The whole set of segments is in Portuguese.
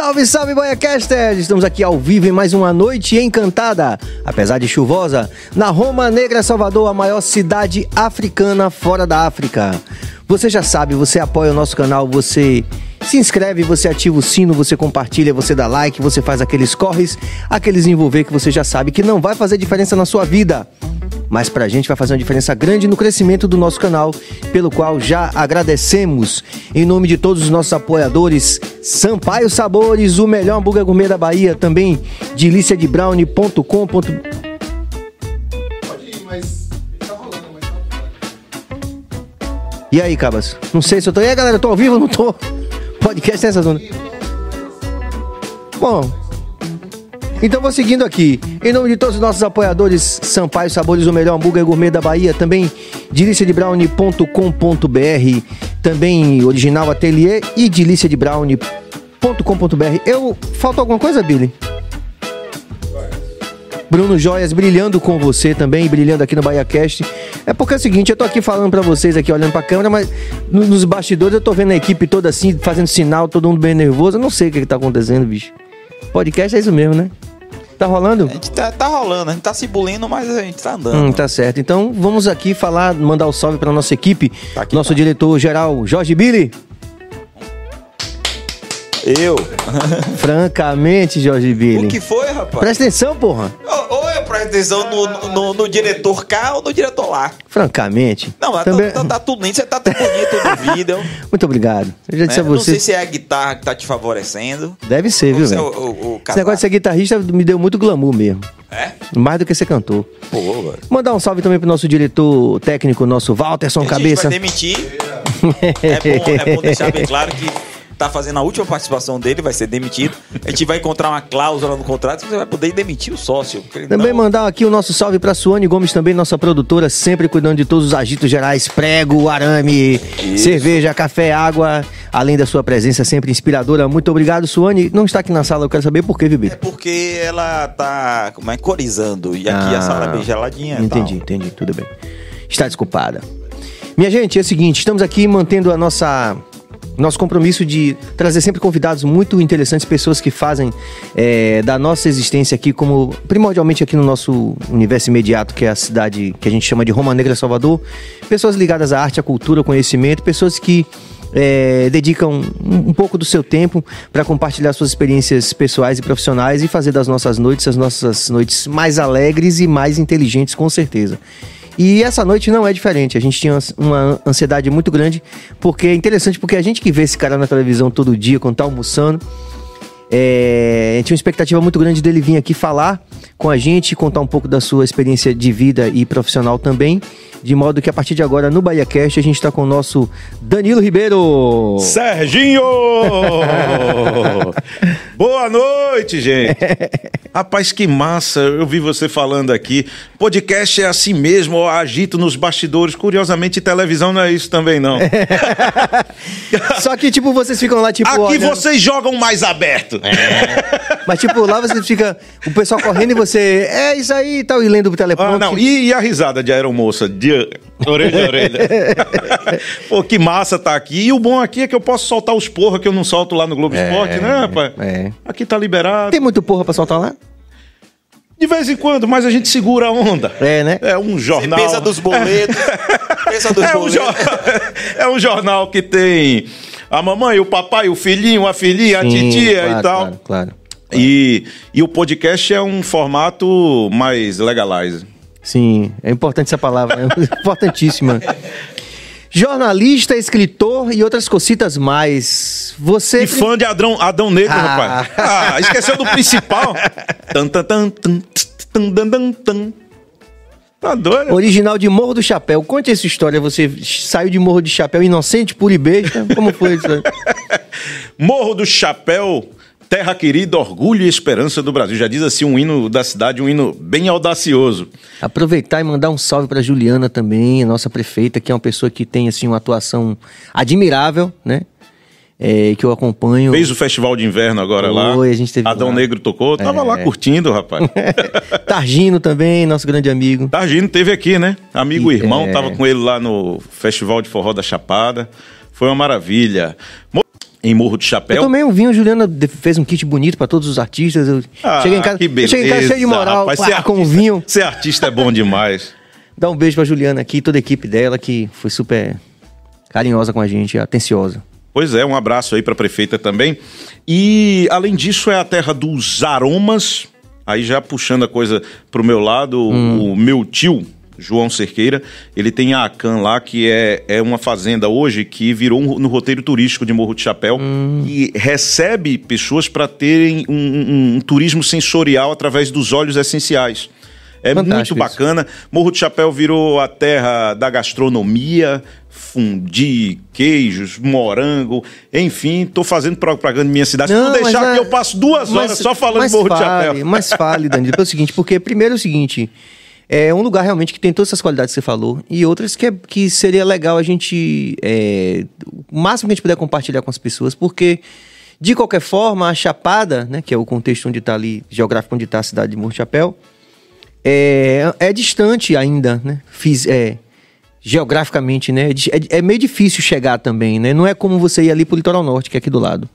Salve, salve, BoiaCaster! Estamos aqui ao vivo em mais uma noite encantada, apesar de chuvosa, na Roma Negra, Salvador, a maior cidade africana fora da África. Você já sabe, você apoia o nosso canal, você se inscreve, você ativa o sino, você compartilha, você dá like, você faz aqueles corres, aqueles envolver que você já sabe que não vai fazer diferença na sua vida. Mas pra gente vai fazer uma diferença grande no crescimento do nosso canal, pelo qual já agradecemos. Em nome de todos os nossos apoiadores, Sampaio Sabores, o melhor hambúrguer gourmet da Bahia, também mas tá tá. E aí, Cabas? Não sei se eu tô. E aí, galera, eu tô ao vivo ou não tô? Podcast nessa zona. Bom. Então vou seguindo aqui. Em nome de todos os nossos apoiadores, Sampaio Sabores, o melhor hambúrguer gourmet da Bahia, também deliciadebrownie.com.br, também Original Atelier e deliciadebrownie.com.br. Eu falta alguma coisa, Billy? Bruno Joias brilhando com você também, brilhando aqui no BahiaCast. É porque é o seguinte, eu tô aqui falando pra vocês aqui, olhando pra câmera, mas no- nos bastidores eu tô vendo a equipe toda assim, fazendo sinal, todo mundo bem nervoso. Eu não sei o que, que tá acontecendo, bicho. Podcast é isso mesmo, né? Tá rolando? A gente tá, tá rolando, a gente tá se bulindo, mas a gente tá andando. Hum, tá certo. Então vamos aqui falar, mandar o salve pra nossa equipe. Tá aqui, Nosso tá. diretor geral, Jorge Billy. Eu? Francamente, Jorge Billy. O que foi, rapaz? Presta atenção, porra. Ou ou eu presto atenção no, no, no diretor cá ou no diretor lá. Francamente. Não, mas também... tá, tá, tá tudo lindo, você tá tão bonito no vídeo. Muito obrigado. Eu já né? disse a Não você. sei se é a guitarra que tá te favorecendo. Deve ser, viu, é velho? Esse negócio de ser guitarrista me deu muito glamour mesmo. É? Mais do que ser cantor. Pô, velho. Mandar um salve também pro nosso diretor técnico, nosso Walterson Cabeça. vai demitir. É bom, é bom deixar bem claro que tá fazendo a última participação dele, vai ser demitido. A gente vai encontrar uma cláusula no contrato que você vai poder demitir o sócio. Também não- mandar aqui o nosso salve pra Suane Gomes, também nossa produtora, sempre cuidando de todos os agitos gerais, prego, arame, cerveja, café, água, além da sua presença sempre inspiradora. Muito obrigado, Suane. Não está aqui na sala, eu quero saber por quê, Vivi. É porque ela tá, como é, corizando. E aqui a sala é bem geladinha. Entendi, entendi, tudo bem. Está desculpada. Minha gente, é o seguinte, estamos aqui mantendo a nossa nosso compromisso de trazer sempre convidados muito interessantes, pessoas que fazem é, da nossa existência aqui como primordialmente aqui no nosso universo imediato, que é a cidade que a gente chama de Roma Negra Salvador, pessoas ligadas à arte, à cultura, ao conhecimento, pessoas que é, dedicam um, um pouco do seu tempo para compartilhar suas experiências pessoais e profissionais e fazer das nossas noites as nossas noites mais alegres e mais inteligentes, com certeza. E essa noite não é diferente. A gente tinha uma ansiedade muito grande, porque é interessante, porque a gente que vê esse cara na televisão todo dia, quando tá almoçando, é, tinha uma expectativa muito grande dele vir aqui falar com a gente, contar um pouco da sua experiência de vida e profissional também. De modo que a partir de agora, no BahiaCast, a gente está com o nosso Danilo Ribeiro. Serginho! Boa noite, gente. Rapaz, que massa. Eu vi você falando aqui. Podcast é assim mesmo, eu agito nos bastidores. Curiosamente, televisão não é isso também, não. Só que, tipo, vocês ficam lá, tipo. Aqui olhando- vocês jogam mais aberto. Mas, tipo, lá você fica. O pessoal correndo e você. É isso aí e tal, e lendo o teleprompter. Ah, não. E, e a risada de aeromoça? De orelha a orelha. Pô, que massa tá aqui. E o bom aqui é que eu posso soltar os porra que eu não solto lá no Globo Esporte, né, rapaz? é. Aqui tá liberado. Tem muito porra pra soltar lá? De vez em quando, mas a gente segura a onda. É, né? É um Você jornal. pensa dos boletos. pensa dos É um, boletos. jor- é um jornal que tem a mamãe, o papai, o filhinho, a filhinha, a Sim, titia claro, e tal. Claro, claro. E, e o podcast é um formato mais legalize. Sim, é importante essa palavra, é importantíssima. Jornalista, escritor e outras cocitas mais. Você. E fã de Adão, Adão Negro, Ah. rapaz. Ah, esqueceu do principal. Tan, tan, tan, tan, tan, tan, tan, tan. Tá doido? Original de Morro do Chapéu. Conte essa história. Você saiu de Morro de Chapéu inocente, puro e besta. Como foi isso? aí? Morro do Chapéu, terra querida, orgulho e esperança do Brasil. Já diz assim um hino da cidade, um hino bem audacioso. Aproveitar e mandar um salve pra Juliana também, a nossa prefeita, que é uma pessoa que tem assim uma atuação admirável, né? É, que eu acompanho. Fez o festival de inverno agora lá. Foi, a gente teve Adão lá. Negro tocou. Tava É. lá curtindo, rapaz. Targino também, nosso grande amigo. Targino teve aqui, né? Amigo e E- irmão, é. tava com ele lá no Festival de Forró da Chapada. Foi uma maravilha. Em Morro de Eu Chapéu. tomei um vinho, a Juliana fez um kit bonito pra todos os artistas. Eu Ah, cheguei em casa, que eu beleza, cheguei em casa cheio de moral, rapaz, pá, com o vinho. Ser artista é bom demais. Dá um beijo pra Juliana aqui, toda a equipe dela, que foi super carinhosa com a gente, atenciosa. Pois é, um abraço aí para a prefeita também. E além disso é a terra dos aromas. Aí já puxando a coisa pro meu lado, o meu tio João Cerqueira, ele tem a Acan lá, que é, é uma fazenda hoje que virou um- no roteiro turístico de Morro de Chapéu e recebe pessoas para terem um, um- um turismo sensorial através dos óleos essenciais. É Fantástico muito isso. bacana. Morro de Chapéu virou a terra da gastronomia, fundi, queijos, morango, enfim, tô fazendo propaganda em minha cidade. Se não mas deixar é- que eu passo duas horas mas- só falando Morro de fale, Chapéu. Mas fale, Danilo, pelo seguinte, porque primeiro é o seguinte, é um lugar realmente que tem todas essas qualidades que você falou, e outras que, é- que seria legal a gente, é, o máximo que a gente puder compartilhar com as pessoas, porque, de qualquer forma, a Chapada, né, que é o contexto onde está ali, geográfico onde está a cidade de Morro Chapéu, é, é distante ainda, né? Fiz, é, geograficamente, né? É É, é meio difícil chegar também, né? Não é como você ir ali pro litoral norte, que é aqui do lado.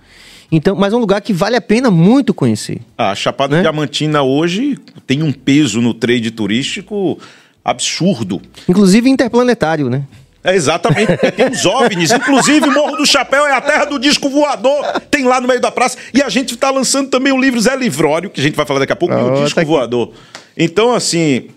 Então, mas é um lugar que vale a pena muito conhecer. A Chapada Né? Diamantina hoje tem um peso no trade turístico absurdo. Inclusive interplanetário, né? É exatamente, porque tem os OVNIs. Inclusive, Morro do Chapéu é a terra do disco voador. Tem lá no meio da praça. E a gente está lançando também o livro Zé Livrório, que a gente vai falar daqui a pouco, e Oh, o disco tá voador. Então, assim,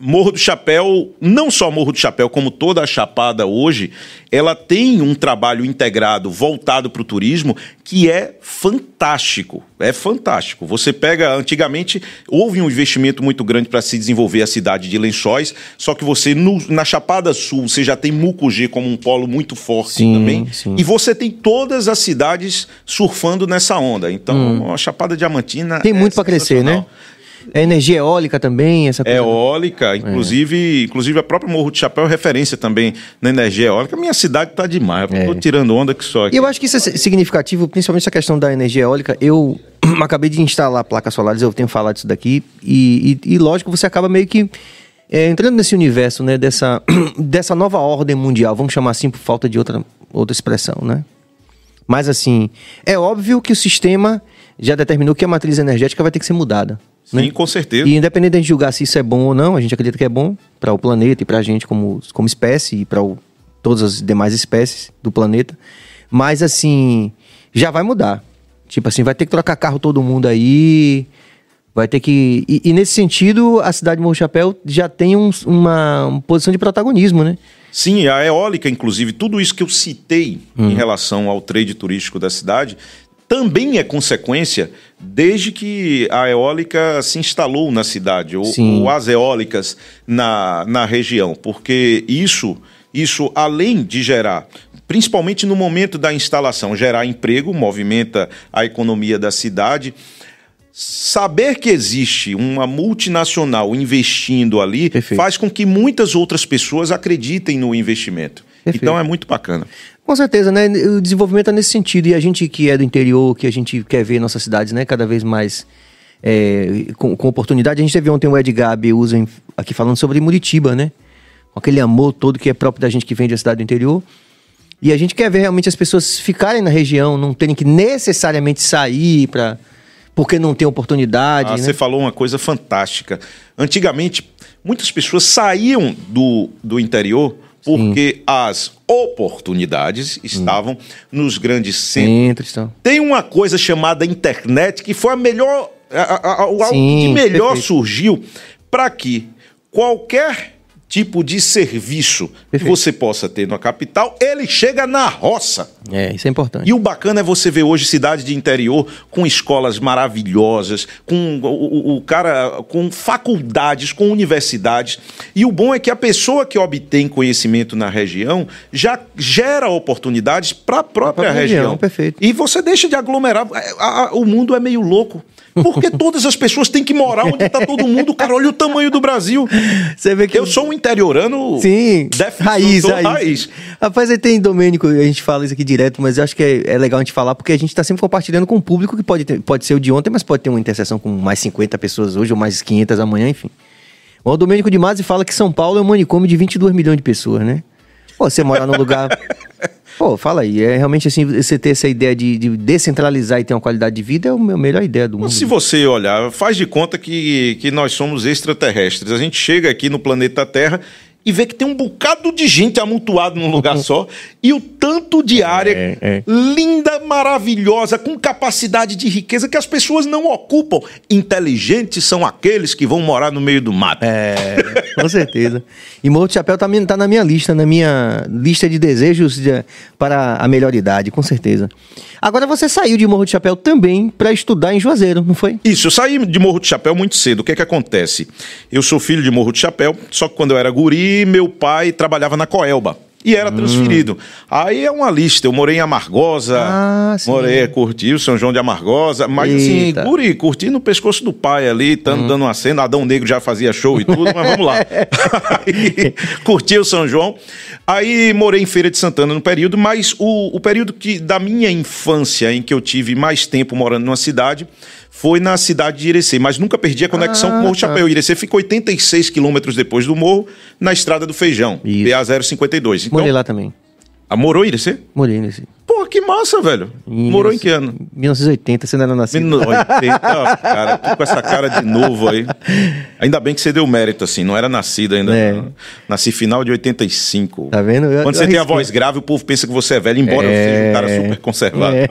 Morro do Chapéu, não só Morro do Chapéu, como toda a Chapada hoje, ela tem um trabalho integrado voltado para o turismo que é fantástico. É fantástico. Você pega, antigamente, houve um investimento muito grande para se desenvolver a cidade de Lençóis, só que você, no- na Chapada Sul, você já tem Mucugê como um polo muito forte Sim, também. sim. E você tem todas as cidades surfando nessa onda. Então, a Chapada Diamantina. Hum. Tem é muito pra crescer, né? É energia eólica também, essa coisa. Eólica, inclusive, inclusive a própria Morro de Chapéu é referência também na energia eólica. Minha cidade tá demais, eu tô tirando onda que só aqui. E eu acho que isso é significativo, principalmente essa questão da energia eólica. Eu acabei de instalar placas solares, eu tenho falado isso daqui, e, e- e lógico, você acaba meio que é, entrando nesse universo, né, dessa, dessa nova ordem mundial, vamos chamar assim por falta de outra, outra expressão, né? Mas assim, é óbvio que o sistema já determinou que a matriz energética vai ter que ser mudada. Sim, né? com certeza. E independente de julgar se isso é bom ou não, a gente acredita que é bom para o planeta e para a gente como, como espécie e para todas as demais espécies do planeta. Mas assim, já vai mudar. Tipo assim, vai ter que trocar carro todo mundo aí. Vai ter que. E, e nesse sentido, a cidade de Morro Chapéu já tem um- uma, uma posição de protagonismo, né? Sim, a eólica, inclusive, tudo isso que eu citei Hum. em relação ao trade turístico da cidade também é consequência desde que a eólica se instalou na cidade, ou, ou as eólicas na, na região, porque isso, isso, além de gerar, principalmente no momento da instalação, gerar emprego, movimenta a economia da cidade. Saber que existe uma multinacional investindo ali Perfeito. faz com que muitas outras pessoas acreditem no investimento. Perfeito. Então é muito bacana. Com certeza, né? O desenvolvimento é nesse sentido. E a gente que é do interior, que a gente quer ver nossas cidades, né? Cada vez mais é, com, com oportunidade. A gente teve ontem o Ed Gabi Usa aqui falando sobre Muritiba, né? Com aquele amor todo que é próprio da gente que vem da cidade do interior. E a gente quer ver realmente as pessoas ficarem na região, não terem que necessariamente sair para porque não tem oportunidade, Ah, né? Você falou uma coisa fantástica. Antigamente, muitas pessoas saíam do, do interior porque as oportunidades estavam nos grandes centros. Então. Tem uma coisa chamada internet que foi a melhor, a, a, a, o algo Sim, que melhor perfeito. surgiu para que qualquer tipo de serviço que Perfeito. você possa ter na capital, ele chega na roça. É, isso é importante. E o bacana é você ver hoje cidades de interior com escolas maravilhosas, com o, o- o cara com faculdades, com universidades. E o bom é que a pessoa que obtém conhecimento na região já gera oportunidades para a própria região. região, perfeito. E você deixa de aglomerar. A- o mundo é meio louco. Porque todas as pessoas têm que morar onde está todo mundo. Cara, olha o tamanho do Brasil. Você vê que Eu sou um interiorano. Sim, raiz, sou raiz. Rapaz, aí tem Domênico, a gente fala isso aqui direto, mas eu acho que é, é legal a gente falar, porque a gente tá sempre compartilhando com o público que pode, ter- pode ser o de ontem, mas pode ter uma interseção com mais 50 pessoas hoje, ou mais 500 amanhã, enfim. O Domênico de Masi fala que São Paulo é um manicômio de 22 milhões de pessoas, né? Pô, você mora num lugar... Pô, fala aí, é realmente assim, você ter essa ideia de, de descentralizar e ter uma qualidade de vida é a melhor ideia do mundo. Se você olhar, faz de conta que, que nós somos extraterrestres. A gente chega aqui no planeta Terra e vê que tem um bocado de gente amontoado num lugar só e o tanto de área É, é. linda, maravilhosa, com capacidade de riqueza que as pessoas não ocupam. Inteligentes são aqueles que vão morar no meio do mato. É, com certeza. E Morro do Chapéu tá, mi- tá na minha lista, na minha lista de desejos de- para a melhor idade, com certeza. Agora você saiu de Morro do Chapéu também para estudar em Juazeiro, não foi? Isso, eu saí de Morro de Chapéu muito cedo. O que é que acontece? Eu sou filho de Morro de Chapéu, só que quando eu era guri, meu pai trabalhava na Coelba. E era transferido. Aí é uma lista. Eu morei em Amargosa, Ah, sim. morei, curti o São João de Amargosa, mas Eita. assim, guri, curti no pescoço do pai ali, tando, dando uma cena. Adão Negro já fazia show e tudo, mas vamos lá. Aí, curti o São João. Aí morei em Feira de Santana no período, mas o, o período que, da minha infância em que eu tive mais tempo morando numa cidade foi na cidade de Irecê, mas nunca perdi a conexão com o Morro de Chapéu. Irecê fica 86 quilômetros depois do morro, na Estrada do Feijão, Isso. PA 052. Então, Morei lá também. Ah, morou em Irecê? Morei nesse. Pô, que massa, velho. Morou em que ano? 1980, 1980, você não era nascido. 1980, cara, tu com essa cara de novo aí. Ainda bem que você deu mérito, assim, não era nascido ainda. É. Nasci final de 85. Tá vendo? Eu- Quando eu você tem a voz grave, o povo pensa que você é velho, embora eu É. seja um cara super conservado.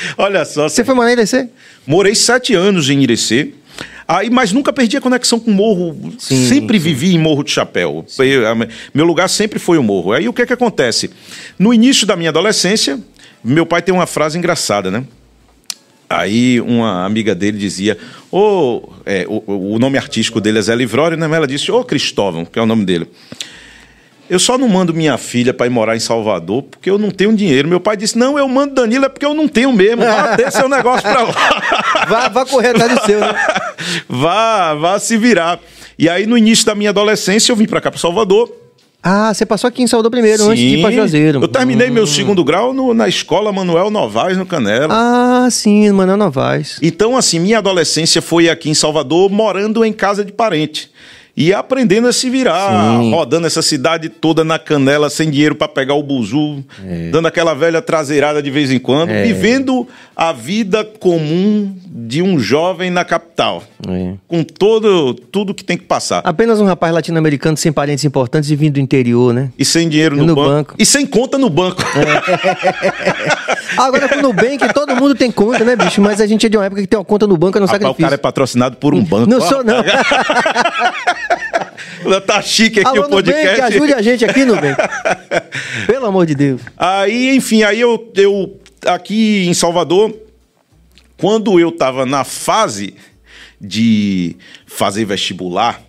Olha só, Você foi morar em Irecê? Morei sete anos em Irecê. Aí, mas nunca perdi a conexão com o morro. Sim, sempre vivi em Morro de Chapéu. Meu lugar sempre foi o morro. Aí o que é que acontece? No início da minha adolescência, meu pai tem uma frase engraçada, né? Aí uma amiga dele dizia, ô, é, o, o nome artístico dele é Zé Livrório, né? Mas Ela disse, ô Cristóvão, que é o nome dele. Eu só não mando minha filha para ir morar em Salvador porque eu não tenho dinheiro. Meu pai disse: Não, eu mando Danilo é porque eu não tenho mesmo. Vá ter seu negócio para lá. Vá, vá correr atrás do seu, né? vá, vá se virar. E aí, no início da minha adolescência, eu vim para cá, para Salvador. Ah, você passou aqui em Salvador primeiro, antes de ir Sim. Juazeiro. Eu terminei meu segundo grau no- na escola Manuel Novaes, no Canela. Ah, sim, Manuel Novaes. Então, assim, minha adolescência foi aqui em Salvador, morando em casa de parente. E aprendendo a se virar, Sim. rodando essa cidade toda na canela, sem dinheiro para pegar o buzu, dando aquela velha traseirada de vez em quando, É. vivendo a vida comum de um jovem na capital. É. Com todo, tudo que tem que passar. Apenas um rapaz latino-americano sem parentes importantes e vindo do interior, né? E sem dinheiro E no, no banco. banco. E sem conta no banco. Agora com o Nubank, todo mundo tem conta, né, bicho? Mas a gente é de uma época que tem uma conta no banco, é um Rapaz, o sacrifício. cara é patrocinado por um banco. Não sou, não. Tá chique aqui Alô, o podcast. Nubank, ajude a gente aqui, Nubank. Pelo amor de Deus. Aí, enfim, aí eu, eu aqui em Salvador, quando eu tava na fase de fazer vestibular,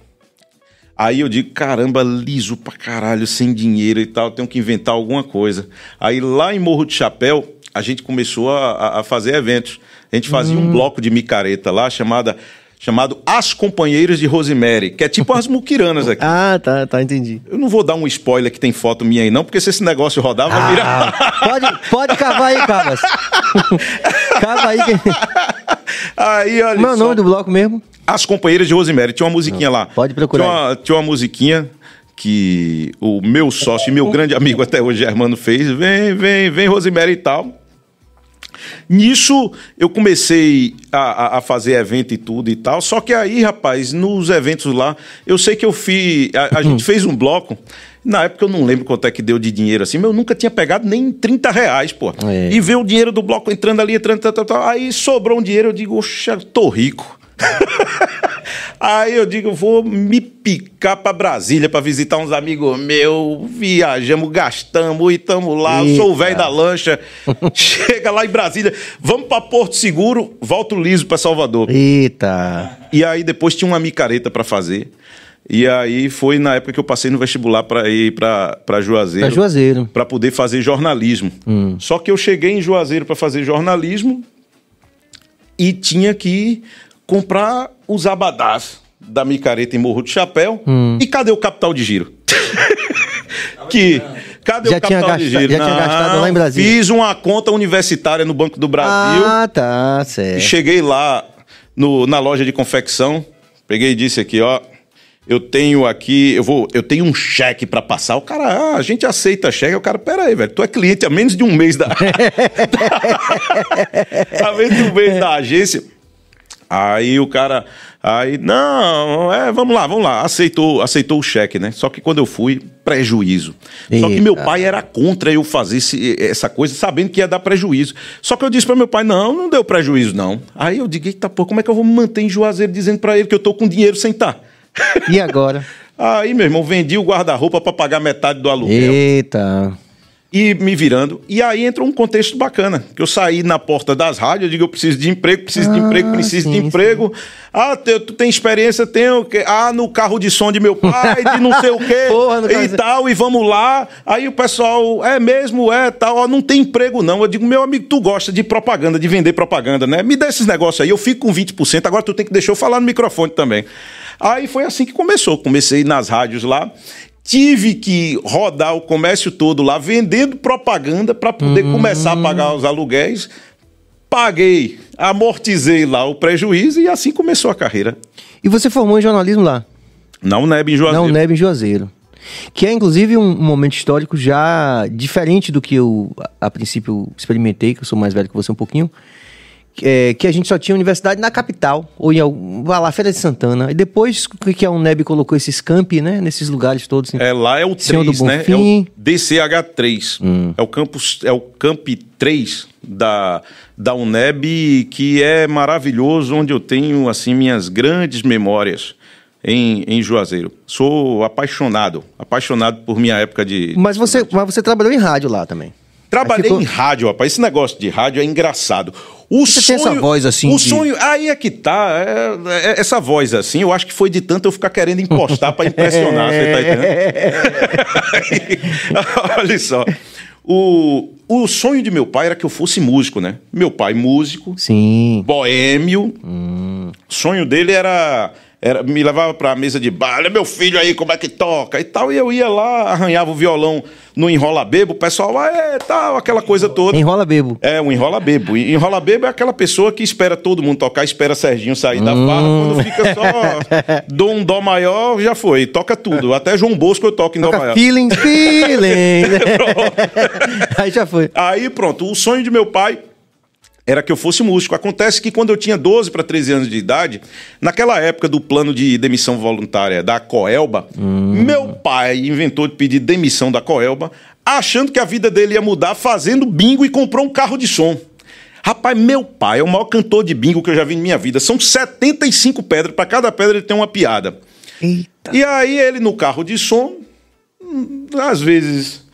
aí eu digo, caramba, liso pra caralho, sem dinheiro e tal, tenho que inventar alguma coisa. Aí lá em Morro de Chapéu, a gente começou a, a- a fazer eventos. A gente fazia um bloco de micareta lá, chamada, chamado As Companheiras de Rosemary, que é tipo as muquiranas aqui. Ah, tá, tá, entendi. Eu não vou dar um spoiler que tem foto minha aí não, porque se esse negócio rodar, vai virar... Ah, pode, pode cavar aí, Cabas. Cava aí. Aí, olha Como é o nome do bloco mesmo? As Companheiras de Rosemary. Tinha uma musiquinha lá. pode procurar Tinha uma, tinha uma musiquinha que o meu sócio e meu grande amigo até hoje, Germano, fez. Vem, vem, vem, Rosemary e tal. Nisso, eu comecei a, a- fazer evento e tudo e tal. Só que aí, rapaz, nos eventos lá, eu sei que eu fiz. A, a gente fez um bloco. Na época eu não lembro quanto é que deu de dinheiro assim, mas eu nunca tinha pegado nem 30 reais, pô. É. E ver o dinheiro do bloco entrando ali, entrando, tal, tal. Aí sobrou um dinheiro, eu digo, oxa, eu tô rico. Aí eu digo, vou me picar pra Brasília pra visitar uns amigos meus. Viajamos, gastamos e tamo lá. Eu sou o velho da lancha. Chega lá em Brasília, vamos pra Porto Seguro, volto liso pra Salvador. Eita. E aí depois tinha uma micareta pra fazer. E aí foi na época que eu passei no vestibular pra ir pra Juazeiro. Pra Juazeiro. Pra poder fazer jornalismo. Só que eu cheguei em Juazeiro pra fazer jornalismo e tinha que comprar os abadás da micareta em Morro do Chapéu. E cadê o capital de giro? que cadê Já o tinha capital de giro? já tinha gastado lá em Brasília. Fiz uma conta universitária no Banco do Brasil. Ah, tá, E certo. cheguei lá no- na loja de confecção, peguei e disse aqui, ó. eu tenho aqui, eu vou, eu tenho um cheque pra passar. O cara, ah, a gente aceita cheque. O cara, pera aí, velho, tu é cliente há menos de um mês da. há menos de um mês da agência. Aí o cara, aí, não, é, vamos lá, vamos lá. Aceitou, aceitou o cheque, né? Só que quando eu fui, prejuízo. Só que Eita. meu pai era contra eu fazer esse- essa coisa, sabendo que ia dar prejuízo. Só que eu disse para meu pai, não, não deu prejuízo, não. Aí eu digo, eita, pô, como é que eu vou me manter em Juazeiro dizendo para ele que eu tô com dinheiro sem estar? E agora? Aí, meu irmão, vendi o guarda-roupa para pagar metade do aluguel Eita. E me virando. E aí entra um contexto bacana, que eu saí na porta das rádios, eu digo, eu preciso de emprego, preciso de Ah, emprego, preciso de sim, emprego. Ah, te- tu tem experiência? Tenho. que- Ah, no carro de som de meu pai, de não sei o quê, Porra, e de- tal, e vamos lá. Aí o pessoal, é mesmo, é, tal, ó, não tem emprego não. Eu digo, meu amigo, tu gosta de propaganda, de vender propaganda, né? Me dá esses negócios aí, eu fico com 20%, agora tu tem que deixar eu falar no microfone também. Aí foi assim que começou, comecei nas rádios lá, tive que rodar o comércio todo lá, vendendo propaganda para poder começar a pagar os aluguéis. Paguei, amortizei lá o prejuízo e assim começou a carreira. E você formou em jornalismo lá? Na UNEB em Juazeiro. Na UNEB em Juazeiro. Que é, inclusive, um momento histórico já diferente do que eu, a princípio, experimentei, que eu sou mais velho que você um pouquinho. Que É, que a gente só tinha universidade na capital, ou em algum, lá, Feira de Santana. E depois que que a UNEB colocou esses campi, né? Nesses lugares todos. assim. É, lá é o Senhor do 3, né? É o DCH3. É o campus, é o Camp 3 da, da UNEB, que é maravilhoso, onde eu tenho, assim, minhas grandes memórias em, em Juazeiro. Sou apaixonado, apaixonado por minha época de... Mas, você, mas você trabalhou em rádio lá também. Trabalhei em rádio, rapaz. Esse negócio de rádio é engraçado. O Você tem essa voz assim O de- sonho. Aí é que tá. é- é- essa voz assim, eu acho que foi de tanto eu ficar querendo impostar pra impressionar. Você tá entendendo? Olha só. O, o sonho de meu pai era que eu fosse músico, né? Meu pai, músico, Sim. boêmio. Hum. O sonho dele era, era me levava pra mesa de bar, olha meu filho aí como é que toca e tal. E eu ia lá, arranhava o violão no enrola bebo, o pessoal, ah, é, tal, aquela coisa toda. Enrola bebo. É, um enrola bebo. E Enrola bebo é aquela pessoa que espera todo mundo tocar, espera Serginho sair da farra, Hum. quando fica só dou um dó maior, já foi, toca tudo. Até João Bosco eu toco em dó Toca maior. feeling, feeling. Aí já foi. Aí pronto, o sonho de meu pai era que eu fosse músico. Acontece que quando eu tinha 12 para 13 anos de idade, naquela época do plano de demissão voluntária da Coelba, meu pai inventou de pedir demissão da Coelba, achando que a vida dele ia mudar fazendo bingo e comprou um carro de som. Rapaz, meu pai é o maior cantor de bingo que eu já vi em minha vida. São 75 pedras, para cada pedra ele tem uma piada. Eita. E aí ele no carro de som, hum, às vezes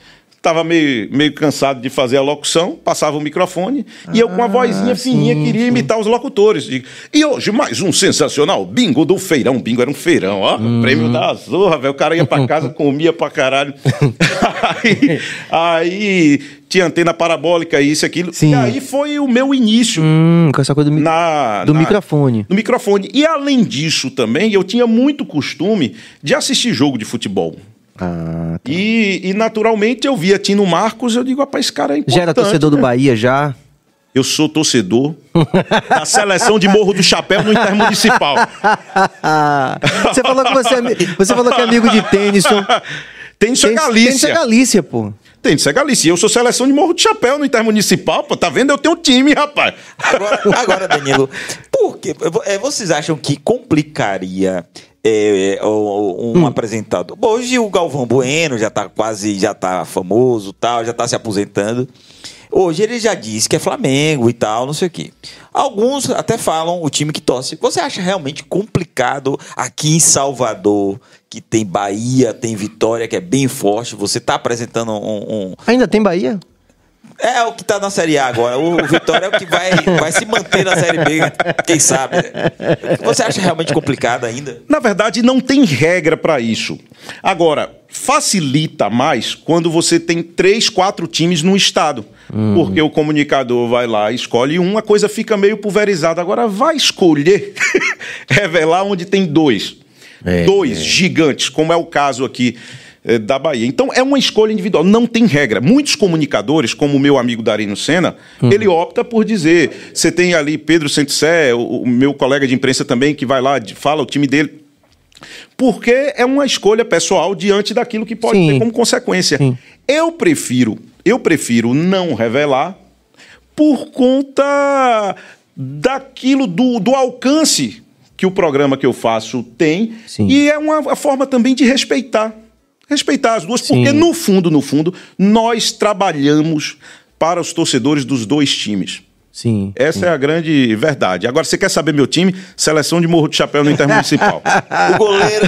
estava meio, meio cansado de fazer a locução, passava o microfone e eu com a vozinha fininha queria imitar os locutores. E hoje mais um sensacional bingo do feirão. Bingo era um feirão, ó. Prêmio da Zorra, velho. O cara ia pra casa, comia pra caralho. aí, aí tinha antena parabólica, isso, aquilo. Sim. E aí foi o meu início Hum, com essa coisa do, mi- na, do na- microfone. No microfone. E além disso também, eu tinha muito costume de assistir jogo de futebol. Ah, tá. E, e, naturalmente eu via Tino Marcos, eu digo, rapaz, esse cara é importante. Já era torcedor do né? Bahia, já? Eu sou torcedor da seleção de Morro do Chapéu no Intermunicipal. você, falou que você, é, você falou que é amigo de Tennyson. Tem isso é Galícia. é Galícia, pô. Tem isso é Galícia. Eu sou seleção de Morro do Chapéu no Intermunicipal, pô. Tá vendo? Eu tenho time, rapaz. Agora, agora, Danilo, por quê? É, Vocês acham que complicaria é, o- um Hum. apresentador? Bom, hoje o Galvão Bueno já tá quase, já tá famoso tal, já tá se aposentando. Hoje ele já disse que é Flamengo e tal, não sei o quê. Alguns até falam o time que torce. Você acha realmente complicado aqui em Salvador, que tem Bahia, tem Vitória, que é bem forte, você tá apresentando um- um, Ainda tem Bahia? É o que tá na Série A agora. O Vitória é o que vai, vai se manter na Série B, quem sabe. Você acha realmente complicado ainda? Na verdade, não tem regra para isso. Agora, facilita mais quando você tem três, quatro times no estado. Porque o comunicador vai lá, escolhe um, a coisa fica meio pulverizada. Agora, vai escolher revelar onde tem dois. É, dois gigantes, como é o caso aqui da Bahia. Então, é uma escolha individual, não tem regra. Muitos comunicadores, como o meu amigo Darino Senna, ele opta por dizer: você tem ali Pedro Santissé, o, o meu colega de imprensa também, que vai lá, fala o time dele. Porque é uma escolha pessoal diante daquilo que pode Sim. ter como consequência. Sim. Eu prefiro, eu prefiro não revelar por conta daquilo do, do alcance que o programa que eu faço tem Sim. e é uma forma também de respeitar. Respeitar as duas, porque Sim. no fundo, no fundo, nós trabalhamos para os torcedores dos dois times. Sim. Essa é a grande verdade. Agora, você quer saber meu time? Seleção de Morro do Chapéu no Intermunicipal. O goleiro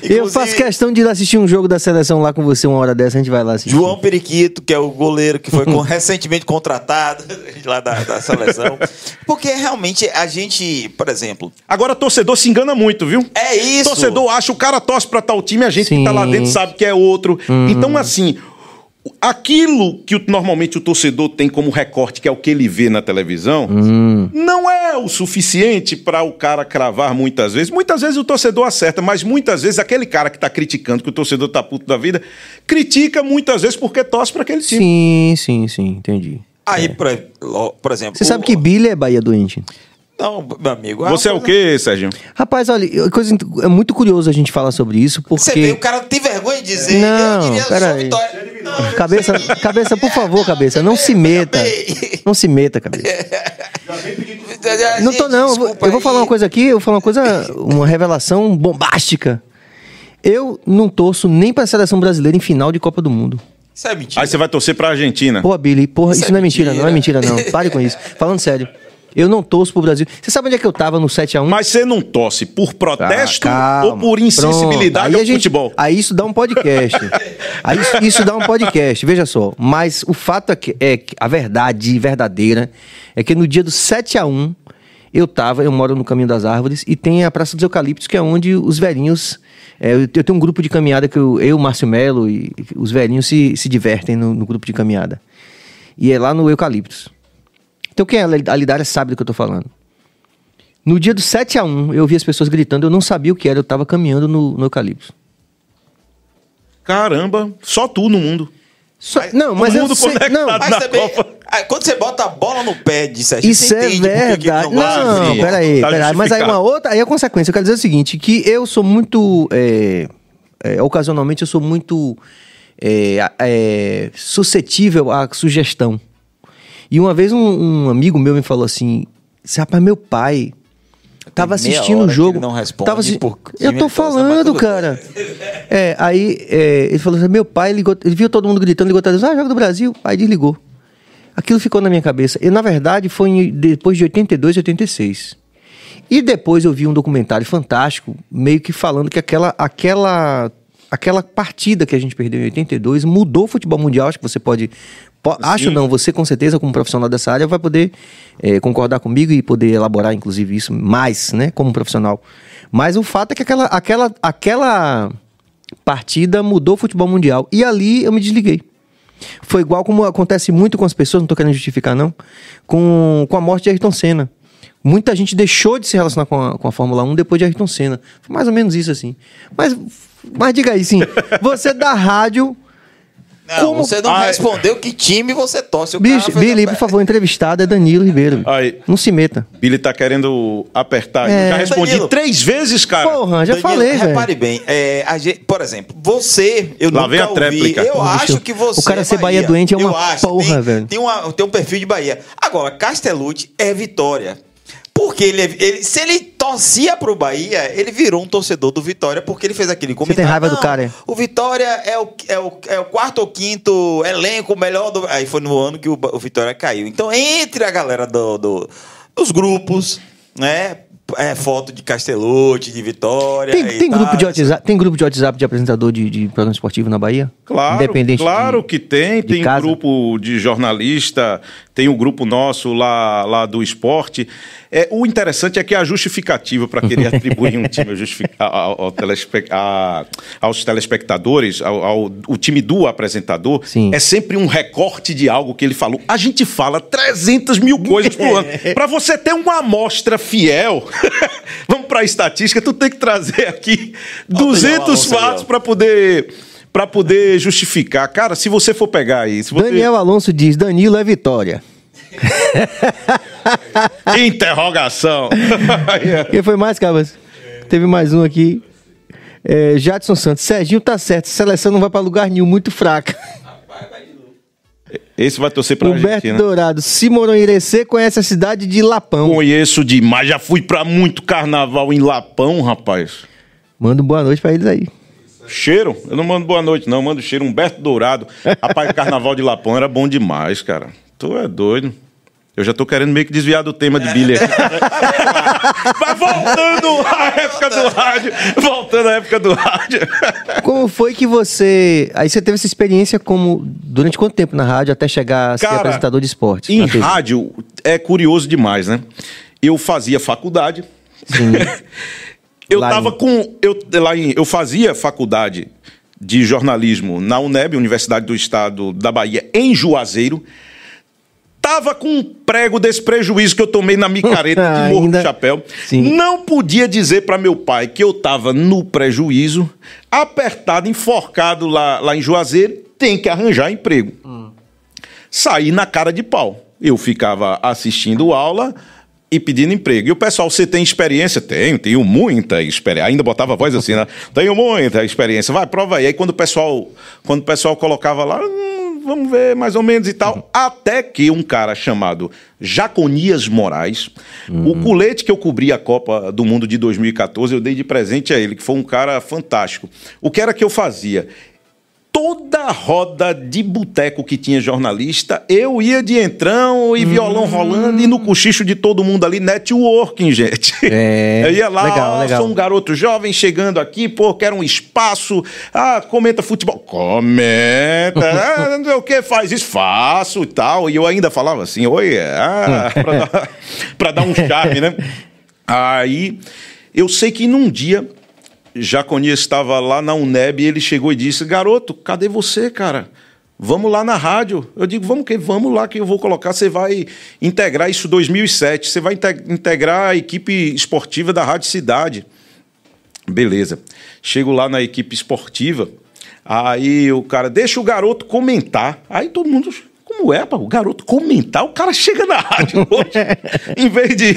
que. Eu faço questão de ir assistir um jogo da seleção lá com você uma hora dessa, a gente vai lá assistir. João Periquito, que é o goleiro que foi com- recentemente contratado lá da, da seleção. Porque realmente a gente, por exemplo, Agora, torcedor se engana muito, viu? é isso. Torcedor acha, o cara torce pra tal time, a gente que tá lá Sim. dentro sabe que é outro. Então, assim, aquilo que normalmente o torcedor tem como recorte, que é o que ele vê na televisão, não é o suficiente para o cara cravar muitas vezes. Muitas vezes o torcedor acerta, mas muitas vezes aquele cara que tá criticando, que o torcedor tá puto da vida, critica muitas vezes porque torce para aquele time. Sim, sim, sim, entendi. Aí, por, por exemplo. Você sabe o- que Billy é Bahia doente. Não, meu amigo. Você é o quê, Sérgio? Rapaz, olha, coisa, é muito curioso a gente falar sobre isso, Você vê, o porque. cara tem vergonha de dizer. Não, eu queria pera só aí. vitória. Não, Cabeça, cabeça, por favor, cabeça, não se meta. Não se meta, cabeça. Não tô, não. Eu vou, eu vou falar uma coisa aqui, eu vou falar uma coisa, uma revelação bombástica. Eu não torço nem pra seleção brasileira em final de Copa do Mundo. Isso é mentira. Aí você vai torcer pra Argentina. Porra, Billy, porra, isso, Isso é não é mentira, não é mentira, mentira. não. Pare com isso. Falando sério. Eu não torço pro Brasil. Você sabe onde é que eu tava no 7x1? Mas você não torce por protesto calma. ou por insensibilidade ao a gente- futebol? Aí isso dá um podcast. aí isso, isso dá um podcast, veja só. Mas o fato é que, é que a verdade verdadeira é que no dia do 7 a 1 eu tava, eu moro no Caminho das Árvores e tem a Praça dos Eucaliptos, que é onde os velhinhos. é, eu, eu tenho um grupo de caminhada que eu, eu Márcio Melo e os velhinhos se, se divertem no, no grupo de caminhada. E é lá no Eucaliptos. Então quem é a Lidária sabe do que eu tô falando. No dia do 7 a 1 eu vi as pessoas gritando, eu não sabia o que era, eu tava caminhando no, no Eucalipto. Caramba, só tu no mundo. Só- não, mas todo eu mundo sei, não, na Mas também, Copa. quando você bota a bola no pé de Sérgio, isso você é verdade. Não, frio. peraí, Tá peraí. Mas aí uma outra, aí a consequência, eu quero dizer o seguinte, que eu sou muito, é, é, ocasionalmente eu sou muito é, é, suscetível à sugestão. E uma vez um, um amigo meu me falou assim, "Esse rapaz, meu pai tava assistindo o jogo. ele não responde tava assi- por Eu tô falando, cara. É, aí é, ele falou assim: meu pai ligou, ele viu todo mundo gritando, ligou televisão, ah, jogo do Brasil. Aí desligou. Aquilo ficou na minha cabeça. E na verdade foi depois de 82, 86. E depois eu vi um documentário fantástico, meio que falando que aquela, aquela, aquela partida que a gente perdeu em 82 mudou o futebol mundial. Acho que você pode. po- acho não, você com certeza, como profissional dessa área, vai poder eh, concordar comigo e poder elaborar, inclusive, isso mais, né, como profissional. Mas o fato é que aquela, aquela, aquela partida mudou o futebol mundial. E ali eu me desliguei. Foi igual como acontece muito com as pessoas, não tô querendo justificar, não, com, com a morte de Ayrton Senna. Muita gente deixou de se relacionar com a, com a Fórmula 1 depois de Ayrton Senna. Foi mais ou menos isso, assim. Mas, mas diga aí, sim, você da rádio. Não, Como- você não Ai. respondeu que time você torce. O Bicho, Billy, a- por favor, entrevistado é Danilo Ribeiro. Aí. Não se meta. Billy tá querendo apertar. É. Eu já respondi Danilo. três vezes, cara. Porra, já Danilo, falei, velho. Repare bem, é, a gente- por exemplo, você, eu Lá nunca vem a ouvi, tréplica. eu Porra, acho que você o cara é ser Bahia doente é uma Eu acho, porra, tem, velho. Tem, uma, tem um perfil de Bahia. Agora, Castellucci é Vitória. Porque ele, ele- se ele torcia pro Bahia, ele virou um torcedor do Vitória porque ele fez aquele comentário. raiva do "Não, cara, é?" O Vitória é o, é, o, é o quarto ou quinto elenco melhor do. Aí foi no ano que o, o Vitória caiu. Então, entre a galera do, do- dos grupos, né? É foto de Castellucci, de Vitória. Tem, e tem tal. grupo de WhatsApp, tem grupo de WhatsApp de apresentador de, de programa esportivo na Bahia? Claro, Independente claro de- que tem. de Tem casa? grupo de jornalista, tem o grupo nosso lá, lá do esporte. É, o interessante é que a justificativa para querer atribuir um time ao ao- telespe- a- aos telespectadores, ao, ao- o time do apresentador, Sim. é sempre um recorte de algo que ele falou. A gente fala 300 mil coisas por ano. Para você ter uma amostra fiel, vamos para a estatística, tu tem que trazer aqui Ó, o Daniel 200 Alonso aí, ó. fatos para poder para poder justificar. Cara, se você for pegar aí, se você Daniel Alonso diz: Danilo é vitória. interrogação. Quem foi mais, Cabas? Teve mais um aqui. É, Jadson Santos, Serginho tá certo, seleção não vai pra lugar nenhum, muito fraca. Esse vai torcer pra Humberto Argentina. Dourado, Simorão Irecê conhece a cidade de Lapão. Conheço demais, já fui pra muito carnaval em Lapão, rapaz. Manda boa noite pra eles aí. Cheiro? Eu não mando boa noite, não. Eu mando cheiro Humberto Dourado. Rapaz, o carnaval de Lapão era bom demais, cara. Tu é doido. Eu já tô querendo meio que desviar do tema de Billy. Mas voltando à época do rádio. Voltando à época do rádio. Como foi que você. Aí você teve essa experiência como. Durante quanto tempo na rádio até chegar a ser Cara, apresentador de esporte? Em rádio é curioso demais, né? Eu fazia faculdade. Sim. Eu Lá tava em- com. Eu, lá em, eu fazia faculdade de jornalismo na UNEB, Universidade do Estado da Bahia, em Juazeiro. Tava com um prego desse prejuízo que eu tomei na micareta de Morro do Chapéu. Sim. Não podia dizer para meu pai que eu tava no prejuízo, apertado, enforcado lá, lá em Juazeiro, tem que arranjar emprego. Saí na cara de pau. Eu ficava assistindo aula e pedindo emprego. E o pessoal, você tem experiência? Tenho, tenho muita experiência. Ainda botava a voz assim, né? Tenho muita experiência. Vai, prova aí. Aí quando o pessoal, quando o pessoal colocava lá, "Hum, vamos ver mais ou menos e tal. Até que um cara chamado Jaconias Moraes, o colete que eu cobri a Copa do Mundo de 2014, eu dei de presente a ele, que foi um cara fantástico. O que era que eu fazia? Toda roda de boteco que tinha jornalista, eu ia de entrão e violão rolando e no cochicho de todo mundo ali, networking, gente. É, eu ia lá, legal, ó, legal. sou um garoto jovem chegando aqui, pô, quero um espaço. Ah, comenta futebol. Comenta. ah, não sei o que, faz isso, faço e tal. E eu ainda falava assim, oi, ah, pra, dar, pra dar um charme, né? Aí, eu sei que num dia Jaconias estava lá na UNEB e ele chegou e disse: Garoto, cadê você, cara? Vamos lá na rádio. Eu digo: Vamos que vamos lá que eu vou colocar. Você vai integrar isso 2007. Você vai inte- integrar a equipe esportiva da Rádio Cidade. Beleza. Chego lá na equipe esportiva. Aí o cara deixa o garoto comentar. Aí todo mundo. Como é, pá? O garoto comentar, o cara chega na rádio hoje. em vez de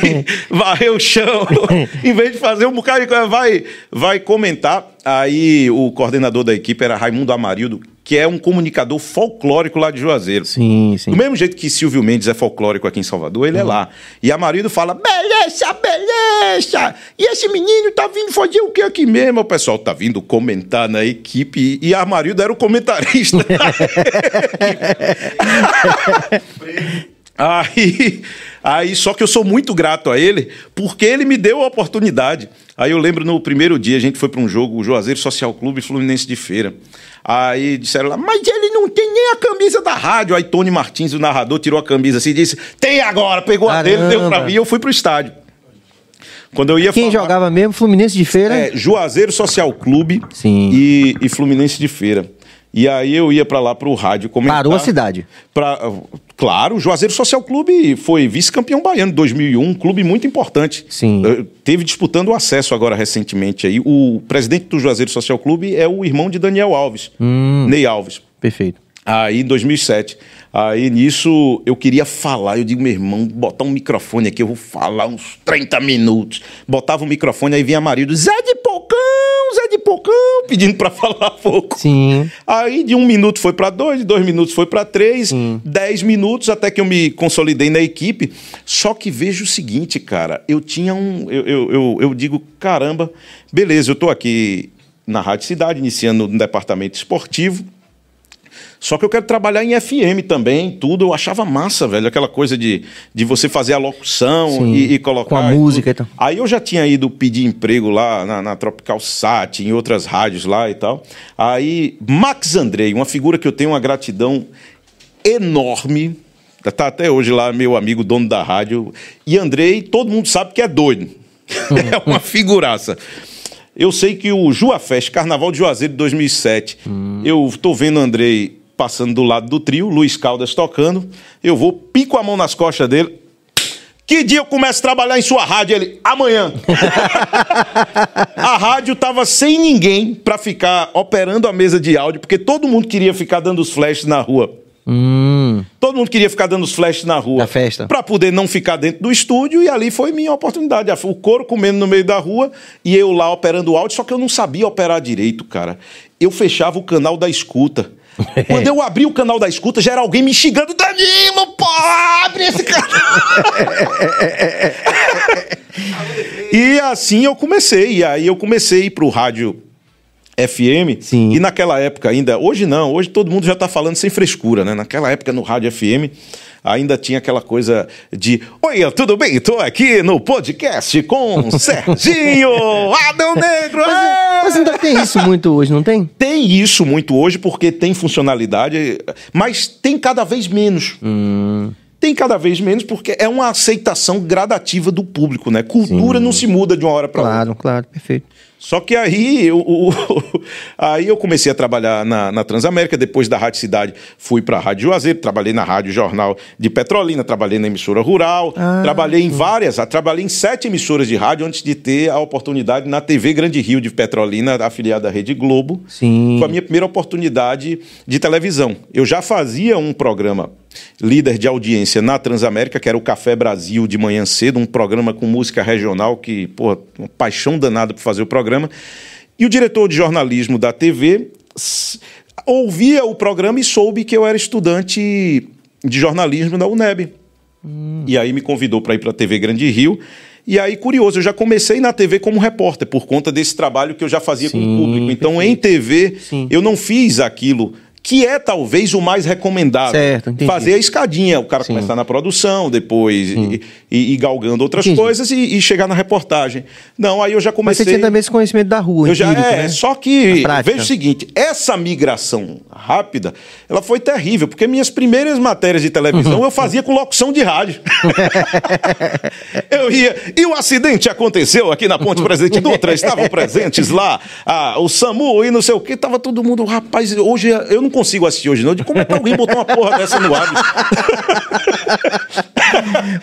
varrer o chão, em vez de fazer um bocado de coisa, vai, vai comentar. Aí o coordenador da equipe era Raimundo Amarildo, que é um comunicador folclórico lá de Juazeiro. Sim, sim. Do mesmo jeito que Silvio Mendes é folclórico aqui em Salvador, ele é lá. E Amarildo fala: beleza, beleza! E esse menino tá vindo fazer o que aqui mesmo? O pessoal tá vindo comentar na equipe. E Amarildo era o comentarista. Aí, aí, só que eu sou muito grato a ele, porque ele me deu a oportunidade. Aí eu lembro no primeiro dia, a gente foi para um jogo, o Juazeiro Social Clube e Fluminense de Feira. Aí disseram lá, mas ele não tem nem a camisa da rádio. Aí Tony Martins, o narrador, tirou a camisa assim e disse: tem agora, pegou a dele, deu Caramba. mim e eu fui pro estádio. Quando eu ia Quem falar- jogava mesmo? Fluminense de Feira? é, Juazeiro Social Clube Sim. E, e Fluminense de Feira. E aí eu ia pra lá pro rádio comentar. Parou a cidade. Pra, claro, o Juazeiro Social Clube foi vice-campeão baiano em 2001, um clube muito importante. Sim. Eh, Teve disputando o acesso agora recentemente aí. O presidente do Juazeiro Social Clube é o irmão de Daniel Alves, Hum. Ney Alves. Perfeito. Aí, em 2007. Aí, nisso, eu queria falar. Eu digo, meu irmão, botar um microfone aqui, eu vou falar uns 30 minutos. Botava o microfone, aí vinha marido, Zé de Pocão, de Pocão, pedindo pra falar pouco. Sim. Aí, de um minuto foi pra dois, de dois minutos foi pra três, dez minutos, até que eu me consolidei na equipe. Só que vejo o seguinte, cara, eu tinha um... Eu, eu, eu, eu digo, caramba, beleza, eu tô aqui na Rádio Cidade, iniciando no departamento esportivo, só que eu quero trabalhar em FM também, tudo. Eu achava massa, velho, aquela coisa de, de você fazer a locução e, e colocar. com a música e tal. Aí eu já tinha ido pedir emprego lá na, na Tropical Sat, em outras rádios lá e tal. Aí, Max Andrei, uma figura que eu tenho uma gratidão enorme. Tá até hoje lá, meu amigo dono da rádio. E Andrei, todo mundo sabe que é doido. é uma figuraça. Eu sei que o Juafest, Carnaval de Juazeiro de 2007, eu tô vendo Andrei passando do lado do trio, Luiz Caldas tocando, eu vou, pico a mão nas costas dele. Que dia eu começo a trabalhar em sua rádio? Ele, amanhã. a rádio tava sem ninguém para ficar operando a mesa de áudio, porque todo mundo queria ficar dando os flashes na rua. Hum, Todo mundo queria ficar dando os flashes na rua. Na festa. Pra poder não ficar dentro do estúdio, e ali foi minha oportunidade. O couro comendo no meio da rua e eu lá operando o áudio, só que eu não sabia operar direito, cara. Eu fechava o canal da escuta. Quando eu abri o canal da escuta, já era alguém me xingando. Danilo, pô, abre esse canal. e assim eu comecei. E aí eu comecei pro rádio FM. Sim. E naquela época ainda, hoje não, hoje todo mundo já tá falando sem frescura, né? Naquela época no rádio FM ainda tinha aquela coisa de Oi, tudo bem? Tô aqui no podcast com Serginho Adão Negro. é!" mas ainda tem isso muito hoje, não tem? Tem isso muito hoje porque tem funcionalidade, mas tem cada vez menos. Hum. Tem cada vez menos porque é uma aceitação gradativa do público, né? Cultura não se muda de uma hora para outra. Claro, claro, perfeito. Só que aí eu, o- aí eu comecei a trabalhar na, na Transamérica, depois da Rádio Cidade fui para a Rádio Juazeiro, trabalhei na Rádio Jornal de Petrolina, trabalhei na emissora rural, Ah, trabalhei em várias, trabalhei em sete emissoras de rádio antes de ter a oportunidade na TV Grande Rio de Petrolina, afiliada à Rede Globo. Sim. Foi a minha primeira oportunidade de televisão. Eu já fazia um programa líder de audiência na Transamérica, que era o Café Brasil de manhã cedo, um programa com música regional que, pô, uma paixão danada por fazer o programa. E o diretor de jornalismo da TV ouvia o programa e soube que eu era estudante de jornalismo na UNEB. E aí me convidou para ir para a TV Grande Rio. E aí, curioso, eu já comecei na TV como repórter, por conta desse trabalho que eu já fazia com Sim, o público. Então, em TV, Sim. eu não fiz aquilo que é talvez o mais recomendado. Certo, entendi. Fazer a escadinha, o cara Sim. começar na produção, depois e, e- e galgando outras Entendi. coisas e, e chegar na reportagem. Não, aí eu já Mas comecei. você tinha também esse conhecimento da rua, Eu já, empírico, é, né? só que A veja o seguinte, essa migração rápida, ela foi terrível, porque minhas primeiras matérias de televisão eu fazia com locução de rádio. eu ia, e o acidente aconteceu aqui na Ponte Presidente Dutra, estavam presentes lá, ah, o SAMU e não sei o que, tava todo mundo, rapaz, hoje eu não consigo assistir hoje não, de como é que alguém botou uma porra dessa no ar?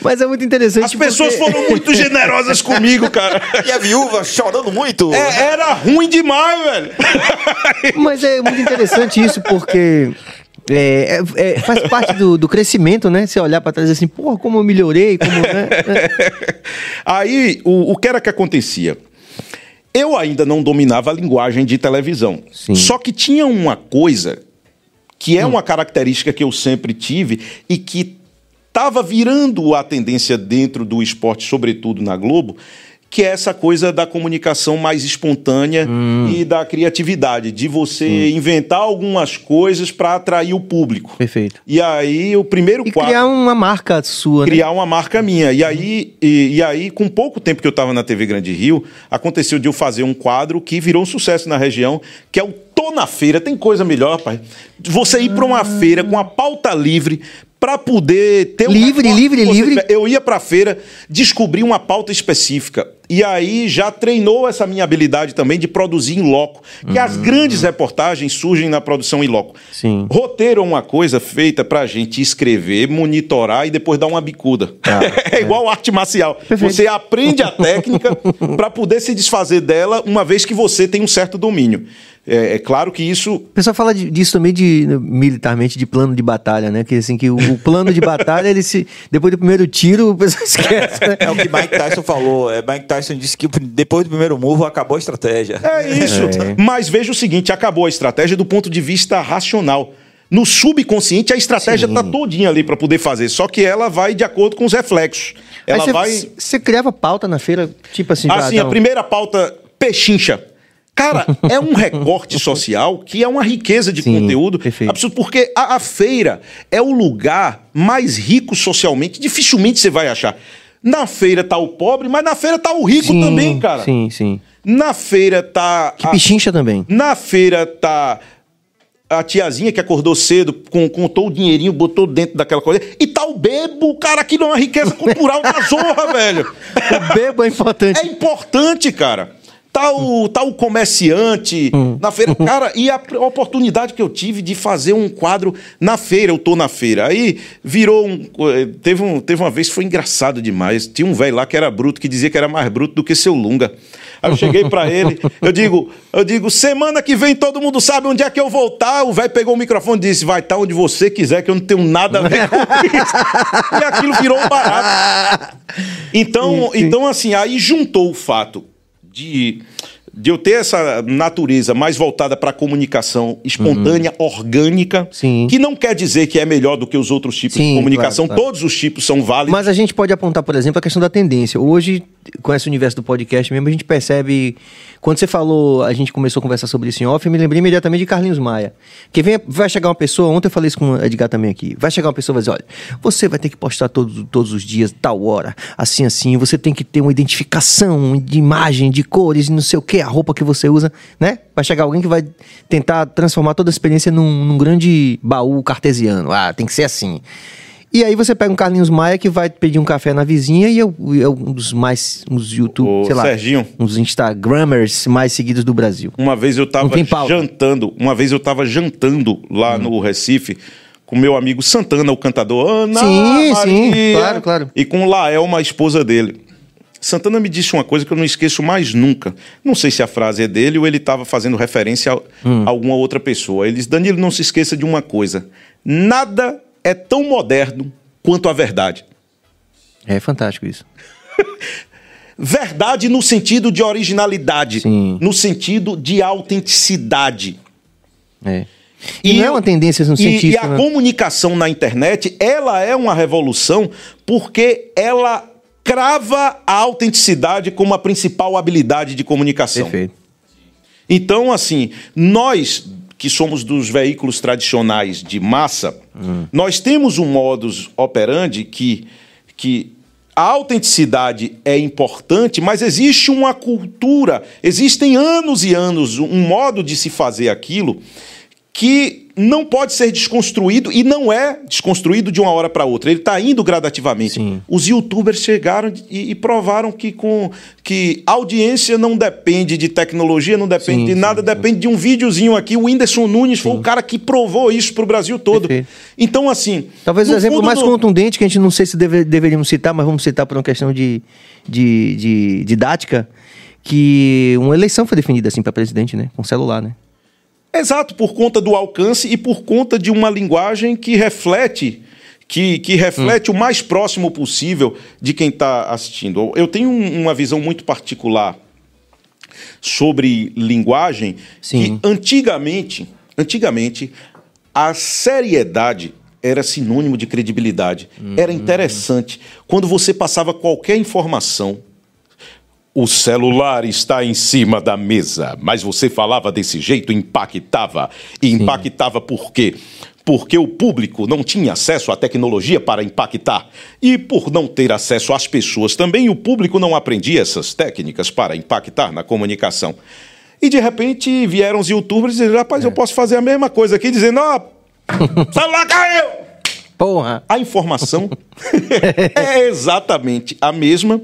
Mas é muito interessante As pessoas porque- foram muito generosas comigo, cara. E a viúva chorando muito. É, era ruim demais, velho. Mas é muito interessante isso, porque é, é- é- faz parte do, do crescimento, né? Você olhar pra trás e dizer assim, porra, como eu melhorei, como. Né? Aí, o, o que era que acontecia? Eu ainda não dominava a linguagem de televisão. Sim. Só que tinha uma coisa que é uma característica que eu sempre tive e que estava virando a tendência dentro do esporte, sobretudo na Globo, que é essa coisa da comunicação mais espontânea e da criatividade, de você inventar algumas coisas para atrair o público. Perfeito. E aí, o primeiro E quadro criar uma marca sua, né? criar uma marca minha. E aí, e, e aí, com pouco tempo que eu estava na TV Grande Rio, aconteceu de eu fazer um quadro que virou um sucesso na região, que é o Tô na Feira. Tem coisa melhor, pai? Você ir para uma feira com a pauta livre para poder ter Livre, recorte livre, livre. Eu ia para a feira descobrir uma pauta específica. E aí já treinou essa minha habilidade também de produzir em loco. Que as grandes reportagens surgem na produção em loco. Sim. Roteiro é uma coisa feita pra gente escrever, monitorar e depois dar uma bicuda. é igual arte marcial. Perfeito. Você aprende a técnica pra poder se desfazer dela uma vez que você tem um certo domínio. É, é claro que isso O pessoal fala de- disso também de militarmente de plano de batalha, né? Que assim que o, o plano de batalha ele se depois do primeiro tiro o pessoal esquece, né? É o que Mike Tyson falou. É, Mike Tyson disse que depois do primeiro murro acabou a estratégia. É isso. Mas veja o seguinte: acabou a estratégia do ponto de vista racional. No subconsciente, a estratégia Sim. tá todinha ali para poder fazer, só que ela vai de acordo com os reflexos. Ela você, vai. você criava pauta na feira, tipo assim, Assim, já, a primeira pauta, pechincha. Cara, é um recorte social que é uma riqueza de Sim, conteúdo perfeito. absurdo, porque a, a feira é o lugar mais rico socialmente, dificilmente você vai achar. Na feira tá o pobre, mas na feira tá o rico Sim, também, cara. Sim, sim. Na feira tá. Que a- pichincha também. na feira tá a tiazinha que acordou cedo, com, contou o dinheirinho, botou dentro daquela coisa. E tá o bebo, cara, aquilo é uma riqueza cultural da zorra, velho. O bebo é importante. É importante, cara. Tal, tal comerciante na feira. Cara, e a oportunidade que eu tive de fazer um quadro na feira, eu tô na feira. Aí virou um. eh, Teve, um, teve uma vez, foi engraçado demais. Tinha um velho lá que era bruto, que dizia que era mais bruto do que seu Lunga. Aí eu cheguei pra ele, eu digo, eu digo, semana que vem todo mundo sabe onde é que eu vou estar. O velho pegou o microfone e disse: vai estar onde você quiser, que eu não tenho nada a ver com isso. e aquilo virou um barato. Então, então, assim, aí juntou o fato de, de eu ter essa natureza mais voltada para a comunicação espontânea, orgânica, Uhum. Sim. que não quer dizer que é melhor do que os outros tipos Sim, de comunicação. claro, claro. Todos os tipos são válidos. Mas a gente pode apontar, por exemplo, a questão da tendência. Hoje, com esse universo do podcast mesmo, a gente percebe. Quando você falou, a gente começou a conversar sobre isso em off, eu me lembrei imediatamente de Carlinhos Maia. Porque vem, vai chegar uma pessoa, ontem eu falei isso com o Edgar também aqui. Vai chegar uma pessoa e vai dizer: olha, você vai ter que postar todos, todos os dias, tal hora, assim, assim. Você tem que ter uma identificação de imagem, de cores, e não sei o que, a roupa que você usa, né? Vai chegar alguém que vai tentar transformar toda a experiência num, num grande baú cartesiano. Ah, tem que ser assim. E aí você pega um Carlinhos Maia que vai pedir um café na vizinha e é, o- é um dos mais, uns YouTube, Ô, sei lá, Serginho. uns Instagrammers mais seguidos do Brasil. Uma vez eu tava jantando, uma vez eu tava jantando lá no Recife com meu amigo Santana, o cantador. Ana Sim, sim, Maria, claro, claro. E com Laelma, a esposa dele. Santana me disse uma coisa que eu não esqueço mais nunca. Não sei se a frase é dele ou ele estava fazendo referência a, Hum. a alguma outra pessoa. Ele disse: Danilo, não se esqueça de uma coisa. Nada é tão moderno quanto a verdade. É fantástico isso. Verdade no sentido de originalidade, Sim. no sentido de autenticidade. É. E, não é uma tendência no e, científico, e a né? comunicação na internet, ela é uma revolução porque ela crava a autenticidade como a principal habilidade de comunicação. Perfeito. Então, assim, nós que somos dos veículos tradicionais de massa, nós temos um modus operandi que, que a autenticidade é importante, mas existe uma cultura, existem anos e anos um modo de se fazer aquilo que não pode ser desconstruído e não é desconstruído de uma hora para outra. Ele está indo gradativamente. Sim. Os youtubers chegaram e, e provaram que, com, que audiência não depende de tecnologia, não depende Sim, de nada, sim. depende de um videozinho aqui. O Whindersson Nunes foi o cara que provou isso para o Brasil todo. Perfeito. Então, assim. Talvez o exemplo mais no- contundente, que a gente não sei se deve- deveríamos citar, mas vamos citar por uma questão de, de, de didática, que uma eleição foi definida assim para presidente, né? Com celular, né? Exato, por conta do alcance e por conta de uma linguagem que reflete que, que reflete o mais próximo possível de quem está assistindo. Eu tenho um- uma visão muito particular sobre linguagem Sim. que antigamente, antigamente a seriedade era sinônimo de credibilidade. Era interessante quando você passava qualquer informação o celular está em cima da mesa, mas você falava desse jeito, impactava. E impactava por quê? Porque o público não tinha acesso à tecnologia para impactar. E por não ter acesso às pessoas também, o público não aprendia essas técnicas para impactar na comunicação. E de repente vieram os youtubers e disseram: rapaz, eu posso fazer a mesma coisa aqui, dizendo: ó, celular caiu! Porra! A informação é exatamente a mesma.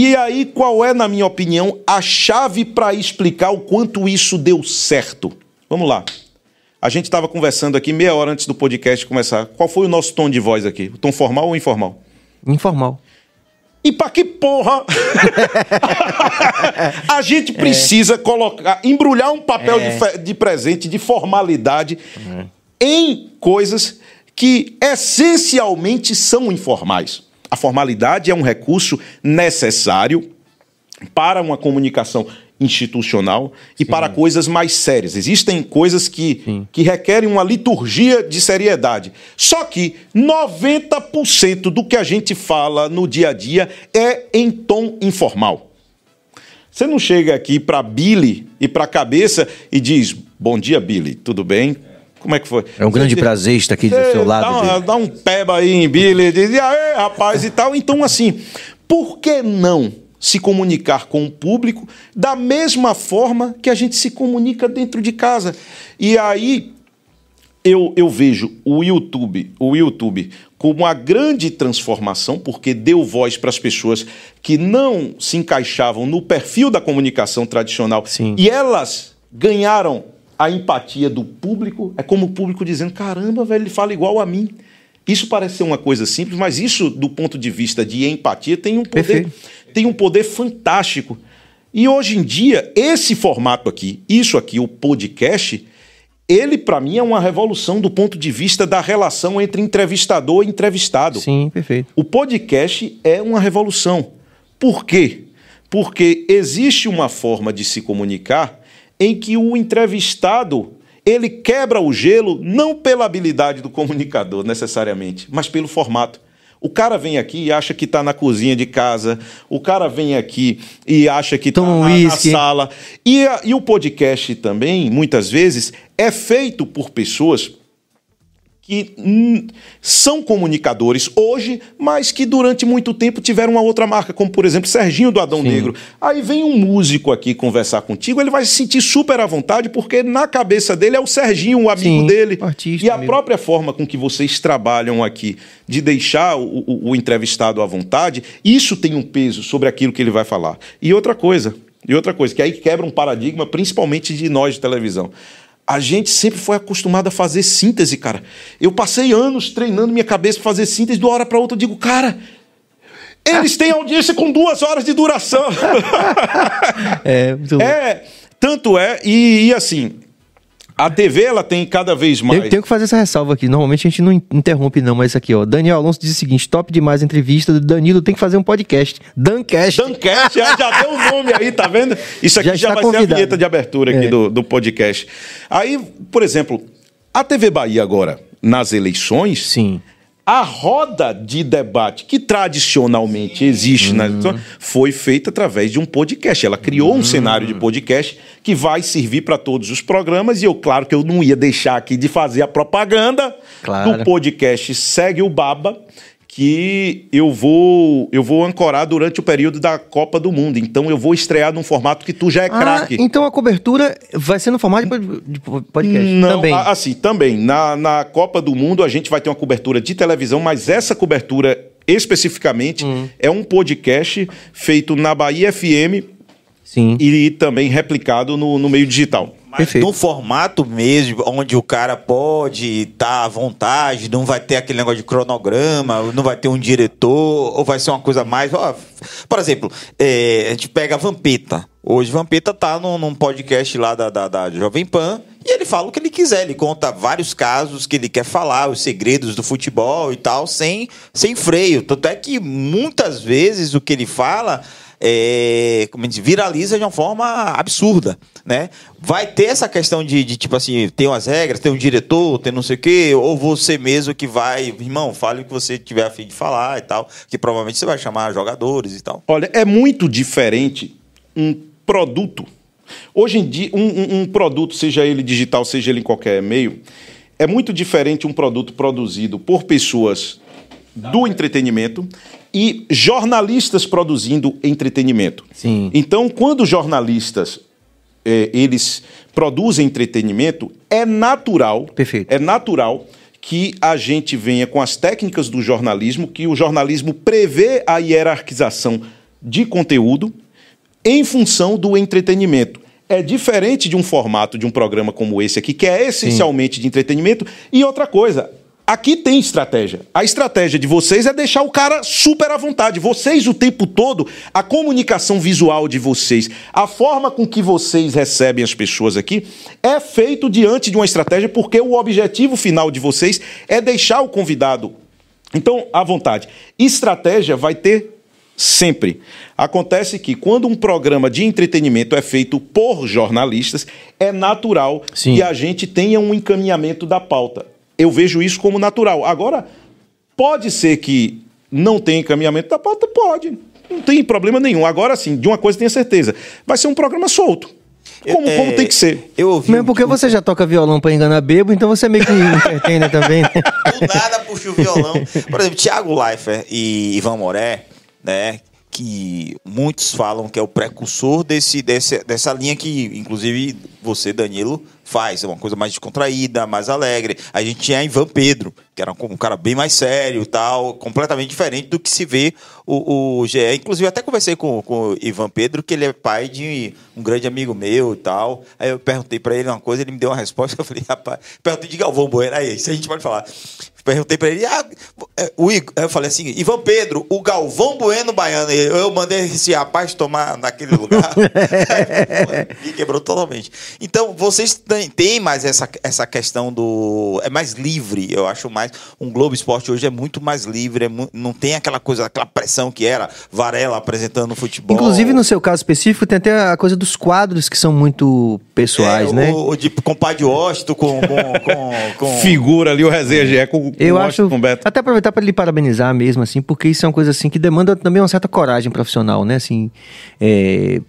E aí, qual é, na minha opinião, a chave para explicar o quanto isso deu certo? Vamos lá. A gente estava conversando aqui meia hora antes do podcast começar. Qual foi o nosso tom de voz aqui? O tom formal ou informal? Informal. E pra que porra? a gente precisa colocar, embrulhar um papel de, fe- de presente, de formalidade, em coisas que essencialmente são informais. A formalidade é um recurso necessário para uma comunicação institucional e para coisas mais sérias. Existem coisas que, que requerem uma liturgia de seriedade. Só que 90% do que a gente fala no dia a dia é em tom informal. Você não chega aqui para Billy e para a cabeça e diz: Bom dia, Billy, tudo bem? Como é que foi? É um grande Você- prazer estar aqui do seu lado. Dá, uma- dá um peba aí em Billy, diz, e aí, rapaz, e tal. Então, assim, por que não se comunicar com o público da mesma forma que a gente se comunica dentro de casa? E aí, eu, eu vejo o YouTube, o YouTube como a grande transformação, porque deu voz para as pessoas que não se encaixavam no perfil da comunicação tradicional Sim. e elas ganharam a empatia do público. É como o público dizendo: caramba, velho, ele fala igual a mim. Isso parece ser uma coisa simples, mas isso, do ponto de vista de empatia, tem um poder, Perfeito. tem um poder fantástico. E hoje em dia, esse formato aqui, isso aqui, o podcast, ele para mim é uma revolução do ponto de vista da relação entre entrevistador e entrevistado. Sim, perfeito. O podcast é uma revolução. Por quê? Porque existe uma forma de se comunicar em que o entrevistado ele quebra o gelo não pela habilidade do comunicador necessariamente, mas pelo formato. O cara vem aqui e acha que está na cozinha de casa, o cara vem aqui e acha que está na, na sala. E, a- e o podcast também, muitas vezes, é feito por pessoas que são comunicadores hoje, mas que durante muito tempo tiveram uma outra marca, como por exemplo Serginho do Adão Sim. Negro. Aí vem um músico aqui conversar contigo, ele vai se sentir super à vontade, porque na cabeça dele é o Serginho, um amigo Sim, dele. artista, e a amigo. própria forma com que vocês trabalham aqui, de deixar o, o- o entrevistado à vontade, isso tem um peso sobre aquilo que ele vai falar. E outra coisa, e outra coisa, que aí quebra um paradigma, principalmente de nós de televisão. A gente sempre foi acostumado a fazer síntese, cara. Eu passei anos treinando minha cabeça para fazer síntese, de uma hora para outra eu digo, cara, eles têm audiência com duas horas de duração. É, muito é, tanto é, e, e assim, a TV ela tem cada vez mais. Tenho, tenho que fazer essa ressalva aqui. Normalmente a gente não in- interrompe, não, mas isso aqui, ó. Daniel Alonso diz o seguinte: top demais a entrevista do Danilo, tem que fazer um podcast. Dancast. Dancast, já, já deu o nome aí, tá vendo? Isso aqui Já já, vai ser a convidado. vinheta de abertura aqui É. do, do podcast. Aí, por exemplo, a TV Bahia agora, nas eleições, Sim. A roda de debate que tradicionalmente existe na eleição foi feita através de um podcast. Ela criou um cenário de podcast que vai servir para todos os programas e eu, claro que eu não ia deixar aqui de fazer a propaganda Claro. do podcast Segue o Baba, que eu vou eu vou ancorar durante o período da Copa do Mundo. Então eu vou estrear num formato que tu já é Ah, craque. então a cobertura vai ser no formato de pod- de podcast. Não, Também. assim, também. Na, na Copa do Mundo a gente vai ter uma cobertura de televisão, mas essa cobertura especificamente Hum. é um podcast feito na Bahia FM Sim. e também replicado no, no meio digital. Mas Perfeito. num formato mesmo, onde o cara pode estar à vontade, não vai ter aquele negócio de cronograma, não vai ter um diretor, ou vai ser uma coisa mais. ó, por exemplo, é, a gente pega a Vampeta. Hoje, Vampeta tá num, num podcast lá da, da, da Jovem Pan e ele fala o que ele quiser. Ele conta vários casos que ele quer falar, os segredos do futebol e tal, sem, sem freio. Tanto é que muitas vezes o que ele fala é, viraliza de uma forma absurda, né? Vai ter essa questão de, de, tipo assim, tem umas regras, tem um diretor, tem não sei o quê, ou você mesmo que vai, irmão, fale o que você tiver a fim de falar e tal, que provavelmente você vai chamar jogadores e tal. Olha, é muito diferente um produto. Hoje em dia, um, um- um produto, seja ele digital, seja ele em qualquer meio, é muito diferente um produto produzido por pessoas do entretenimento e jornalistas produzindo entretenimento. Sim. Então, quando jornalistas eh, eles produzem entretenimento, é natural, Perfeito. é natural que a gente venha com as técnicas do jornalismo, que o jornalismo prevê a hierarquização de conteúdo em função do entretenimento. É diferente de um formato de um programa como esse aqui, que é essencialmente de entretenimento. E outra coisa, aqui tem estratégia. A estratégia de vocês é deixar o cara super à vontade. Vocês o tempo todo, a comunicação visual de vocês, a forma com que vocês recebem as pessoas aqui, é feito diante de uma estratégia, porque o objetivo final de vocês é deixar o convidado então, à vontade. Estratégia vai ter sempre. Acontece que quando um programa de entretenimento é feito por jornalistas, é natural Sim. que a gente tenha um encaminhamento da pauta. Eu vejo isso como natural. Agora, pode ser que não tenha encaminhamento da pauta? Pode. Não tem problema nenhum. Agora sim, de uma coisa tenha certeza. Vai ser um programa solto. Como, É, como tem que ser. Eu ouvi. Mesmo porque você já toca violão pra enganar bebo, então você meio que entertainer também, né? Do nada puxa o violão. Por exemplo, Thiago Leifert e Ivan Moré, né? Que muitos falam que é o precursor desse, desse, dessa linha que, inclusive, você, Danilo, faz. É uma coisa mais descontraída, mais alegre. A gente tinha Ivan Pedro, que era um cara bem mais sério tal, completamente diferente do que se vê o, o GE. Inclusive, até conversei com, com o Ivan Pedro, que ele é pai de um grande amigo meu e tal. Aí eu perguntei pra ele uma coisa, ele me deu uma resposta. Eu falei, rapaz, perguntei de Galvão Bueno, aí, isso a gente pode falar. Perguntei pra ele, ah, é, o Igor, eu falei assim, Ivan Pedro, o Galvão Bueno Baiano, eu mandei esse rapaz tomar naquele lugar. Me quebrou totalmente. Então, vocês têm, têm mais essa, essa questão do. É mais livre, eu acho mais. Um Globo Esporte hoje é muito mais livre, é mu- não tem aquela coisa, aquela pressão que era Varela apresentando futebol. Inclusive, no seu caso específico, tem até a coisa dos quadros que são muito pessoais, É, né? O, o de compadre com. com, com, com- Figura ali o resenha com, com Eu acho. Até aproveitar para lhe parabenizar mesmo, assim, porque isso é uma coisa assim que demanda também uma certa coragem profissional, né? Assim, é,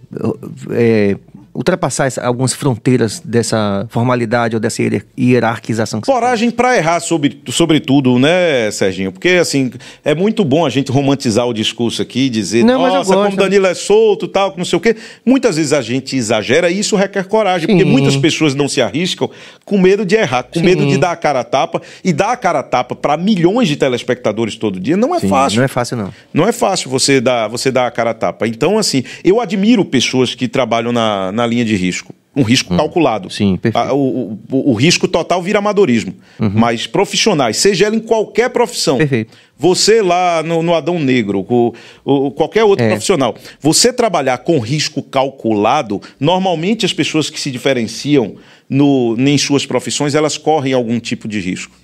é, ultrapassar essa- algumas fronteiras dessa formalidade ou dessa hier- hierarquização. Coragem pra errar sobre, sobre tudo, né, Serginho? Porque, assim, é muito bom a gente romantizar o discurso aqui, dizer, Não, nossa, como gosto. Danilo é solto, tal, não sei o quê. Muitas vezes a gente exagera e isso requer coragem, porque Sim. muitas pessoas não se arriscam com medo de errar, com Sim. medo de dar a cara a tapa. E dar a cara a tapa para milhões de telespectadores todo dia não é Sim, fácil. Não é fácil, não. Não é fácil você dar, você dar a cara a tapa. Então, assim, eu admiro pessoas que trabalham na, na linha de risco. Um risco calculado. Hum. Sim, perfeito. Uhum. O, o- o risco total vira amadorismo. Mas profissionais, seja ela em qualquer profissão. Perfeito. Você lá no, no Adão Negro, o, o- qualquer outro É. profissional, você trabalhar com risco calculado, normalmente as pessoas que se diferenciam no, em suas profissões, elas correm algum tipo de risco.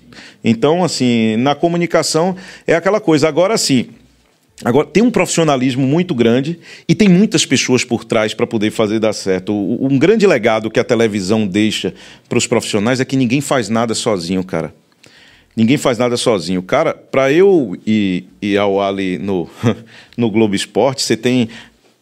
Então, assim, na comunicação é aquela coisa. Agora, sim. Agora, tem um profissionalismo muito grande e tem muitas pessoas por trás para poder fazer dar certo. Um grande legado que a televisão deixa para os profissionais é que ninguém faz nada sozinho, cara. Ninguém faz nada sozinho. Cara, para eu ir, ir ao Ali no, no Globo Esporte, você tem,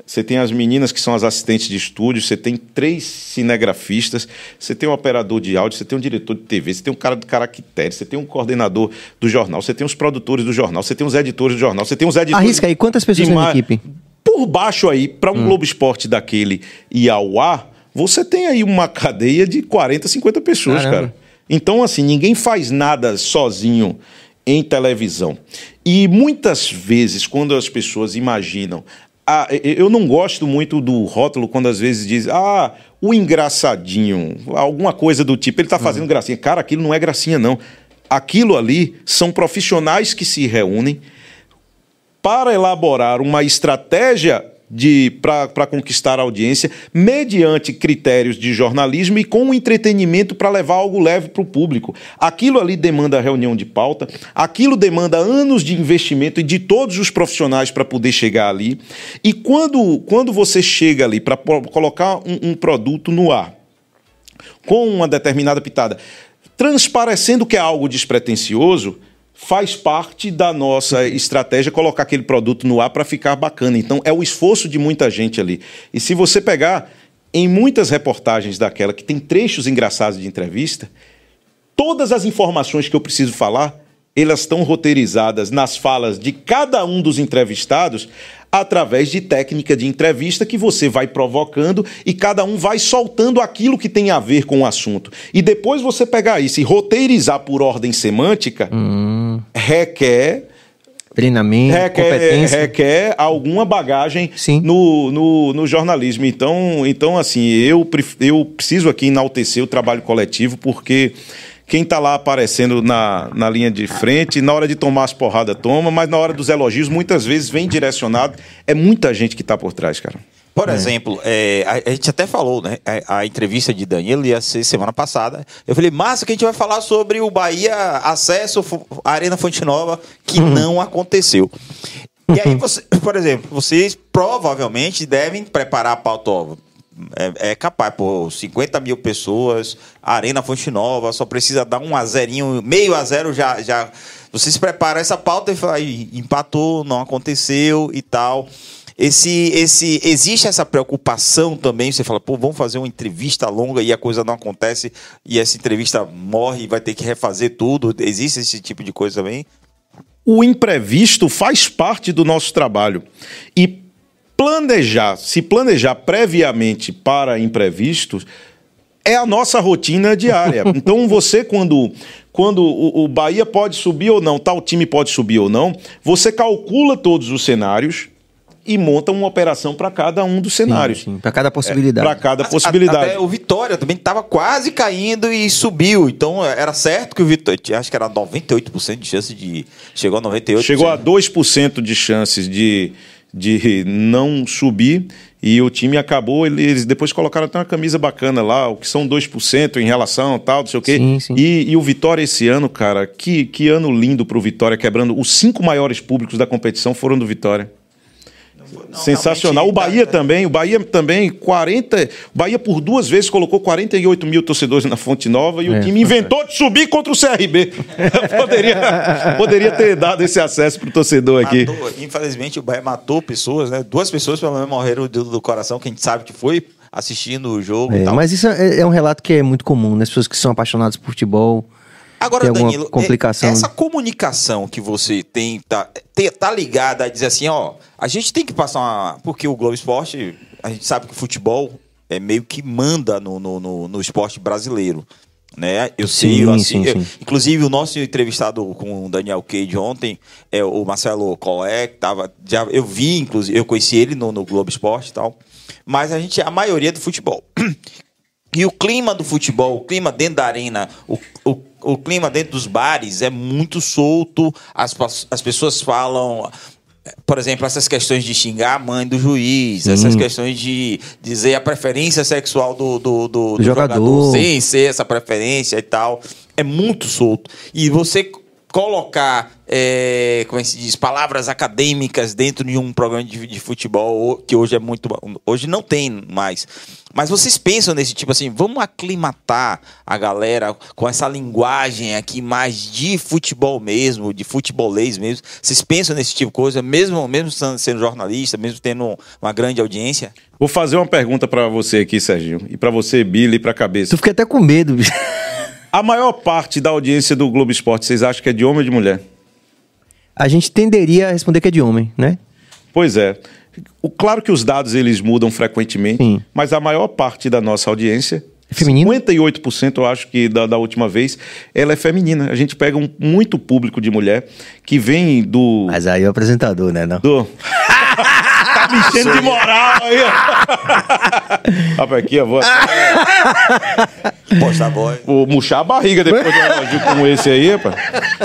você tem as meninas que são as assistentes de estúdio, você tem três cinegrafistas, você tem um operador de áudio, você tem um diretor de TV, você tem um cara do caractere, você tem um coordenador do jornal, você tem os produtores do jornal, você tem os editores do jornal, você tem os editores. Arrisca aí, ququantas pessoas de tem na equipe? Por baixo aí, para um Globo Esporte daquele ir ao ar, você tem aí uma cadeia de 40, 50 pessoas, Caramba. cara. Então, assim, ninguém faz nada sozinho em televisão. E muitas vezes, quando as pessoas imaginam. Ah, eu não gosto muito do rótulo quando às vezes diz, ah, o engraçadinho, alguma coisa do tipo, ele tá fazendo gracinha. Cara, aquilo não é gracinha, não. Aquilo ali são profissionais que se reúnem para elaborar uma estratégia para conquistar a audiência mediante critérios de jornalismo e com entretenimento para levar algo leve para o público. Aquilo ali demanda reunião de pauta, aquilo demanda anos de investimento e de todos os profissionais para poder chegar ali. E quando, quando você chega ali para colocar um- um produto no ar, com uma determinada pitada, transparecendo que é algo despretensioso, faz parte da nossa estratégia colocar aquele produto no ar para ficar bacana. Então, é o esforço de muita gente ali. E se você pegar em muitas reportagens daquela que tem trechos engraçados de entrevista, todas as informações que eu preciso falar, elas estão roteirizadas nas falas de cada um dos entrevistados através de técnica de entrevista que você vai provocando e cada um vai soltando aquilo que tem a ver com o assunto. E depois você pegar isso e roteirizar por ordem semântica requer Treinamento, requer, competência. requer alguma bagagem Sim. no, no, no jornalismo. Então, então assim, eu, eu preciso aqui enaltecer o trabalho coletivo, porque quem está lá aparecendo na, na linha de frente, na hora de tomar as porradas, toma, mas na hora dos elogios, muitas vezes vem direcionado. É muita gente que está por trás, cara. Por exemplo, é, a, a gente até falou, né? A, a entrevista de Danilo ia ser semana passada. Eu falei, massa, que a gente vai falar sobre o Bahia acesso à Arena Fonte Nova, que não aconteceu. E aí, você, por exemplo, vocês provavelmente devem preparar a pauta. É, é capaz, pô, 50 mil pessoas, Arena Fonte Nova, só precisa dar um a zerinho, meio a zero já. já você se prepara essa pauta e fala, "Ih, empatou, não aconteceu e tal. Esse, esse, existe essa preocupação também. Você fala, pô, vamos fazer uma entrevista longa e a coisa não acontece e essa entrevista morre e vai ter que refazer tudo. Existe esse tipo de coisa também? o imprevisto faz parte do nosso trabalho. E planejar, se planejar previamente para imprevistos, é a nossa rotina diária. Então você, quando, quando o, o Bahia pode subir ou não, tal time pode subir ou não, você calcula todos os cenários e monta uma operação para cada um dos cenários. Para cada possibilidade. Para cada A- possibilidade. Até o Vitória também estava quase caindo e subiu. Então era certo que o Vitória. Acho que era 98% de chance de. Chegou a 98%. Chegou a 2% de chances de, de não subir e o time acabou. Eles depois colocaram até uma camisa bacana lá, o que são 2% em relação tal, não sei o quê. Sim, sim. E, e o Vitória esse ano, cara, que, que ano lindo pro Vitória, quebrando. Os cinco maiores públicos da competição foram do Vitória. Sensacional. O Bahia tá- também, o Bahia também, 40. O Bahia por duas vezes colocou 48 mil torcedores na Fonte Nova e o É, time inventou de subir contra o CRB. poderia, poderia ter dado esse acesso pro torcedor aqui. Matou, infelizmente o Bahia matou pessoas, né? Duas pessoas pelo menos morreram do, do coração, que a gente sabe que foi assistindo o jogo e É, tal. mas isso é, é um relato que é muito comum, né? As pessoas que são apaixonadas por futebol. Agora, tem Danilo, complicação? é- essa comunicação que você tem, tá, tá ligada a dizer assim, ó, a gente tem que passar uma. Porque o Globo Esporte, a gente sabe que o futebol é meio que manda no, no, no, no esporte brasileiro. Né? Eu sei, Sim, eu, assim, sim, eu- sim. inclusive o nosso entrevistado com o Daniel Cage ontem, é o Marcelo Colé, que tava, já, eu vi, inclusive, eu conheci ele no, no Globo Esporte e tal, mas a gente é a maioria do futebol. E o clima do futebol, o clima dentro da arena, o, o, o clima dentro dos bares é muito solto. As, as pessoas falam, por exemplo, essas questões de xingar a mãe do juiz, essas questões de dizer a preferência sexual do, do, do- do jogador. jogador sem ser essa preferência e tal. É muito solto. E você colocar, é, como é que se diz, palavras acadêmicas dentro de um programa de, de futebol, que hoje é muito. Hoje não tem mais. Mas vocês pensam nesse tipo assim, vamos aclimatar a galera com essa linguagem aqui mais de futebol mesmo, de futebolês mesmo. Vocês pensam nesse tipo de coisa, mesmo, mesmo sendo sendo jornalista, mesmo tendo uma grande audiência? Vou fazer uma pergunta pra você aqui, Serginho, e pra você, Billy, e pra cabeça. Tu fica até com medo, bicho. A maior parte da audiência do Globo Esporte, vocês acham que é de homem ou de mulher? A gente tenderia a responder que é de homem, né? Pois é. O, claro que os dados eles mudam frequentemente, Sim. mas a maior parte da nossa audiência, feminino? 58% eu acho que da, da última vez, ela é feminina. A gente pega um, muito público de mulher que vem do. Mas aí é o apresentador, né? Não? do... tá me enchendo de moral aí. ó. Rapaz, aqui eu vou, Posta a voz. vou murchar a barriga depois de um elogio como esse aí, rapaz.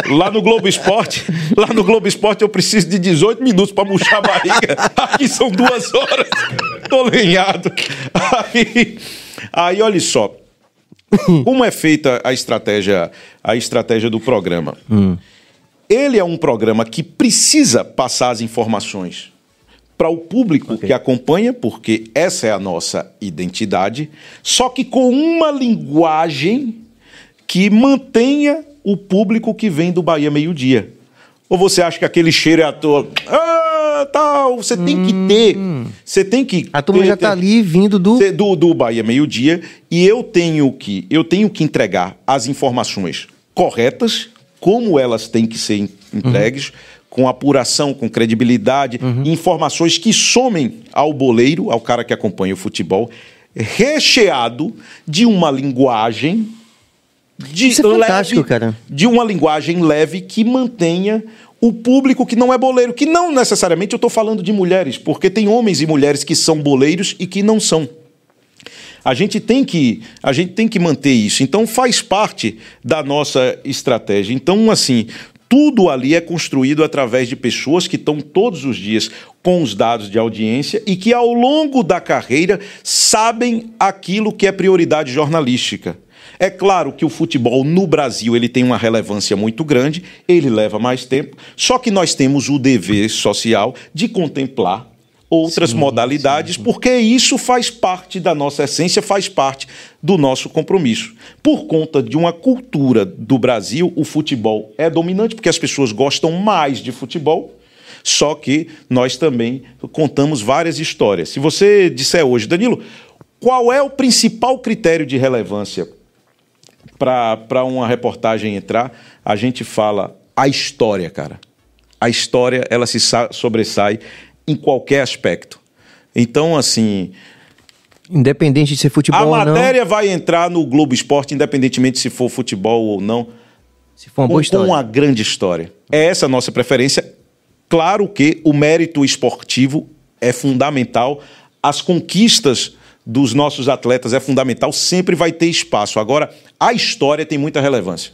Lá no Globo Esporte, lá no Globo Esporte eu preciso de 18 minutos pra murchar a barriga. Aqui são duas horas. Tô lenhado. Aí, aí olha só. Como é feita a estratégia, a estratégia do programa? Ele é um programa que precisa passar as informações para o público que acompanha, porque essa é a nossa identidade, só que com uma linguagem que mantenha o público que vem do Bahia meio-dia. Ou você acha que aquele cheiro é à toa? Ah, tal, você tem que ter. Você tem que Hum. A turma ter- já tá ter- ali vindo do. Do, do Bahia Meio Dia e eu tenho que eu tenho que entregar as informações corretas, como elas têm que ser en- entregues, com apuração, com credibilidade, informações que somem ao boleiro, ao cara que acompanha o futebol, recheado de uma linguagem de Isso é fantástico, cara. de uma linguagem leve que mantenha o público que não é boleiro, que não necessariamente eu estou falando de mulheres, porque tem homens e mulheres que são boleiros e que não são. A gente tem que a gente tem que manter isso. Então faz parte da nossa estratégia. Então assim, tudo ali é construído através de pessoas que estão todos os dias com os dados de audiência e que ao longo da carreira sabem aquilo que é prioridade jornalística. É claro que o futebol no Brasil ele tem uma relevância muito grande, ele leva mais tempo, só que nós temos o dever social de contemplar outras modalidades, porque isso faz parte da nossa essência, faz parte do nosso compromisso. Por conta de uma cultura do Brasil, o futebol é dominante, porque as pessoas gostam mais de futebol. Só que nós também contamos várias histórias. Se você disser hoje, Danilo, qual é o principal critério de relevância para uma reportagem entrar? A gente fala a história, cara. A história, ela se sa- sobressai em qualquer aspecto. Então, assim, Independente de ser futebol A ou não, matéria vai entrar no Globo Esporte, independentemente se for futebol ou não. se for uma boa com, história. com uma grande história. É essa a nossa preferência. Claro que o mérito esportivo é fundamental, as conquistas dos nossos atletas é fundamental, sempre vai ter espaço. Agora, a história tem muita relevância.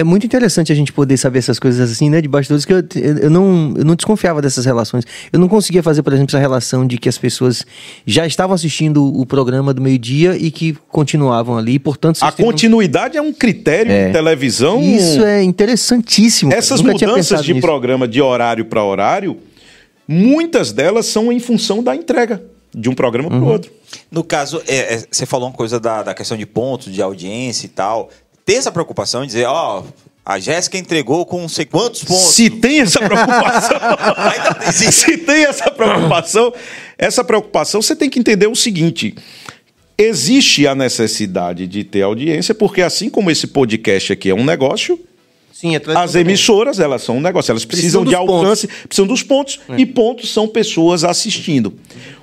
É muito interessante a gente poder saber essas coisas assim, né, de bastidores, que eu, eu, não, eu não desconfiava dessas relações. Eu não conseguia fazer, por exemplo, essa relação de que as pessoas já estavam assistindo o programa do meio-dia e que continuavam ali, portanto... A um- continuidade é um critério É. de televisão. Isso é interessantíssimo. Essas mudanças de nisso. programa de horário para horário, muitas delas são em função da entrega de um programa Uhum. para o outro. No caso, é, é, você falou uma coisa da, da questão de pontos, de audiência e tal. Ter essa preocupação de dizer, ó, a Jéssica entregou com não sei quantos pontos. Se tem essa preocupação, Ainda existe. se tem essa preocupação, essa preocupação você tem que entender o seguinte: existe a necessidade de ter audiência, porque assim como esse podcast aqui é um negócio, Sim, é as também. emissoras elas são um negócio, elas precisam, Precisam de alcance, precisam dos pontos e pontos são pessoas assistindo.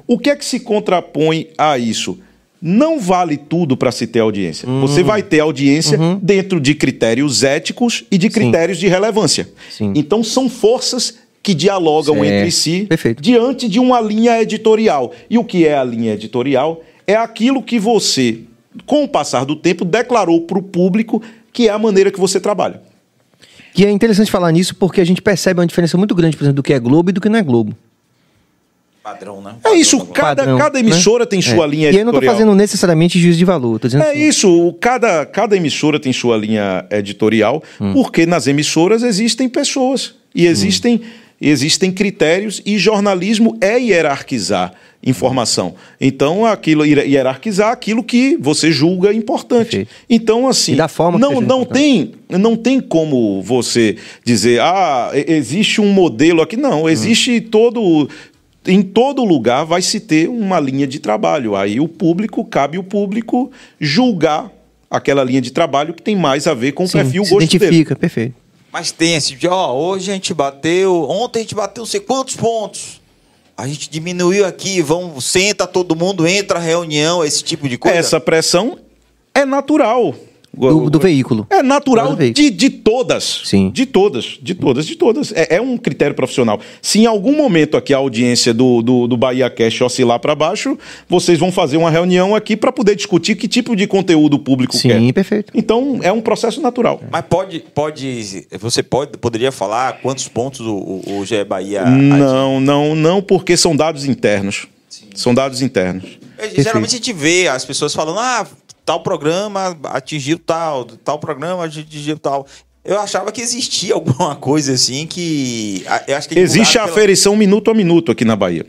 O que é que se contrapõe a isso? Não vale tudo para se ter audiência. Você vai ter audiência dentro de critérios éticos e de critérios de relevância. Sim. Então são forças que dialogam Certo. entre si Perfeito. diante de uma linha editorial. E o que é a linha editorial? É aquilo que você, com o passar do tempo, declarou para o público que é a maneira que você trabalha. Que é interessante falar nisso porque a gente percebe uma diferença muito grande, por exemplo, do que é Globo e do que não é Globo. Padrão, né? É isso, cada, Padrão, cada né? emissora tem sua É. linha E eu não editorial. fazendo necessariamente juízo de valor, tô dizendo É assim, isso, o- cada, cada emissora tem sua linha editorial, Hum. porque nas emissoras existem pessoas e existem, existem critérios e jornalismo é hierarquizar informação. Então, aquilo hier- hierarquizar aquilo que você julga importante. Perfeito. Então, assim, E da forma que não, não tem não tem como você dizer, ah, existe um modelo aqui. Não, existe todo. Em todo lugar vai se ter uma linha de trabalho. Aí o público, cabe o público julgar aquela linha de trabalho que tem mais a ver com o Sim, perfil, o se gosto dele. identifica, perfeito. Mas tem esse de, ó, hoje a gente bateu, ontem a gente bateu não sei quantos pontos. A gente diminuiu aqui, vão, senta todo mundo, entra a reunião, esse tipo de coisa. Essa pressão é natural. Do, do veículo. É natural de, de todas. Sim. De todas, de todas, de todas. É, é um critério profissional. Se em algum momento aqui a audiência do, do, do Bahia Cash oscilar para baixo, vocês vão fazer uma reunião aqui para poder discutir que tipo de conteúdo o público Sim, quer. perfeito. Então, é um processo natural. Mas pode, pode, você pode, poderia falar quantos pontos o, o, o GE Bahia... Não, não, não, porque são dados internos. São dados internos. É, Geralmente a gente vê as pessoas falando, ah, tal programa atingiu tal, tal programa atingiu tal. Eu achava que existia alguma coisa assim que. Eu acho que é Existe a pela- aferição minuto a minuto aqui na Bahia.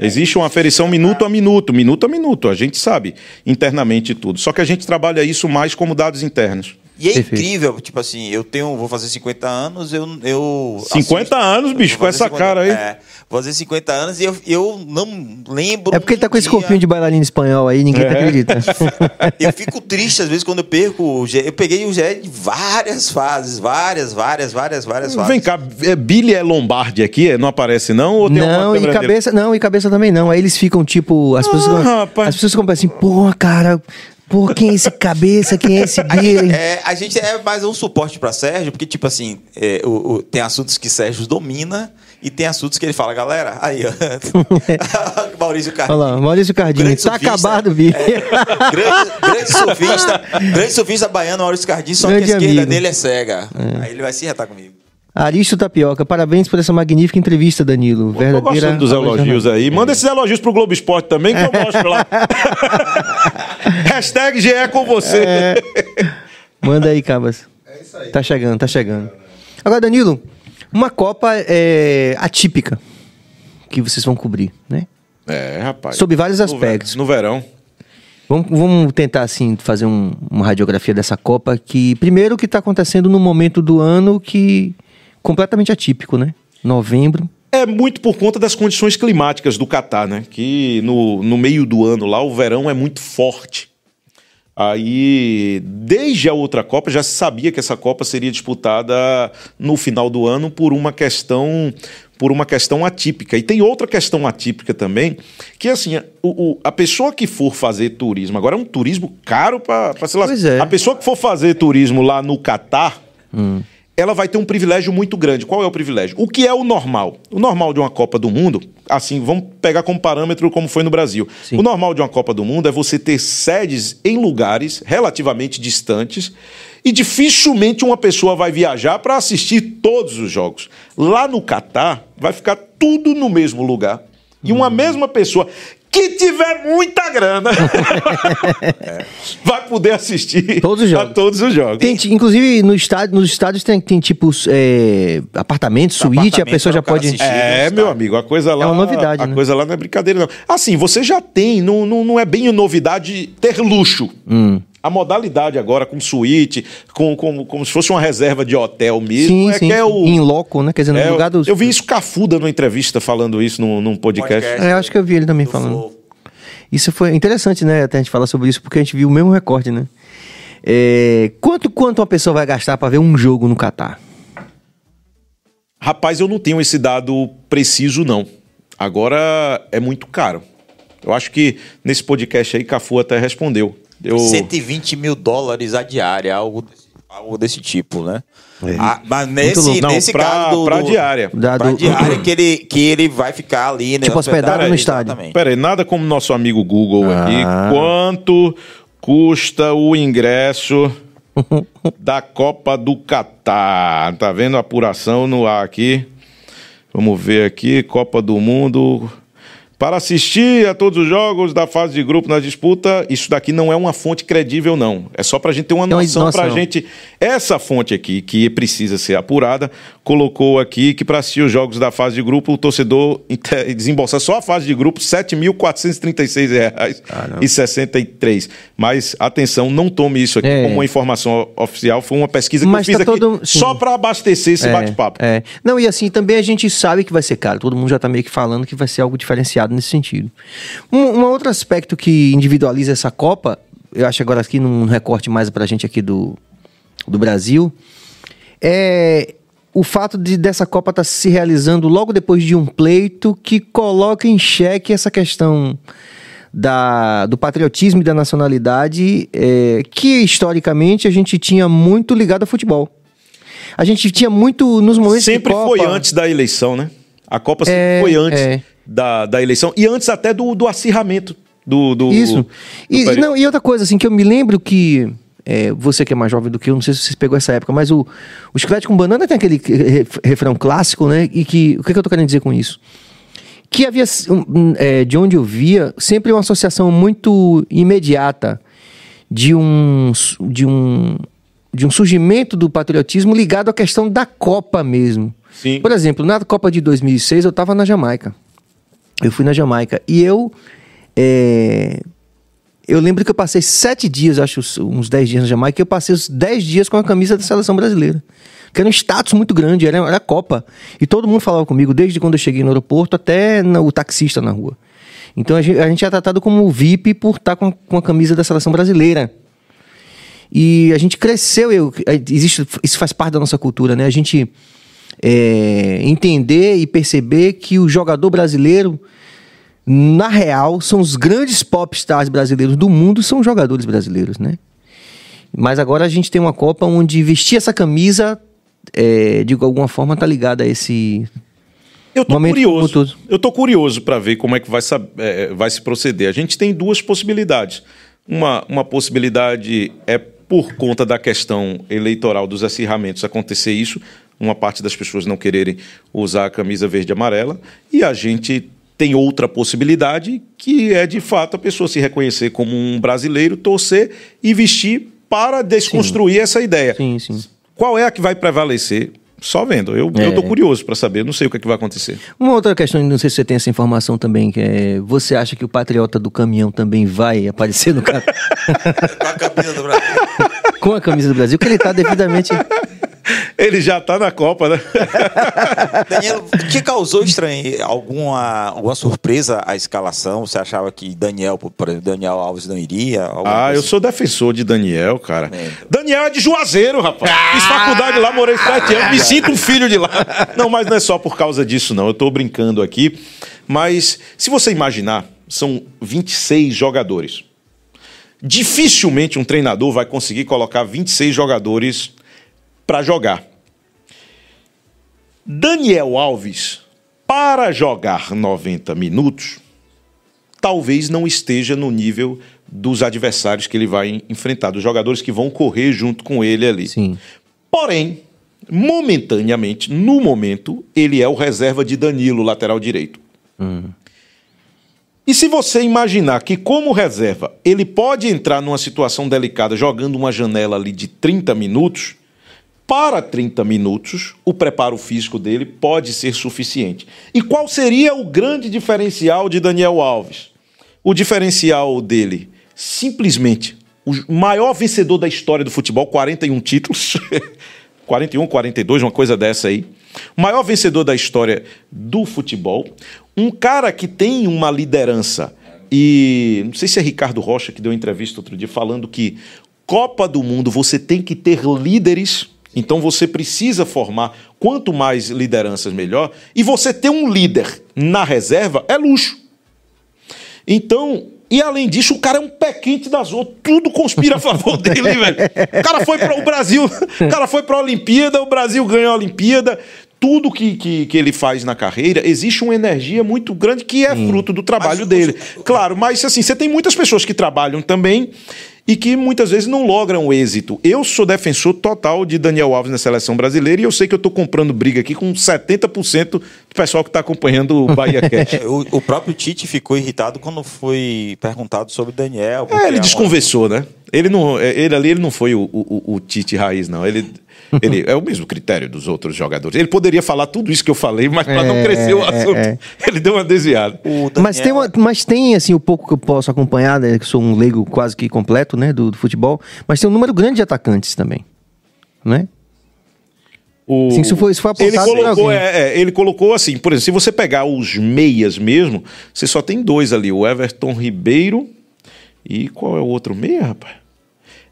Existe uma aferição minuto a minuto, minuto a minuto. A gente sabe internamente tudo. Só que a gente trabalha isso mais como dados internos. E é Perfeito. incrível, tipo assim, eu tenho, vou fazer 50 anos, eu. eu 50 anos, bicho, com essa cara aí. É, vou fazer 50 anos e eu, eu não lembro. É porque ele tá com esse dia- corpinho de bailarino espanhol aí, ninguém tá É. acredita. Eu fico triste às vezes quando eu perco o GE. Eu peguei o GE de várias fases, várias, várias, várias, várias fases. Vem cá, é, Billy é Lombardi aqui? Não aparece não? Ou tem Não, e câmera dele? cabeça, não, e cabeça também não. Aí eles ficam tipo, as pessoas, Ah, ficam- rapaz. as pessoas ficam assim, pô, cara, pô, quem é esse cabeça, quem é esse Billy? É, a gente é mais um suporte para Sérgio, porque, tipo assim, é, o- o- tem assuntos que Sérgio domina e tem assuntos que ele fala, galera, aí, ó. Maurício Olha Carlos. lá, Maurício Cardini, Grande tá surfista. acabado, Billy. grande, grande surfista, grande surfista baiano, Maurício Cardim, só Grande que a esquerda amigo. dele é cega. Aí ele vai se retar comigo. Aristo Tapioca, parabéns por essa magnífica entrevista, Danilo. Tô Verdadeira. gostando dos elogios aí. Manda esses elogios pro Globo Esporte também, que eu mostro lá. Hashtag GE com você. É. Manda aí, Cabas. É isso aí. Tá chegando, tá chegando. Agora, Danilo, uma Copa é, atípica que vocês vão cobrir, né? É, rapaz. Sob vários aspectos. No verão. Vamos, vamos tentar, assim, fazer um- uma radiografia dessa Copa que, primeiro, que está acontecendo no momento do ano que completamente atípico, né? Novembro. É muito por conta das condições climáticas do Catar, né? Que no, no meio do ano lá o verão é muito forte. Aí, desde a outra Copa, já se sabia que essa Copa seria disputada no final do ano por uma questão por uma questão atípica. E tem outra questão atípica também, que assim, o, o- a pessoa que for fazer turismo, agora é um turismo caro para, sei lá, Pois é. a pessoa que for fazer turismo lá no Catar, ela vai ter um privilégio muito grande. Qual é o privilégio? O que é o normal? O normal de uma Copa do Mundo, assim, vamos pegar como parâmetro como foi no Brasil. Sim. O normal de uma Copa do Mundo é você ter sedes em lugares relativamente distantes e dificilmente uma pessoa vai viajar para assistir todos os jogos. Lá no Catar, vai ficar tudo no mesmo lugar. E Hum. uma mesma pessoa que tiver muita grana vai poder assistir Todos os a jogos. todos os jogos. Tem, inclusive, no estádio, nos estádios tem, tem tipos é, apartamentos, suíte, a Apartamento pessoa já pode. assistir. É, meu amigo, a coisa lá. É uma novidade, A né? coisa lá não é brincadeira, não. Assim, você já tem, não, não, não é bem novidade ter luxo. Hum. A modalidade agora com suíte, com, com, como se fosse uma reserva de hotel mesmo, Sim, é sim. que é o. Em loco, né? Quer dizer, no é, lugar dos. Eu vi isso Cafu dando uma entrevista falando isso num, num podcast. Podcast. É, acho que eu vi ele também Do falando. Flow. Isso foi interessante, né? Até a gente falar sobre isso, porque a gente viu o mesmo recorde, né? É, quanto, quanto uma pessoa vai gastar pra ver um jogo no Catar? Rapaz, eu não tenho esse dado preciso, não. Agora é muito caro. Eu acho que nesse podcast aí, Cafu até respondeu. Eu... 120 mil dólares a diária, algo desse, algo desse tipo, né? É. Ah, mas nesse. Não, nesse pra, caso do, pra diária. Da- pra do- diária que ele, que ele vai ficar ali, né? Tipo, hospedado no estádio. Pera aí, nada como nosso amigo Google Ah. aqui. Quanto custa o ingresso da Copa do Catar? Tá vendo a apuração no ar aqui? Vamos ver aqui, Copa do Mundo. Para assistir a todos os jogos da fase de grupo na disputa, isso daqui não é uma fonte credível, não. É só para a gente ter uma uma noção para a gente. Essa fonte aqui, que precisa ser apurada, colocou aqui que para assistir os jogos da fase de grupo, o torcedor desembolsa só a fase de grupo R$ 7.436,63. Mas, atenção, não tome isso aqui É. como uma informação oficial. Foi uma pesquisa que Mas eu fiz tá aqui todo- só para abastecer esse É, bate-papo. É. Não, e assim, também a gente sabe que vai ser caro. Todo mundo já tá meio que falando que vai ser algo diferenciado nesse sentido. Um, um outro aspecto que individualiza essa Copa, eu acho agora aqui num recorte mais pra gente aqui do, do Brasil, é o fato de dessa Copa estar se realizando logo depois de um pleito que coloca em xeque essa questão da, do patriotismo e da nacionalidade é, que historicamente a gente tinha muito ligado ao futebol. A gente tinha muito nos momentos de Sempre Copa, foi antes da eleição, né? A Copa sempre É, foi antes é. Da, da eleição e antes até do, do acirramento do, do Isso. do E, não, e outra coisa, assim, que eu me lembro que. é, você que é mais jovem do que eu, não sei se você pegou essa época, mas o, o Chiclete com Banana tem aquele re- refrão clássico, né? E que. O que, que eu tô querendo dizer com isso? Que havia, é, de onde eu via, sempre uma associação muito imediata de um, de um, de um surgimento do patriotismo ligado à questão da Copa mesmo. Sim. Por exemplo, na Copa de 2006 eu estava na Jamaica. Eu fui na Jamaica e eu. é, eu lembro que eu passei sete dias, acho uns dez dias na Jamaica, eu passei os dez dias com a camisa da seleção brasileira. Que era um status muito grande, era, era a Copa. E todo mundo falava comigo, desde quando eu cheguei no aeroporto até o taxista na rua. Então a gente, a gente é tratado como VIP por estar com, a- com a camisa da seleção brasileira. E a gente cresceu, eu, existe, isso faz parte da nossa cultura, né? A gente é, entender e perceber que o jogador brasileiro, na real, são os grandes popstars brasileiros do mundo, são jogadores brasileiros, né? Mas agora a gente tem uma Copa onde vestir essa camisa, é, de alguma forma, tá ligada a esse. Eu tô Momento curioso. Eu tô curioso para ver como é que vai, eh, vai se proceder. A gente tem duas possibilidades. Uma, uma possibilidade é por conta da questão eleitoral dos acirramentos acontecer isso, uma parte das pessoas não quererem usar a camisa verde e amarela, e a gente tem outra possibilidade que é de fato a pessoa se reconhecer como um brasileiro, torcer e vestir para desconstruir essa ideia. Sim, sim. Qual é a que vai prevalecer? Só vendo. Eu, É. tô curioso para saber, não sei o que, é que vai acontecer. Uma outra questão, não sei se você tem essa informação também, que é. Você acha que o patriota do caminhão também vai aparecer no ca- Com a camisa do Brasil. com a camisa do Brasil? Que ele tá devidamente. Ele já tá na Copa, né? Daniel, te causou estranho alguma, alguma surpresa a escalação? Você achava que Daniel, por exemplo, Daniel Alves não iria? Ah, coisa eu assim? sou defensor de Daniel, cara. É. Daniel é de Juazeiro, rapaz. Ah! Fiz faculdade lá, morei sete anos, me sinto um filho de lá. Não, mas não é só por causa disso, não. Eu tô brincando aqui. Mas se você imaginar, são 26 jogadores. Dificilmente um treinador vai conseguir colocar 26 jogadores para jogar. Daniel Alves, para jogar 90 minutos, talvez não esteja no nível dos adversários que ele vai enfrentar, dos jogadores que vão correr junto com ele ali. Sim. Porém, momentaneamente, no momento, ele é o reserva de Danilo, lateral direito. E se você imaginar que, como reserva, ele pode entrar numa situação delicada jogando uma janela ali de 30 minutos, para 30 minutos, o preparo físico dele pode ser suficiente. E qual seria o grande diferencial de Daniel Alves? O diferencial dele, simplesmente, o maior vencedor da história do futebol, 41 títulos, 41, 42, uma coisa dessa aí. Maior vencedor da história do futebol. Um cara que tem uma liderança. E não sei se é Ricardo Rocha que deu entrevista outro dia falando que Copa do Mundo você tem que ter líderes. Então você precisa formar quanto mais lideranças melhor. E você ter um líder na reserva é luxo. Então, e além disso, o cara é um pé quente das outras. Tudo conspira a favor dele, velho. O cara foi para o Brasil, o cara foi para a Olimpíada, o Brasil ganhou a Olimpíada. Tudo que, que, que ele faz na carreira, existe uma energia muito grande que é fruto do trabalho Mas- dele. Claro, mas assim, você tem muitas pessoas que trabalham também e que muitas vezes não logram êxito. Eu sou defensor total de Daniel Alves na seleção brasileira e eu sei que eu estou comprando briga aqui com 70% do pessoal que está acompanhando o Bahia Cash. É, o, o próprio Tite ficou irritado quando foi perguntado sobre Daniel. É, ele uma- desconversou, né? Ele não, é, ele ali ele não foi o, o, o Tite raiz, não. Ele, ele é o mesmo critério dos outros jogadores. Ele poderia falar tudo isso que eu falei, mas para não É, crescer o é, assunto, é. ele deu uma desviada. O Daniel- Mas tem, uma- mas tem, assim, o pouco que eu posso acompanhar, né? Que sou um leigo quase que completo, né? Do, do futebol. Mas tem um número grande de atacantes também. Né? O- Sim, isso foi- isso foi ele colocou, é, é, ele colocou assim, por exemplo, se você pegar os meias mesmo, você só tem dois ali, o Everton Ribeiro e qual é o outro meia, rapaz?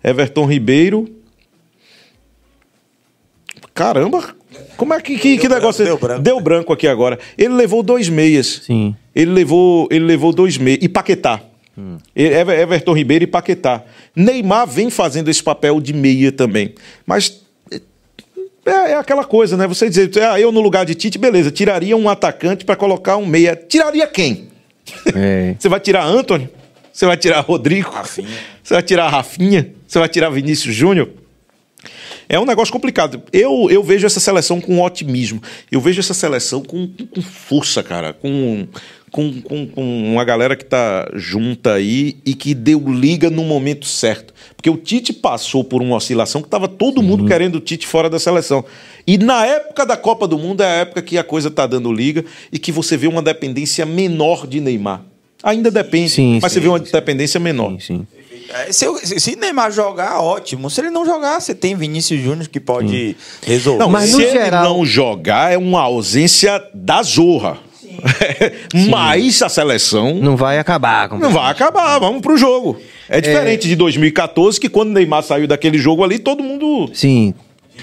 Everton Ribeiro. Caramba, como é que, que, que negócio branco, é- deu branco. deu branco aqui agora? Ele levou dois meias. Sim. Ele levou, ele levou dois meias. E Paquetá. Ever- Everton Ribeiro e Paquetá. Neymar vem fazendo esse papel de meia também. Mas é, é aquela coisa, né? Você dizer, ah, eu no lugar de Tite, beleza, tiraria um atacante para colocar um meia. Tiraria quem? É. Você vai tirar Anthony? Você vai tirar Rodrigo? Rafinha. Você vai tirar Rafinha? Você vai tirar Vinícius Júnior? É um negócio complicado. Eu, eu vejo essa seleção com otimismo. Eu vejo essa seleção com, com- força, cara. Com, com, com, com uma galera que tá junta aí e que deu liga no momento certo. Porque o Tite passou por uma oscilação que tava todo mundo querendo o Tite fora da seleção. E na época da Copa do Mundo é a época que a coisa tá dando liga e que você vê uma dependência menor de Neymar. Ainda depende, Sim, mas sim, você vê uma dependência menor. Sim, sim. É, se, eu- se- Neymar jogar, ótimo. Se ele não jogar, você tem Vinícius Júnior que pode resolver. Não, Mas se ele geral- não jogar é uma ausência da zorra. Mas a seleção não, Não vai acabar. com- vai acabar, vamos pro jogo. É diferente de 2014, que quando o Neymar saiu daquele jogo ali, todo mundo. Sim.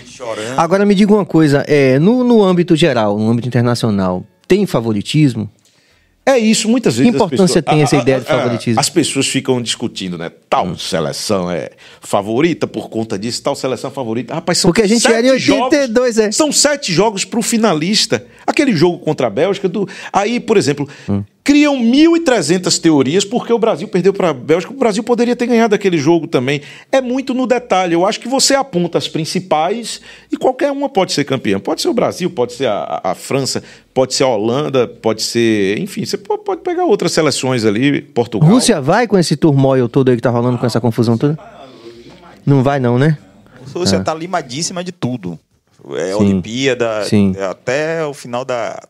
chorando. Agora me diga uma coisa, é, no, no âmbito geral, no âmbito internacional, tem favoritismo? É isso, muitas vezes. Que importância pessoas- tem essa ideia de favoritismo? As pessoas ficam discutindo, né? Tal seleção é favorita por conta disso, tal seleção é favorita. Rapaz, são Porque a gente sete era em 82, jogos, é. São sete jogos pro finalista. Aquele jogo contra a Bélgica, do... aí, por exemplo, Hum. Criam 1.300 teorias porque o Brasil perdeu para a Bélgica. O Brasil poderia ter ganhado aquele jogo também. É muito no detalhe. Eu acho que você aponta as principais e qualquer uma pode ser campeã. Pode ser o Brasil, pode ser a, a França, pode ser a Holanda, pode ser. Enfim, você po- pode pegar outras seleções ali, Portugal. Rússia vai com esse turmoil todo aí que tá rolando, com essa confusão toda? Não vai não, né? A Rússia tá limadíssima de tudo. É Sim. Olimpíada, Sim. até o final da.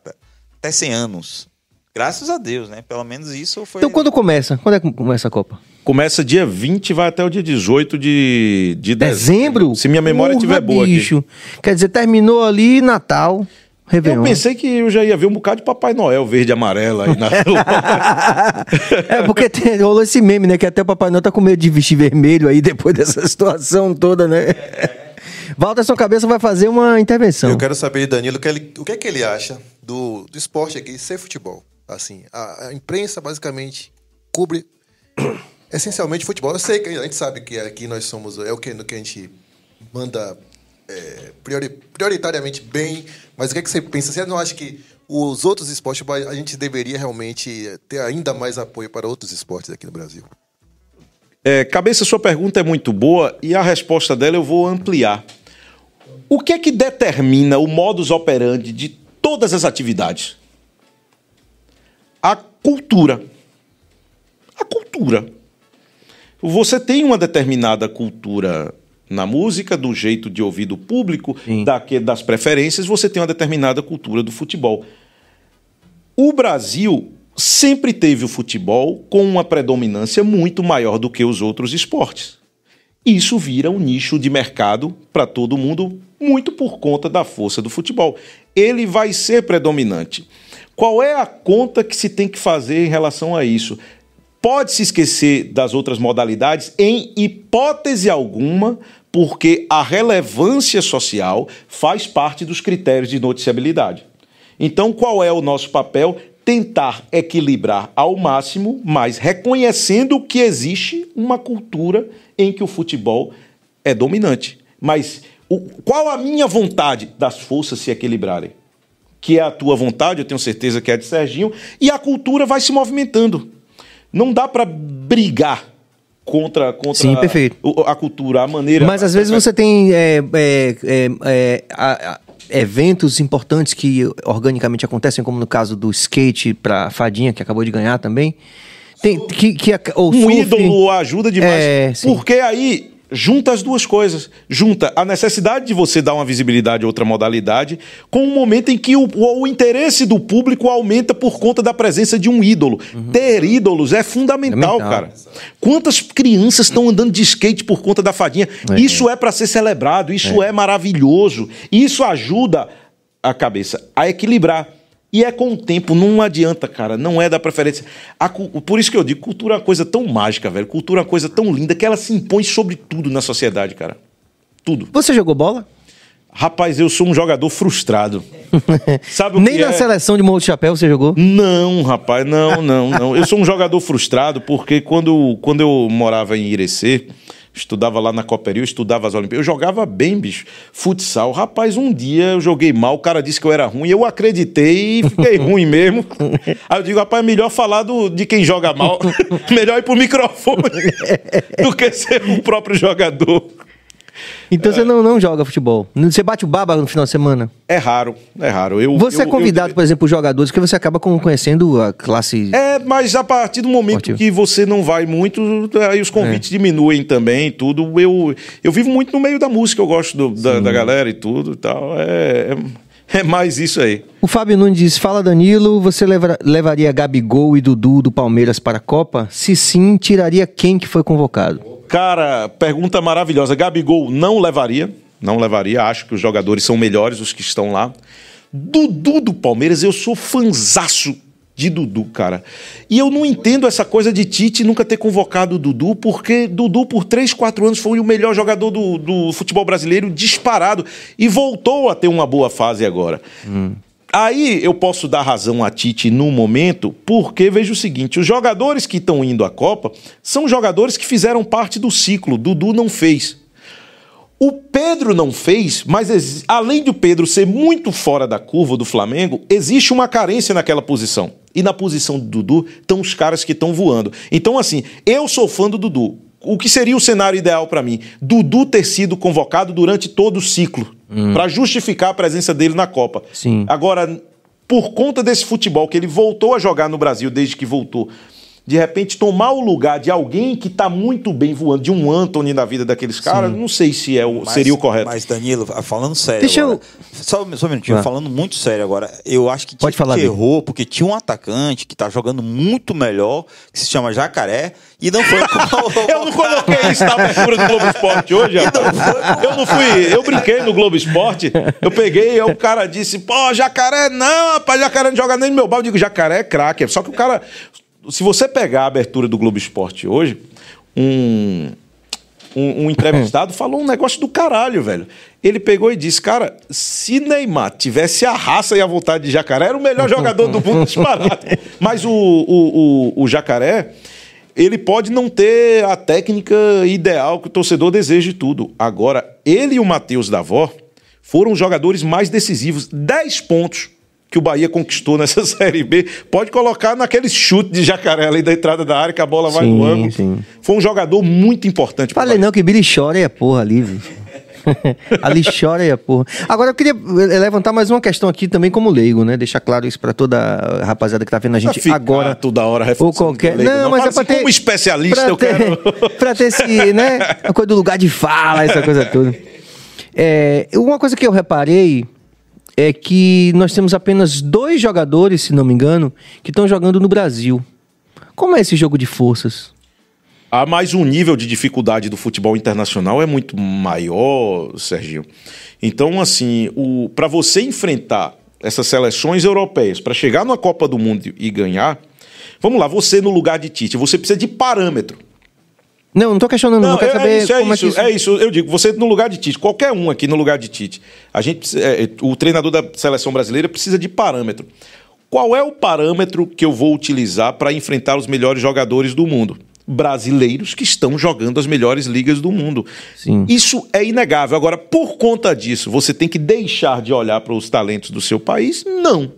Até 100 anos. Graças a Deus, né? Pelo menos isso foi. Então quando começa? Quando é que começa a Copa? Começa dia 20 e vai até o dia 18 de, de Dezembro? Se minha memória estiver boa aqui. bicho. Quer dizer, terminou ali Natal, Eu Réveillon. pensei que eu já ia ver um bocado de Papai Noel verde e amarelo aí na É, porque tem, rolou esse meme, né? Que até o Papai Noel tá com medo de vestir vermelho aí depois dessa situação toda, né? Walterson Cabeça vai fazer uma intervenção. Eu quero saber de Danilo o que, ele, o que é que ele acha do, do esporte aqui ser futebol. Assim, a, a imprensa basicamente cobre essencialmente futebol. Eu sei que a gente sabe que aqui nós somos é o que, no que a gente manda é, priori- prioritariamente bem, mas o que, é que você pensa? Você não acha que os outros esportes a gente deveria realmente ter ainda mais apoio para outros esportes aqui no Brasil? É, cabeça, sua pergunta é muito boa e a resposta dela eu vou ampliar. O que é que determina o modus operandi de todas as atividades? Cultura. A cultura. Você tem uma determinada cultura na música, do jeito de ouvir do público, daque- das preferências, você tem uma determinada cultura do futebol. O Brasil sempre teve o futebol com uma predominância muito maior do que os outros esportes. Isso vira um nicho de mercado para todo mundo, muito por conta da força do futebol. Ele vai ser predominante. Qual é a conta que se tem que fazer em relação a isso? Pode se esquecer das outras modalidades em hipótese alguma, porque a relevância social faz parte dos critérios de noticiabilidade. Então, qual é o nosso papel? Tentar equilibrar ao máximo, mas reconhecendo que existe uma cultura em que o futebol é dominante. Mas o- qual a minha vontade das forças se equilibrarem? Que é a tua vontade, eu tenho certeza que é a de Serginho, e a cultura vai se movimentando. Não dá para brigar contra, contra Sim, perfeito. o- a cultura, a maneira. Mas às vezes você tem é, é, é, é, a- a- eventos importantes que organicamente acontecem, como no caso do skate para Fadinha, que acabou de ganhar também. Tem, que, que, a- ou um surf. ídolo ajuda demais. É, porque aí junta as duas coisas. Junta a necessidade de você dar uma visibilidade a outra modalidade com um momento em que o, o- o interesse do público aumenta por conta da presença de um ídolo. Ter ídolos é fundamental, Fundamental. cara. Quantas crianças estão andando de skate por conta da fadinha? É. Isso é para ser celebrado, isso é. maravilhoso. Isso ajuda a cabeça a equilibrar. E é com o tempo, não adianta, cara, não é da preferência. A por isso que eu digo, cultura é uma coisa tão mágica, velho. Cultura é uma coisa tão linda que ela se impõe sobre tudo na sociedade, cara. Tudo. Você jogou bola? Rapaz, eu sou um jogador frustrado. Sabe o Nem que na é? seleção de de Chapéu você jogou? Não, rapaz, não, não, não. Eu sou um jogador frustrado porque quando, quando eu morava em Irecê, estudava lá na Coperia, eu estudava as Olimpíadas, eu jogava bem, bicho, futsal. Rapaz, um dia eu joguei mal, o cara disse que eu era ruim, eu acreditei e fiquei ruim mesmo. Aí eu digo, rapaz, é melhor falar do, de quem joga mal, melhor ir pro microfone do que ser o próprio jogador. Então você não, não joga futebol. Você bate o baba no final de semana? É raro, é raro. Eu, Você é eu- eu- convidado, por exemplo, jogadores que você acaba conhecendo a classe. É, mas a partir do momento Esportivo. que você não vai muito, aí os convites diminuem também, tudo. Eu, eu vivo muito no meio da música, eu gosto do- da, da galera e tudo e tal. É, é, é mais isso aí. O Fábio Nunes diz: Fala Danilo, você leva- levaria Gabigol e Dudu do Palmeiras para a Copa? Se sim, tiraria quem que foi convocado? Cara, pergunta maravilhosa. Gabigol não levaria, não levaria. Acho que os jogadores são melhores, os que estão lá. Dudu do Palmeiras, eu sou fanzaço de Dudu, cara. E eu não entendo essa coisa de Tite nunca ter convocado o Dudu, porque Dudu, por 3, 4 anos, foi o melhor jogador do, do futebol brasileiro disparado. E voltou a ter uma boa fase agora. Aí eu posso dar razão a Tite no momento, porque veja o seguinte: os jogadores que estão indo à Copa são jogadores que fizeram parte do ciclo. Dudu não fez. O Pedro não fez, mas além do Pedro ser muito fora da curva do Flamengo, existe uma carência naquela posição. E na posição do Dudu estão os caras que estão voando. Então, assim, eu sou fã do Dudu. O que seria o cenário ideal para mim? Dudu ter sido convocado durante todo o ciclo, para justificar a presença dele na Copa. Sim. Agora, por conta desse futebol que ele voltou a jogar no Brasil desde que voltou, de repente tomar o lugar de alguém que tá muito bem voando, de um Anthony na vida daqueles caras, não sei se é o, Mas- seria o correto. Mas, Danilo, falando sério. Deixa eu- agora, Só, só um minutinho, Vai. falando muito sério agora. Eu acho que, Pode tinha- falar, que errou, porque tinha um atacante que tá jogando muito melhor, que se chama Jacaré, e não foi. Eu não coloquei isso na abertura do Globo Esporte hoje, rapaz. Eu não fui, eu brinquei no Globo Esporte. Eu peguei, aí o cara disse, pô, jacaré não, rapaz, jacaré não joga nem no meu balde. Eu digo, jacaré é craque. Só que o cara, se você pegar a abertura do Globo Esporte hoje, um, um, um entrevistado falou um negócio do caralho, velho. Ele pegou e disse, cara, se Neymar tivesse a raça e a vontade de jacaré, era o melhor jogador do mundo disparado. Mas o, o, o, o jacaré ele pode não ter a técnica ideal que o torcedor deseja e tudo. Agora, ele e o Matheus Davó foram os jogadores mais decisivos. 10 pontos que o Bahia conquistou nessa Série B. Pode colocar naquele chute de jacaré ali da entrada da área que a bola vai Sim, no ângulo. sim. Foi um jogador muito importante. Falei não que Billy chora e a porra ali, velho. ali chora e a porra. Agora eu queria eh, levantar mais uma questão aqui também como leigo, né? Deixar claro isso pra toda a rapaziada que tá vendo a gente agora. toda hora ou qualquer. leigo, Não, não. mas Fala é pra assim, ter. como especialista, eu ter, quero- pra ter esse, né? A coisa do lugar de fala, essa coisa toda. É, uma coisa que eu reparei é que nós temos apenas dois jogadores, se não me engano, que estão jogando no Brasil. Como é esse jogo de forças? Ah, mas o nível de dificuldade do futebol internacional é muito maior, Serginho. Então, assim, para você enfrentar essas seleções europeias, para chegar numa Copa do Mundo e ganhar, vamos lá, você no lugar de Tite, você precisa de parâmetro. Não, não tô questionando, não, quero é, saber é isso, é como isso, é que isso... é isso. Eu digo, você no lugar de Tite, qualquer um aqui no lugar de Tite, a gente, precisa- é, o treinador da seleção brasileira precisa de parâmetro. Qual é o parâmetro que eu vou utilizar para enfrentar os melhores jogadores do mundo? Brasileiros que estão jogando as melhores ligas do mundo. Sim. Isso é inegável. Agora, por conta disso, você tem que deixar de olhar para os talentos do seu país? Não.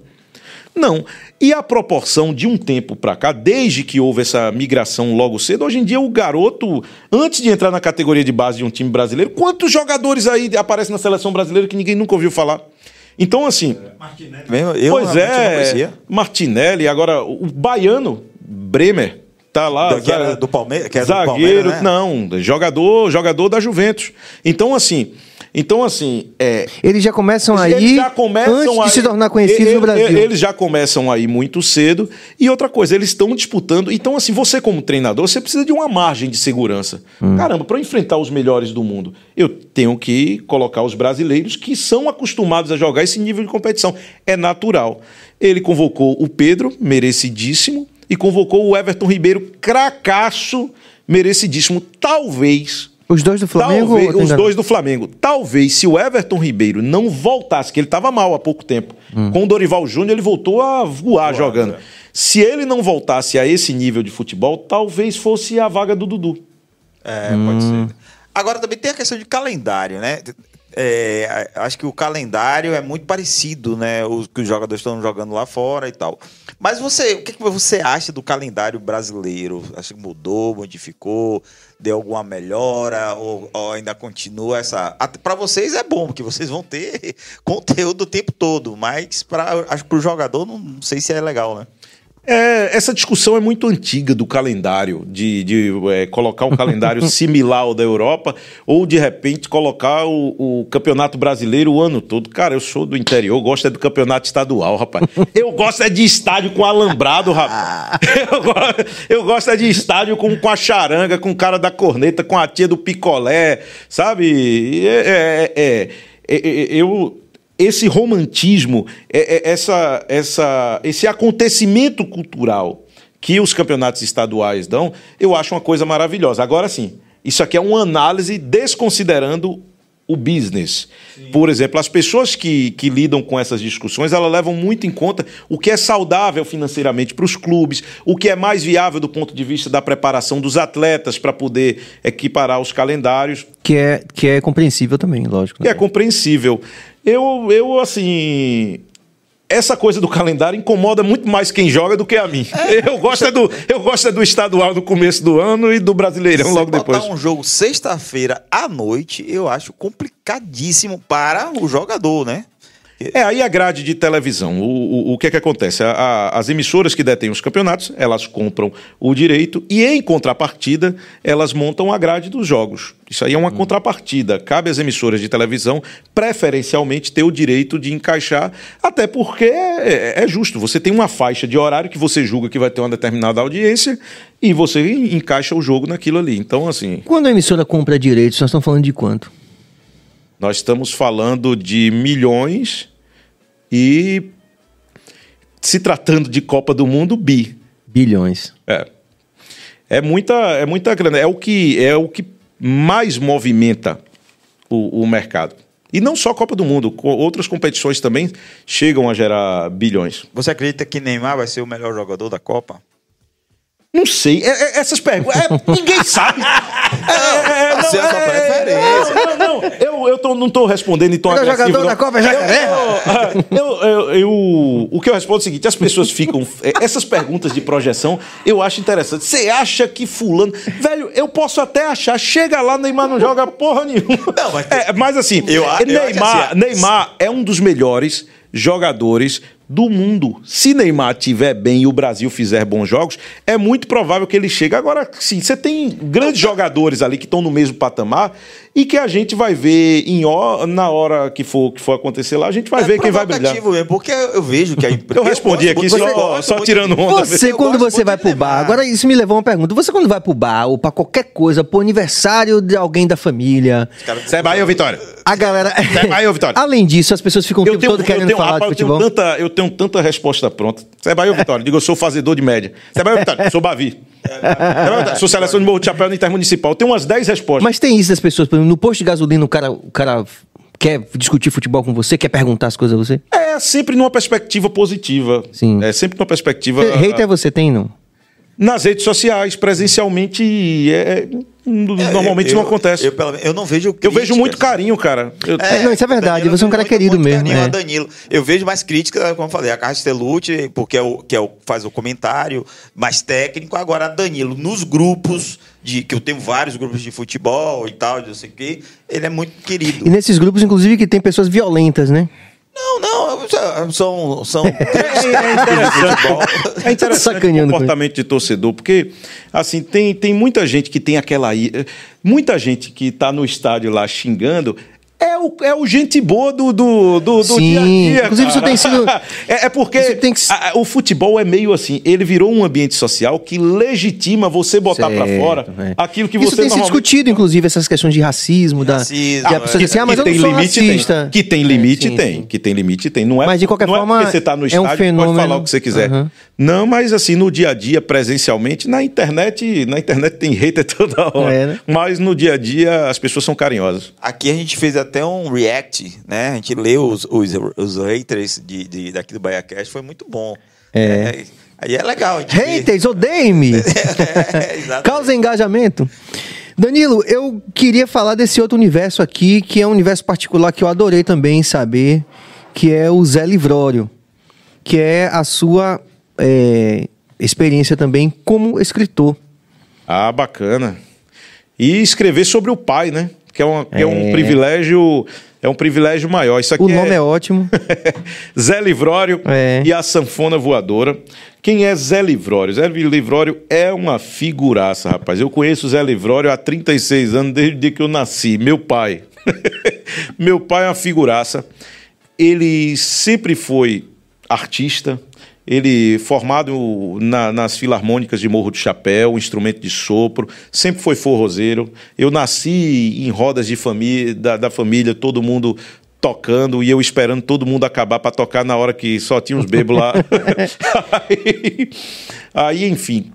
Não. E a proporção de um tempo para cá, desde que houve essa migração logo cedo, hoje em dia o garoto, antes de entrar na categoria de base de um time brasileiro, quantos jogadores aí aparecem na seleção brasileira que ninguém nunca ouviu falar? Então, assim, Mesmo, eu pois é, conhecia. Martinelli, agora o baiano, Bremer, tá lá. Do- que era do Palme- que era do zagueiro, Palmeiras, né? não, jogador, jogador da Juventus. Então, assim, então, assim, é, Eles já começam aí eles já começam antes de aí- se tornar conhecidos no Brasil. Eles já começam aí muito cedo. E outra coisa, eles estão disputando. Então, assim, você como treinador, você precisa de uma margem de segurança. Hum. Caramba, para enfrentar os melhores do mundo, eu tenho que colocar os brasileiros que são acostumados a jogar esse nível de competição. É natural. Ele convocou o Pedro, merecidíssimo, e convocou o Everton Ribeiro, cracaço, merecidíssimo. Talvez Os dois do Flamengo. Talvez, os dois do Flamengo. Talvez se o Everton Ribeiro não voltasse, que ele estava mal há pouco tempo, Hum. com o Dorival Júnior ele voltou a voar jogando. é. Se ele não voltasse a esse nível de futebol, talvez fosse a vaga do Dudu. É, pode ser. Agora também tem a questão de calendário, né? É, acho que o calendário é muito parecido, né? Os que os jogadores estão jogando lá fora e tal. Mas você, o que, que você acha do calendário brasileiro? Acha que mudou, modificou, deu alguma melhora ou, ou ainda continua essa? Para vocês é bom porque vocês vão ter conteúdo o tempo todo, mas para o jogador não, não sei se é legal, né? É, essa discussão é muito antiga do calendário, de, de, é, colocar um calendário similar ao da Europa, ou de repente colocar o, o campeonato brasileiro o ano todo. Cara, eu sou do interior, gosto é do campeonato estadual, rapaz. Eu gosto é de estádio com alambrado, rapaz. Eu, go- eu gosto é de estádio com, com a charanga, com o cara da corneta, com a tia do picolé, sabe? É- é- é- é- é- eu esse romantismo, é- é- essa, essa, esse acontecimento cultural que os campeonatos estaduais dão, eu acho uma coisa maravilhosa. Agora sim, isso aqui é uma análise desconsiderando o business. Por exemplo, as pessoas que, que lidam com essas discussões, elas levam muito em conta o que é saudável financeiramente para os clubes, o que é mais viável do ponto de vista da preparação dos atletas para poder equiparar os calendários. Que é, que é compreensível também, lógico. Que né? é compreensível. Eu, eu, assim. Essa coisa do calendário incomoda muito mais quem joga do que a mim. Eu, gosto é do, eu gosto é do estadual no começo do ano e do brasileirão Se logo botar depois. um jogo sexta-feira à noite, eu acho complicadíssimo para o jogador, né? É, aí a grade de televisão. O, o, o que é que acontece? A- a- as emissoras que detêm os campeonatos, elas compram o direito e, em contrapartida, elas montam a grade dos jogos. Isso aí é uma contrapartida. Cabe às emissoras de televisão, preferencialmente, ter o direito de encaixar, até porque é, é justo. Você tem uma faixa de horário que você julga que vai ter uma determinada audiência e você en- encaixa o jogo naquilo ali. Então, assim, Quando a emissora compra direitos, nós estamos falando de quanto? Nós estamos falando de milhões e se tratando de Copa do Mundo, bi. Bilhões. É. É muita, é muita grana. É o que, é o que mais movimenta o, o mercado. E não só a Copa do Mundo, outras competições também chegam a gerar bilhões. Você acredita que Neymar vai ser o melhor jogador da Copa? Não sei. É- é- essas perguntas. é, ninguém sabe. É, é, é, Você é a sua preferência. Não, não, não. Eu, eu tô- não estou respondendo em tom Melhor agressivo. jogador não. da Copa é Jacaré? Eu, eu, eu- eu- o que eu respondo é o seguinte: as pessoas ficam. é, Essas perguntas de projeção eu acho interessante. Você acha que Fulano. Velho, eu posso até achar. Chega lá, Neymar não joga porra nenhuma. Não, mas- É, mas assim, Eu eu Neymar, acho assim, Neymar é um dos melhores jogadores do mundo. Se Neymar tiver bem e o Brasil fizer bons jogos, é muito provável que ele chegue. Agora, sim, você tem grandes jogadores ali que estão no mesmo patamar e que a gente vai ver em na hora que for, que for acontecer lá, a gente vai ver quem vai brilhar. É mesmo, porque eu vejo que a imprensa. Eu respondi aqui só- só tirando onda. Você, Eu quando você vai pro bar, agora isso me levou a uma pergunta. Você, quando vai pro bar ou pra qualquer coisa, pro aniversário de alguém da família, Você é Bahia ou Vitória? a galera. Você é Bahia ou Vitória? Além disso, as pessoas ficam o tempo todo querendo falar de eu futebol. tenho tanta, eu tenho tanta resposta pronta. Você é Bahia ou Vitória? Digo, eu sou fazedor de média. Você é ou Vitória? Sou Bavi. É? Sou seleção de Morro de Chapéu no Intermunicipal. Eu tenho umas 10 respostas. Mas tem isso das pessoas, por exemplo, no posto de gasolina, o cara, o cara quer discutir futebol com você, quer perguntar as coisas a você? É sempre numa perspectiva positiva. Sim. É sempre numa perspectiva. Hater você tem, não? Nas redes sociais, presencialmente, é, normalmente eu- não acontece. Eu, Eu, eu não vejo vejo críticas. muito carinho, cara. Eu- É, não, isso é verdade, Danilo, você é um cara muito- querido muito mesmo, carinho é. a Danilo. Eu vejo mais crítica, como eu falei, a Castellucci, porque é o que é o, faz o comentário mais técnico. Agora, a Danilo, nos grupos, de, que eu tenho vários grupos de futebol e tal, de não sei o quê, ele é muito querido. E nesses grupos, inclusive, que tem pessoas violentas, né? Não, não, são. são É interessante sacaneando o com comportamento de torcedor, porque assim, tem, tem muita gente que tem aquela. i- Muita gente que tá no estádio lá xingando. É o, é o gente boa do, do, do, do Sim, dia a dia. inclusive isso cara. tem sido- É, é porque isso tem que a- a- o futebol é meio assim, ele virou um ambiente social que legitima você botar pra Certo, fora é. aquilo que Isso você tem se normalmente discutido, inclusive, essas questões de racismo, da, Racismo, que a pessoa é. assim, ah, mas eu tem não limite, racista. tem. Que tem limite, É, sim, tem. sim. Que tem limite, tem. Não é, Mas, de qualquer não é forma, porque você tá no é um estádio, pode fenômeno. falar o que você quiser. Aham. Não, mas assim, no dia a dia, presencialmente, na internet, na internet tem hater toda hora. É, né? Mas no dia a dia, as pessoas são carinhosas. Aqui a gente fez até um react, né? A gente leu os, os, os haters de, de, daqui do BaiaCast, foi muito bom. É. Aí é legal. Haters, odeiem-me! É. Causa engajamento. Danilo, eu queria falar desse outro universo aqui, que é um universo particular que eu adorei também saber, que é o Zé Livrório, que é a sua é, experiência também como escritor. Ah, bacana. E escrever sobre o pai, né? Que é, uma- que é um É. privilégio. É um privilégio maior. Isso aqui O nome é ótimo. Zé Livrório É. e a Sanfona Voadora. Quem é Zé Livrório? Zé Livrório é uma figuraça, rapaz. Eu conheço o Zé Livrório há 36 anos, desde o dia que eu nasci. Meu pai. Meu pai é uma figuraça. Ele sempre foi artista. Ele, formado na- nas filarmônicas de Morro do Chapéu, instrumento de sopro, sempre foi forrozeiro. Eu nasci em rodas de família, da, da família, todo mundo tocando e eu esperando todo mundo acabar para tocar na hora que só tinha uns bebos lá. aí, aí, enfim,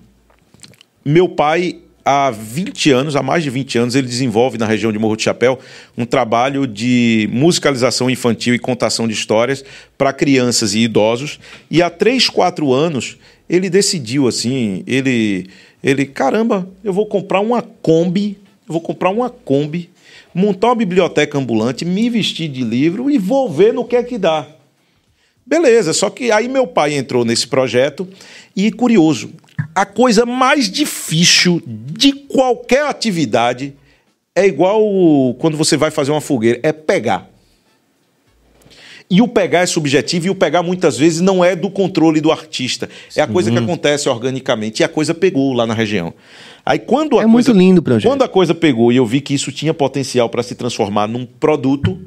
meu pai, há 20 anos, há mais de 20 anos, ele desenvolve na região de Morro de Chapéu um trabalho de musicalização infantil e contação de histórias para crianças e idosos. E há 3, 4 anos, ele decidiu assim, ele, ele, caramba, eu vou comprar uma Kombi, eu vou comprar uma Kombi, montar uma biblioteca ambulante, me vestir de livro e vou ver no que é que dá. Beleza, só que aí meu pai entrou nesse projeto e curioso, a coisa mais difícil de qualquer atividade é igual quando você vai fazer uma fogueira, é pegar. E o pegar é subjetivo e o pegar muitas vezes não é do controle do artista. É a coisa que acontece organicamente. E a coisa pegou lá na região. Aí quando a É muito coisa, lindo o projeto. Quando a coisa pegou e eu vi que isso tinha potencial para se transformar num produto,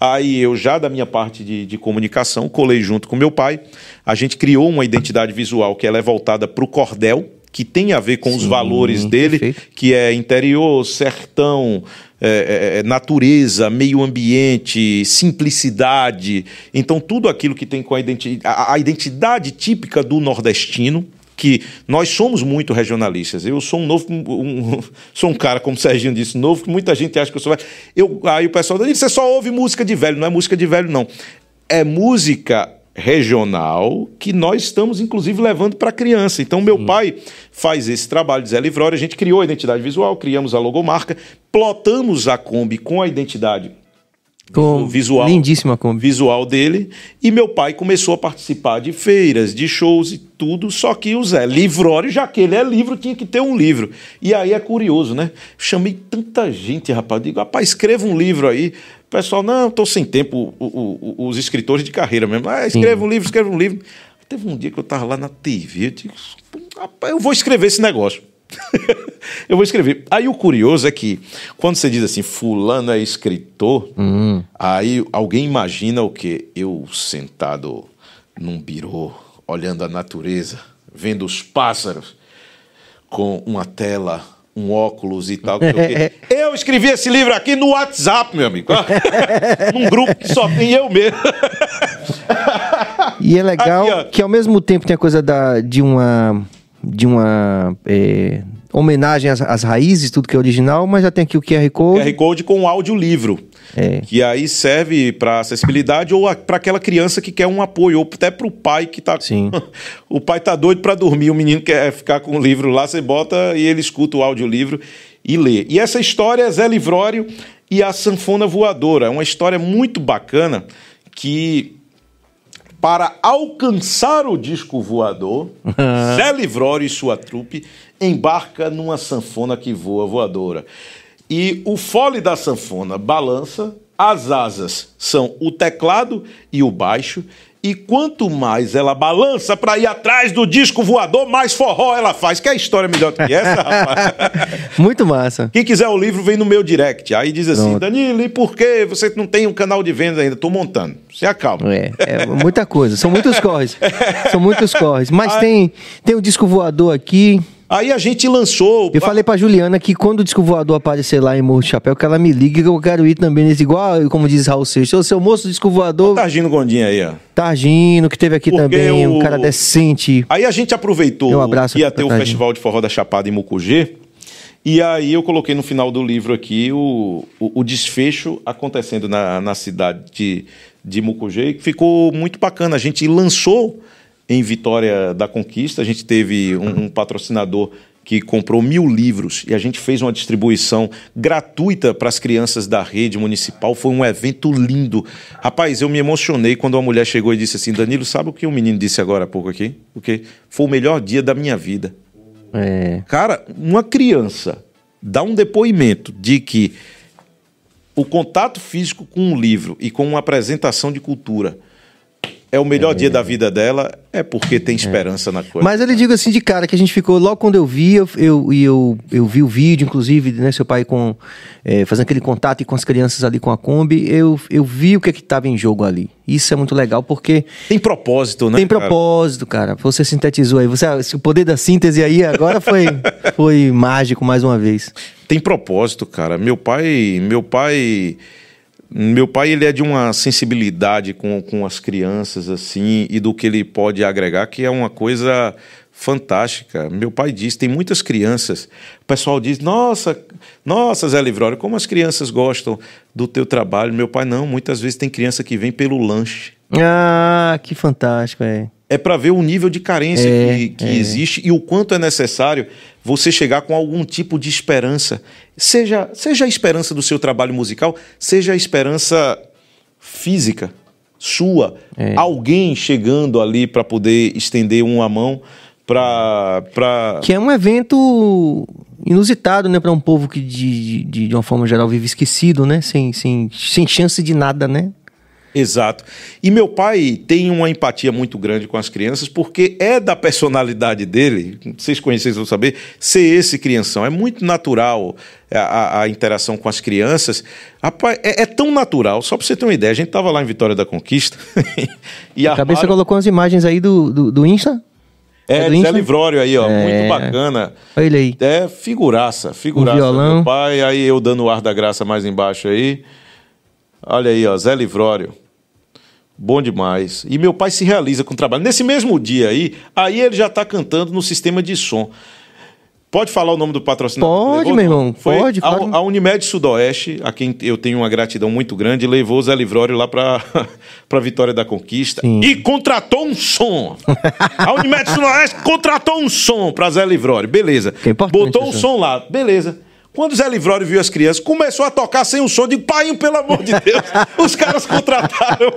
aí eu já da minha parte de, de comunicação colei junto com meu pai. A gente criou uma identidade visual que ela é voltada para o cordel, que tem a ver com os Sim, valores dele, perfeito. que é interior, sertão, é, é, é, natureza, meio ambiente, simplicidade. Então, tudo aquilo que tem com a, identi a, a identidade típica do nordestino, que nós somos muito regionalistas. Eu sou um novo, um- sou um cara, como o Serginho disse, novo, que muita gente acha que eu sou velho. Eu, aí o pessoal diz, você só ouve música de velho. Não é música de velho, não. É música regional que nós estamos, inclusive, levando para a criança. Então, meu pai faz esse trabalho de Zé Livrori, a gente criou a identidade visual, criamos a logomarca, plotamos a Kombi com a identidade Com visual Lindíssima Kombi. visual dele e meu pai começou a participar de feiras, de shows e tudo, só que o Zé Livrori, já que ele é livro, tinha que ter um livro. E aí é curioso, né? Chamei tanta gente, rapaz, digo, rapaz, escreva um livro aí. O pessoal, não, estou sem tempo, o- o- o- os escritores de carreira mesmo. Ah, escreva um livro, escreva um livro. Teve um dia que eu estava lá na TV, eu digo, rapaz, eu vou escrever esse negócio. eu vou escrever. Aí o curioso é que, quando você diz assim, fulano é escritor, aí alguém imagina o quê? Eu sentado num birô, olhando a natureza, vendo os pássaros, com uma tela, um óculos e tal. quê. Eu escrevi esse livro aqui no WhatsApp, meu amigo. Num grupo que só tem eu mesmo. E é legal Aqui, que ao mesmo tempo tem a coisa da, de uma de uma é, homenagem às, às raízes, tudo que é original, mas já tem aqui o QR Code. QR Code com audiolivro. É. Que aí serve para acessibilidade ou para aquela criança que quer um apoio, ou até para o pai que tá. Sim. o pai tá doido para dormir, o menino quer ficar com o livro lá, você bota e ele escuta o audiolivro e lê. E essa história é Zé Livrório e a Sanfona Voadora. É uma história muito bacana que para alcançar o disco voador, Zé Livrório e sua trupe embarca numa sanfona que voa voadora. E o fole da sanfona balança, as asas são o teclado e o baixo, e quanto mais ela balança para ir atrás do disco voador, mais forró ela faz. Quer história melhor do que essa, rapaz? Muito massa. Quem quiser o livro, vem no meu direct. Aí diz assim, Pronto. Danilo, e por que você não tem um canal de venda ainda? Tô montando. Se acalma. É, é muita coisa. São muitos corres. São muitos corres. Mas tem, tem o disco voador aqui. Aí a gente lançou. Eu falei pra Juliana que quando o disco voador aparecer lá em Morro Chapéu, que ela me ligue, que eu quero ir também nesse, igual, como diz Raul Seixas. Ô, seu moço disco voador, Targino Gondim aí, ó. Targino, que teve aqui Porque também, um o- cara decente. Aí a gente aproveitou Um abraço ia ter o Tadinho. Festival de Forró da Chapada em Mucugê. E aí eu coloquei no final do livro aqui o, o, o desfecho acontecendo na, na cidade de, de Mucugê, que ficou muito bacana. A gente lançou em Vitória da Conquista, a gente teve um, um patrocinador que comprou mil livros e a gente fez uma distribuição gratuita para as crianças da rede municipal. Foi um evento lindo. Rapaz, eu me emocionei quando uma mulher chegou e disse assim: Danilo, sabe o que o menino disse agora há pouco aqui? O quê? Foi o melhor dia da minha vida. É. Cara, uma criança dá um depoimento de que o contato físico com um livro e com uma apresentação de cultura é o melhor dia da vida dela, é porque tem esperança na coisa. Mas eu lhe digo assim de cara que a gente ficou, logo quando eu vi, eu, eu, e eu, eu vi o vídeo, inclusive, né, seu pai com, é, fazendo aquele contato com as crianças ali com a Kombi, eu, eu vi o que que estava em jogo ali. Isso é muito legal, porque Tem propósito, né? tem cara? propósito, cara. Você sintetizou aí. Você, o poder da síntese aí agora foi, foi mágico mais uma vez. Tem propósito, cara. Meu pai, meu pai, meu pai ele é de uma sensibilidade com, com as crianças assim e do que ele pode agregar que é uma coisa fantástica. Meu pai diz, tem muitas crianças. O pessoal diz: "Nossa, nossa, Zé Livrori, como as crianças gostam do teu trabalho". Meu pai não, muitas vezes tem criança que vem pelo lanche. Ah, que fantástico, é. É para ver o nível de carência É, que, que é. existe e o quanto é necessário você chegar com algum tipo de esperança. Seja, seja a esperança do seu trabalho musical, seja a esperança física sua. É. Alguém chegando ali para poder estender uma mão para. Pra... Que é um evento inusitado, né, para um povo que de, de, de uma forma geral vive esquecido, né, sem, sem, sem chance de nada, né? Exato. E meu pai tem uma empatia muito grande com as crianças, porque é da personalidade dele, vocês conhecem, vão saber, ser esse crianção. É muito natural a, a- a interação com as crianças. Rapaz, é, é tão natural, só pra você ter uma ideia, a gente tava lá em Vitória da Conquista e A cabeça armaram- colocou umas imagens aí do, do, do Insta? É, é Zé? Livrório aí, ó, É. muito bacana. Olha ele aí. É figuraça, figuraça. Um violão. Meu pai, aí eu dando o ar da graça mais embaixo aí. Olha aí, ó, Zé Livrório. Bom demais. E meu pai se realiza com o trabalho. Nesse mesmo dia aí, aí ele já tá cantando no sistema de som. Pode falar o nome do patrocinador? Pode, meu irmão, Foi pode, A, claro. a Unimed Sudoeste, a quem eu tenho uma gratidão muito grande, levou o Zé Livrório lá para a Vitória da Conquista Sim. e contratou um som. A Unimed Sudoeste contratou um som para Zé Livrório. Beleza. Botou o isso. som lá. Beleza. Quando o Zé Livrório viu as crianças, começou a tocar sem o som. Digo, pai, pelo amor de Deus. Os caras contrataram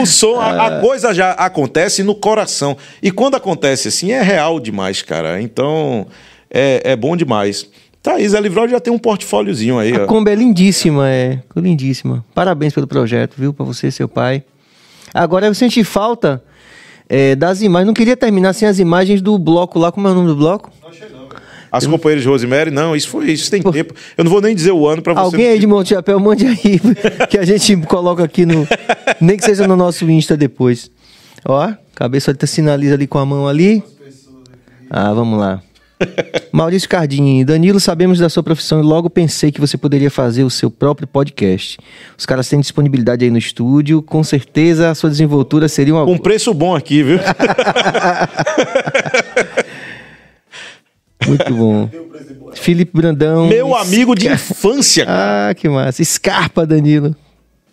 o som. A, a coisa já acontece no coração. E quando acontece assim, é real demais, cara. Então, é, é bom demais. Tá aí, Zé Livrório já tem um portfóliozinho aí, A ó. Kombi é lindíssima, é. Lindíssima. Parabéns pelo projeto, viu? Pra você e seu pai. Agora eu senti falta é, das imagens. Não queria terminar sem as imagens do bloco lá. Como é o nome do bloco? As companheiras de Rosemary, não, isso foi isso tem tempo. Eu não vou nem dizer o ano pra você. Alguém aí de Monte Chapéu, mande aí. que a gente coloca aqui no. Nem que seja no nosso Insta depois. Ó, cabeça tá sinaliza ali com a mão ali. Ah, vamos lá. Maurício Cardim, Danilo, sabemos da sua profissão e logo pensei que você poderia fazer o seu próprio podcast. Os caras têm disponibilidade aí no estúdio, com certeza a sua desenvoltura seria uma. Com preço bom aqui, viu? Muito bom. Felipe Brandão. Meu amigo de infância, cara. Ah, que massa. Scarpa, Danilo.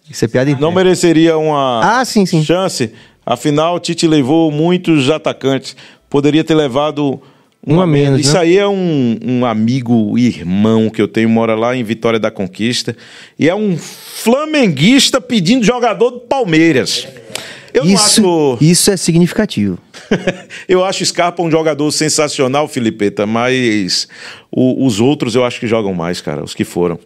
Isso é piada Não mereceria uma Ah, sim, sim. chance. Afinal, Tite levou muitos atacantes. Poderia ter levado Um a menos, Isso né? aí é um, um amigo, irmão que eu tenho, mora lá em Vitória da Conquista. E é um flamenguista pedindo jogador do Palmeiras. Eu Isso, não acho. isso é significativo. eu acho Scarpa um jogador sensacional, Filipeta, mas o- os outros eu acho que jogam mais, cara, os que foram.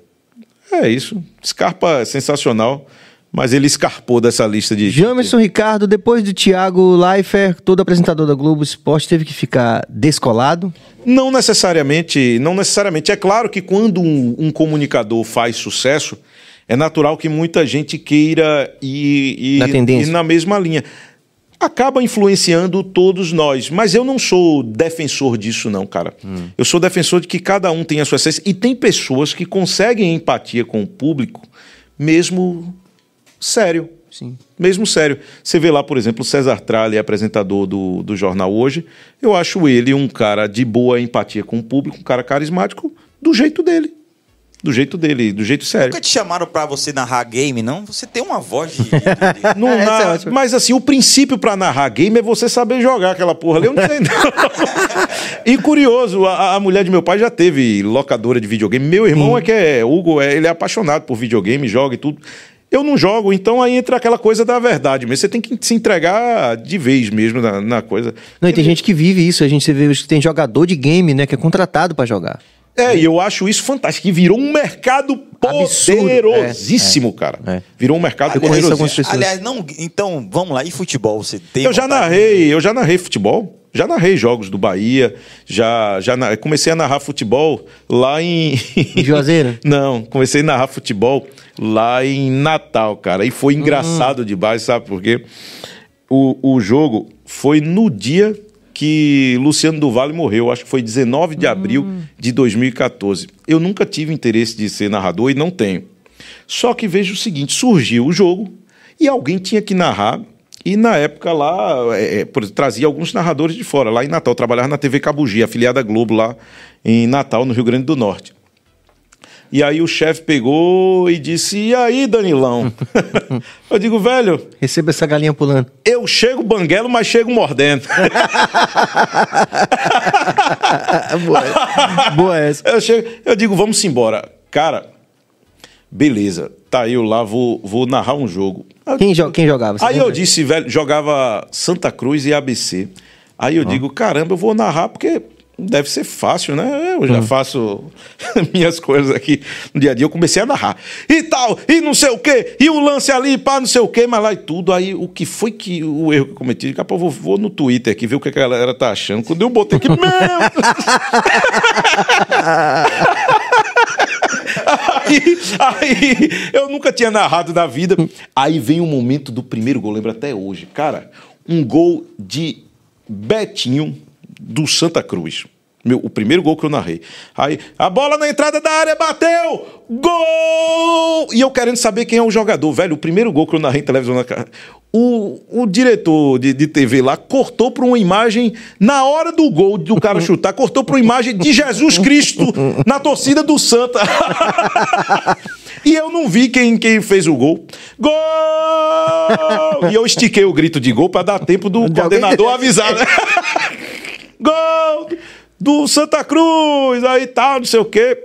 É isso. Scarpa é sensacional, mas ele escarpou dessa lista de. Jamerson Ricardo, depois do Thiago Leifert, todo apresentador da Globo Esporte, teve que ficar descolado. Não necessariamente, não necessariamente. É claro que quando um, um comunicador faz sucesso, é natural que muita gente queira ir, ir- Na ir na mesma linha. Acaba influenciando todos nós, mas eu não sou defensor disso, não, cara. Hum. Eu sou defensor de que cada um tem a sua essência. E tem pessoas que conseguem empatia com o público, mesmo sério. Sim. Mesmo sério. Você vê lá, por exemplo, o César Tralli, apresentador do, do jornal hoje. Eu acho ele um cara de boa empatia com o público, um cara carismático, do jeito dele. Do jeito dele, do jeito sério. Nunca te chamaram pra você narrar game, não? Você tem uma voz de. Não Essa na- é mas assim, o princípio pra narrar game é você saber jogar aquela porra ali. Eu não sei, não. e curioso, a, a mulher de meu pai já teve locadora de videogame. Meu irmão é que é, Hugo, é, ele é apaixonado por videogame, joga e tudo. Eu não jogo, então aí entra aquela coisa da verdade mesmo. Você tem que se entregar de vez mesmo na, na coisa. Não, e tem gente que vive isso. A gente vê que tem jogador de game, né, que é contratado pra jogar. É, e eu acho isso fantástico. Que virou um mercado Absurdo. poderosíssimo, cara. é. Virou um mercado poderosíssimo. Aliás, não. Então, vamos lá. E futebol? Você tem. Eu já narrei, eu já narrei futebol. Já narrei jogos do Bahia, já, já na- comecei a narrar futebol lá em. Em Juazeiro? Não, comecei a narrar futebol lá em Natal, cara. E foi Hum. engraçado demais, sabe por quê? O, o jogo foi no dia que Luciano do Vale morreu, acho que foi 19 de abril de 2014. Eu nunca tive interesse de ser narrador e não tenho. Só que veja o seguinte: surgiu o jogo e alguém tinha que narrar. E na época lá, é, é, trazia alguns narradores de fora. Lá em Natal, eu trabalhava na TV Cabugi, afiliada Globo lá em Natal, no Rio Grande do Norte. E aí o chefe pegou e disse: E aí, Danilão? eu digo, velho, Receba essa galinha pulando. eu chego banguelo, mas chego mordendo. boa, boa essa. Eu, chego, eu digo, vamos embora. Cara, beleza, tá eu lá, vou, vou narrar um jogo. Quem, jo- quem jogava? Você Aí eu disse, velho, jogava Santa Cruz e ABC. Aí eu digo, caramba, eu vou narrar porque deve ser fácil, né? Eu já Hum. faço minhas coisas aqui no dia a dia. Eu comecei a narrar. E tal, e não sei o quê, e o lance ali, pá, não sei o quê, mas lá e tudo. Aí o que foi que o erro que eu cometi? Daqui a pouco eu vou, vou no Twitter aqui ver o que a galera tá achando. Quando eu botei aqui, meu aí, aí eu nunca tinha narrado na vida. Aí vem o momento do primeiro gol, lembro até hoje. Cara, um gol de Betinho do Santa Cruz. Meu, o primeiro gol que eu narrei. Aí, a bola na entrada da área bateu! Gol! E eu querendo saber quem é o jogador. Velho, o primeiro gol que eu narrei em televisão na cara. O, o diretor de, de TV lá cortou para uma imagem, na hora do gol do cara chutar, cortou para uma imagem de Jesus Cristo na torcida do Santa. e eu não vi quem, quem fez o gol. Gol! E eu estiquei o grito de gol para dar tempo do coordenador avisar, né? Gol do Santa Cruz, aí tal, não sei o quê.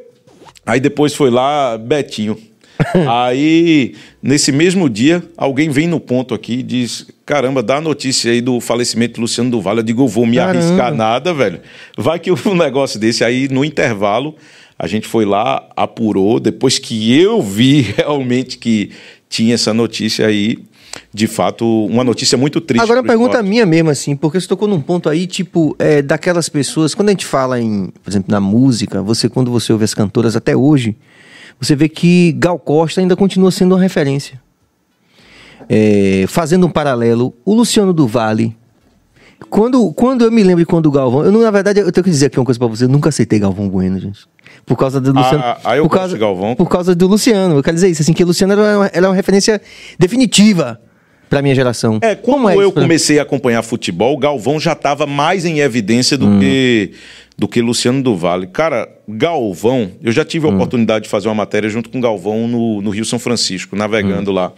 Aí depois foi lá Betinho. aí, nesse mesmo dia, alguém vem no ponto aqui e diz: Caramba, dá a notícia aí do falecimento do Luciano do Vale. Eu digo, eu vou me Caramba. arriscar nada, velho. Vai que um negócio desse. Aí, no intervalo, a gente foi lá, apurou. Depois que eu vi realmente que tinha essa notícia aí, de fato, uma notícia muito triste. Agora, a pergunta esporte. minha mesmo, assim, porque você tocou num ponto aí, tipo, é, daquelas pessoas. Quando a gente fala em, por exemplo, na música, você, quando você ouve as cantoras até hoje, você vê que Gal Costa ainda continua sendo uma referência. É, fazendo um paralelo, o Luciano do Vale. Quando, quando eu me lembro quando o Galvão. Eu, não, na verdade, eu tenho que dizer aqui uma coisa pra você. Eu nunca aceitei Galvão Bueno, gente. Por causa do Luciano. Ah, ah, eu por causa, Galvão. Por causa do Luciano. Eu quero dizer isso, assim, que o Luciano era uma, ela é uma referência definitiva pra minha geração. É, quando Como é eu isso comecei a acompanhar futebol, Galvão já estava mais em evidência do, Hum. que, do que Luciano do Vale. Cara, Galvão, eu já Hum. tive a oportunidade de fazer uma matéria junto com o Galvão no, no Rio São Francisco, Hum. navegando lá.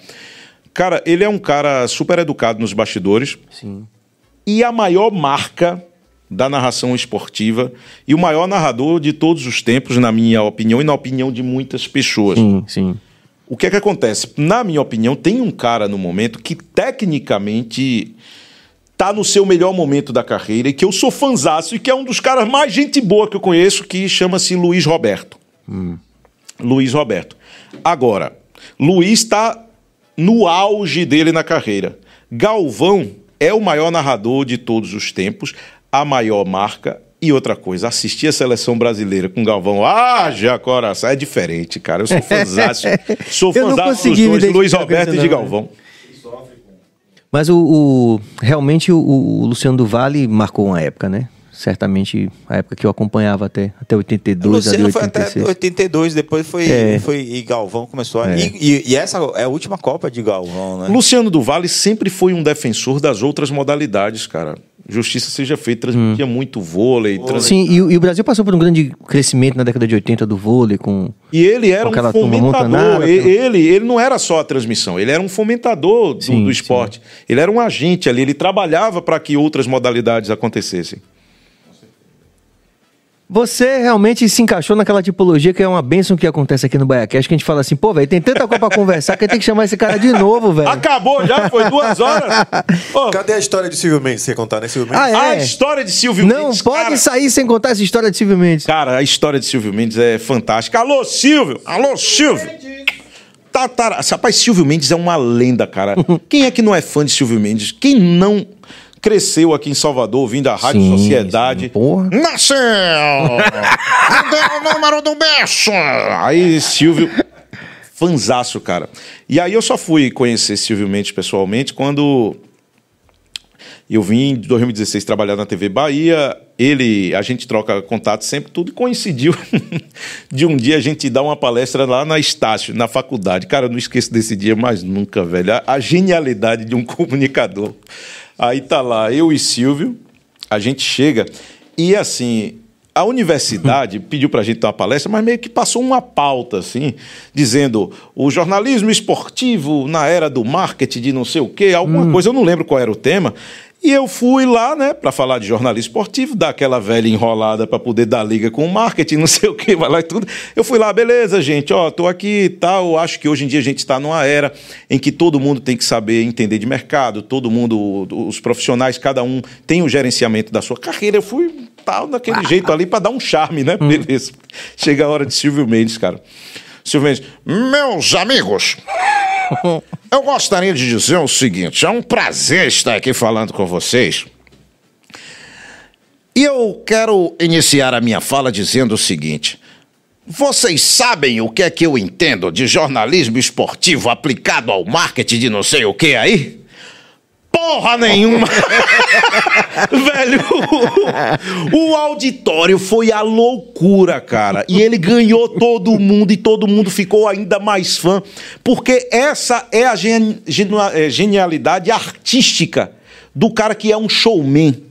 Cara, ele é um cara super educado nos bastidores Sim. e a maior marca da narração esportiva e o maior narrador de todos os tempos, na minha opinião e na opinião de muitas pessoas. Sim, sim. O que é que acontece? Na minha opinião, tem um cara no momento que tecnicamente tá no seu melhor momento da carreira e que eu sou fanzaço e que é um dos caras mais gente boa que eu conheço, que chama-se Luiz Roberto. Luiz Roberto. Agora, Luiz está no auge dele na carreira. Galvão é o maior narrador de todos os tempos, a maior marca. E outra coisa, assistir a seleção brasileira com Galvão, ah, já coração, é diferente, cara. Eu sou fanzaço. sou fanzaço dos dois, de Luiz Roberto e de. Galvão. Mas o, o- realmente o, o Luciano do Vale marcou uma época, né? Certamente a época que eu acompanhava até, até 82, ali Luciano foi até 86. 82, depois foi, É. foi e Galvão começou a. É. E, e- e essa é a última Copa de Galvão, né? Luciano do Vale sempre foi um defensor das outras modalidades, cara. Justiça seja feita, transmitia muito vôlei. trans- Sim, e, o- e o Brasil passou por um grande crescimento na década de 80 do vôlei com E ele era um fomentador. montanara, E- aquela- ele, ele não era só a transmissão, ele era um fomentador do, Sim, do esporte. Ele era um agente ali, ele trabalhava para que outras modalidades acontecessem. Você realmente se encaixou naquela tipologia que é uma bênção que acontece aqui no Baiacast, que a gente fala assim, pô, velho, tem tanta coisa pra conversar que tem que chamar esse cara de novo, velho. Acabou já, foi duas horas. Ô, Cadê a história de Silvio Mendes? Você ia contar, né, Silvio Mendes? Ah, é? A história de Silvio Não Mendes. pode cara, sair sem contar essa história de Silvio Mendes. Cara, a história de Silvio Mendes é fantástica. Alô, Silvio! Alô, Silvio! Tatara... Rapaz, Silvio Mendes é uma lenda, cara. Quem é que não é fã de Silvio Mendes? Quem não cresceu aqui em Salvador ouvindo a Rádio Sim, Sociedade? sim, porra. Nasceu! Cadê o número do beijo? Aí, Silvio... Fanzaço, cara. E aí eu só fui conhecer Silvio Mendes pessoalmente quando eu vim em 2016 trabalhar na TV Bahia. Ele, a gente troca contato sempre, tudo e coincidiu de um dia a gente dar uma palestra lá na Estácio, na faculdade. Cara, eu não esqueço desse dia mais nunca, velho. A, a genialidade de um comunicador. Aí tá lá, eu e Silvio, a gente chega e assim. A universidade pediu pra gente dar uma palestra, mas meio que passou uma pauta, assim, dizendo o jornalismo esportivo na era do marketing de não sei o quê, alguma coisa, eu não lembro qual era o tema. E eu fui lá, né, para falar de jornalismo esportivo, dar aquela velha enrolada para poder dar liga com o marketing, não sei o que, vai lá e tudo. Eu fui lá, beleza, gente, ó, tô aqui e tal. Acho que hoje em dia a gente está numa era em que todo mundo tem que saber entender de mercado, todo mundo, os profissionais, cada um tem o gerenciamento da sua carreira. Eu fui tal, daquele jeito ali, pra dar um charme, né? Beleza. Chega a hora de Silvio Mendes, cara. Silvio Mendes, meus amigos, eu gostaria de dizer o seguinte: é um prazer estar aqui falando com vocês. E eu quero iniciar a minha fala dizendo o seguinte. Vocês sabem o que é que eu entendo de jornalismo esportivo aplicado ao marketing de não sei o que aí? Porra nenhuma! Velho, o auditório foi a loucura, cara. E ele ganhou todo mundo e todo mundo ficou ainda mais fã, porque essa é a gen- eh, genialidade artística do cara que é um showman.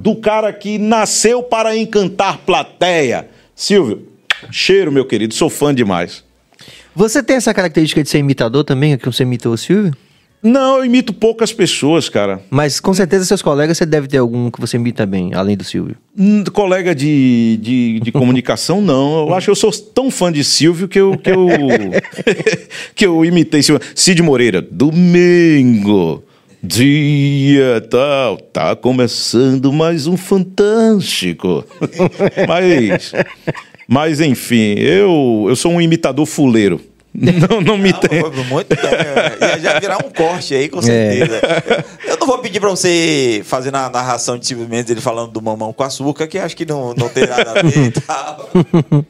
Do cara que nasceu para encantar plateia. Silvio, cheiro, meu querido, sou fã demais. Você tem essa característica de ser imitador também, que você imitou o Silvio? Não, eu imito poucas pessoas, cara. Mas com certeza seus colegas você deve ter algum que você imita bem, além do Silvio. Hum, Colega de, de, de comunicação, não. Eu acho que eu sou tão fã de Silvio que eu, que eu, que eu imitei Silvio. Cid Moreira, domingo, dia tal, tá começando mais um Fantástico. mas, mas, enfim, eu, eu sou um imitador fuleiro. Não, não me tem. Foi muito bem. Ia já virar um corte aí, com certeza. Eu não vou pedir pra você fazer na narração de Silvio Mendes ele falando do mamão com açúcar, que acho que não, não tem nada a ver e tal.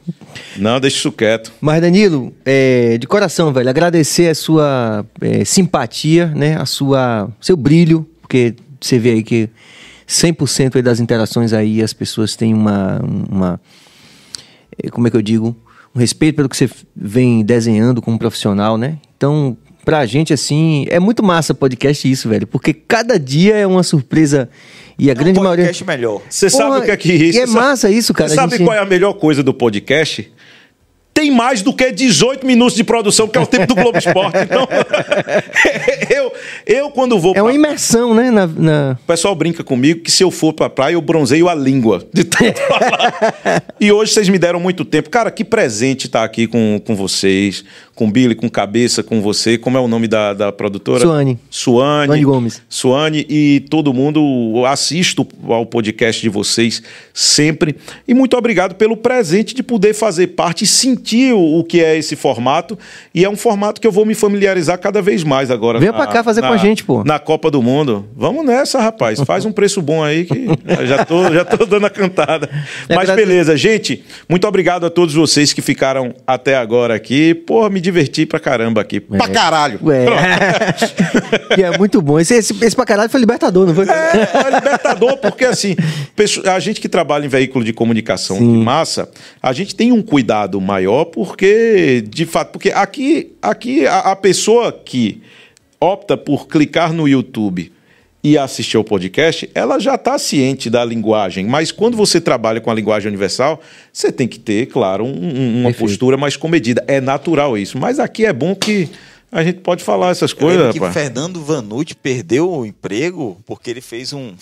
Não, deixa isso quieto. Mas, Danilo, é, de coração, velho, agradecer a sua é, simpatia, né? A sua seu brilho, porque você vê aí que 100% aí das interações aí as pessoas têm uma, uma é, como é que eu digo, um respeito pelo que você vem desenhando como profissional, né? Então, pra gente, assim, é muito massa podcast isso, velho, porque cada dia é uma surpresa e a grande um maioria... podcast melhor. Você Porra, sabe o que é que e isso? é massa isso, cara, Você sabe gente- qual é a melhor coisa do podcast? Tem mais do que 18 minutos de produção, que é o tempo do Globo Esporte. Então, eu, eu quando vou É uma pra- imersão, né? Na, na- O pessoal brinca comigo que se eu for pra praia, eu bronzeio a língua de tanto falar. e hoje vocês me deram muito tempo. Cara, que presente estar aqui com, com vocês, com Billy, com Cabeça, com você. Como é o nome da, da produtora? Suane. Suane. Suane Gomes. Suane e todo mundo. Assisto ao podcast de vocês sempre. E muito obrigado pelo presente de poder fazer parte e sentir o, o que é esse formato. E é um formato que eu vou me familiarizar cada vez mais agora. Venha pra cá fazer com a gente, pô. Na Copa do Mundo. Vamos nessa, rapaz. Faz um preço bom aí que já tô, já tô dando a cantada. É Mas beleza, gente. Muito obrigado a todos vocês que ficaram até agora aqui. Porra, me diverti pra caramba aqui. Pra caralho. Que é muito bom. Esse, esse, esse pra caralho foi libertador, não foi? É, é libertador, porque assim, a gente que trabalha em veículo de comunicação de massa, a gente tem um cuidado maior, porque, de fato, porque aqui, aqui a, a pessoa que opta por clicar no YouTube e assistir ao podcast, ela já está ciente da linguagem. Mas quando você trabalha com a linguagem universal, você tem que ter, claro, um- um- uma Perfeito. postura mais comedida. É natural isso. Mas aqui é bom que a gente pode falar essas Eu coisas, lembro que rapaz. Fernando Vanucci perdeu o emprego porque ele fez um,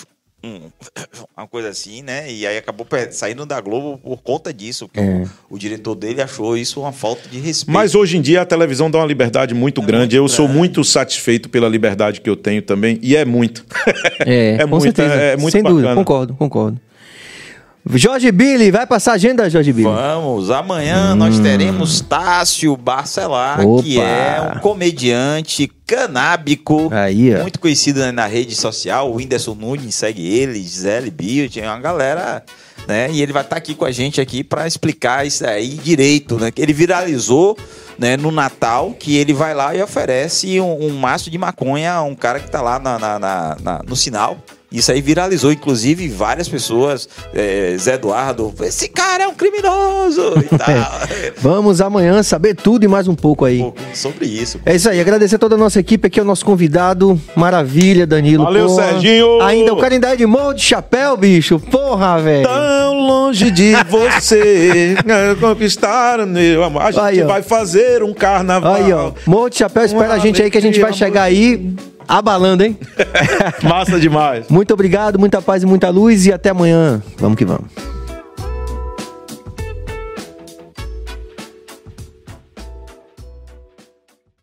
um- uma coisa assim, né? E aí acabou saindo da Globo por conta disso. porque É. O, o diretor dele achou isso uma falta de respeito. Mas hoje em dia a televisão dá uma liberdade muito grande. eu muito sou grande. muito satisfeito pela liberdade que eu tenho também. E é muito. É, com muito, certeza. é, é muito Sem dúvida, bacana. concordo, concordo. Jorge Billy, vai passar a agenda, Jorge Billy? Vamos, amanhã nós teremos Tássio Barcelar, Opa. que é um comediante canábico, Aí, muito conhecido né, na rede social. O Whindersson Nunes segue ele, Gisele Bill, tinha uma galera, né? E ele vai estar aqui com a gente aqui para explicar isso aí direito, né? Que ele viralizou, né, no Natal, que ele vai lá e oferece um, um maço de maconha a um cara que tá lá na- na- na- no sinal. Isso aí viralizou, inclusive, várias pessoas. é, Zé Eduardo, esse cara é um criminoso e tal. Vamos amanhã saber tudo e mais um pouco aí. um pouco sobre isso. É isso aí, agradecer a toda a nossa equipe aqui, o nosso convidado. Maravilha, Danilo. Valeu, porra. Serginho. Ainda o cara ainda é de morro de chapéu, bicho. Porra, velho. Tão longe de você é, conquistar o meu amor. A gente Aí, vai fazer um carnaval. Aí, ó. Morro de chapéu, espera a gente aí que a gente vai chegar aí abalando, hein? Massa demais. Muito obrigado, muita paz e muita luz e até amanhã. Vamos que vamos.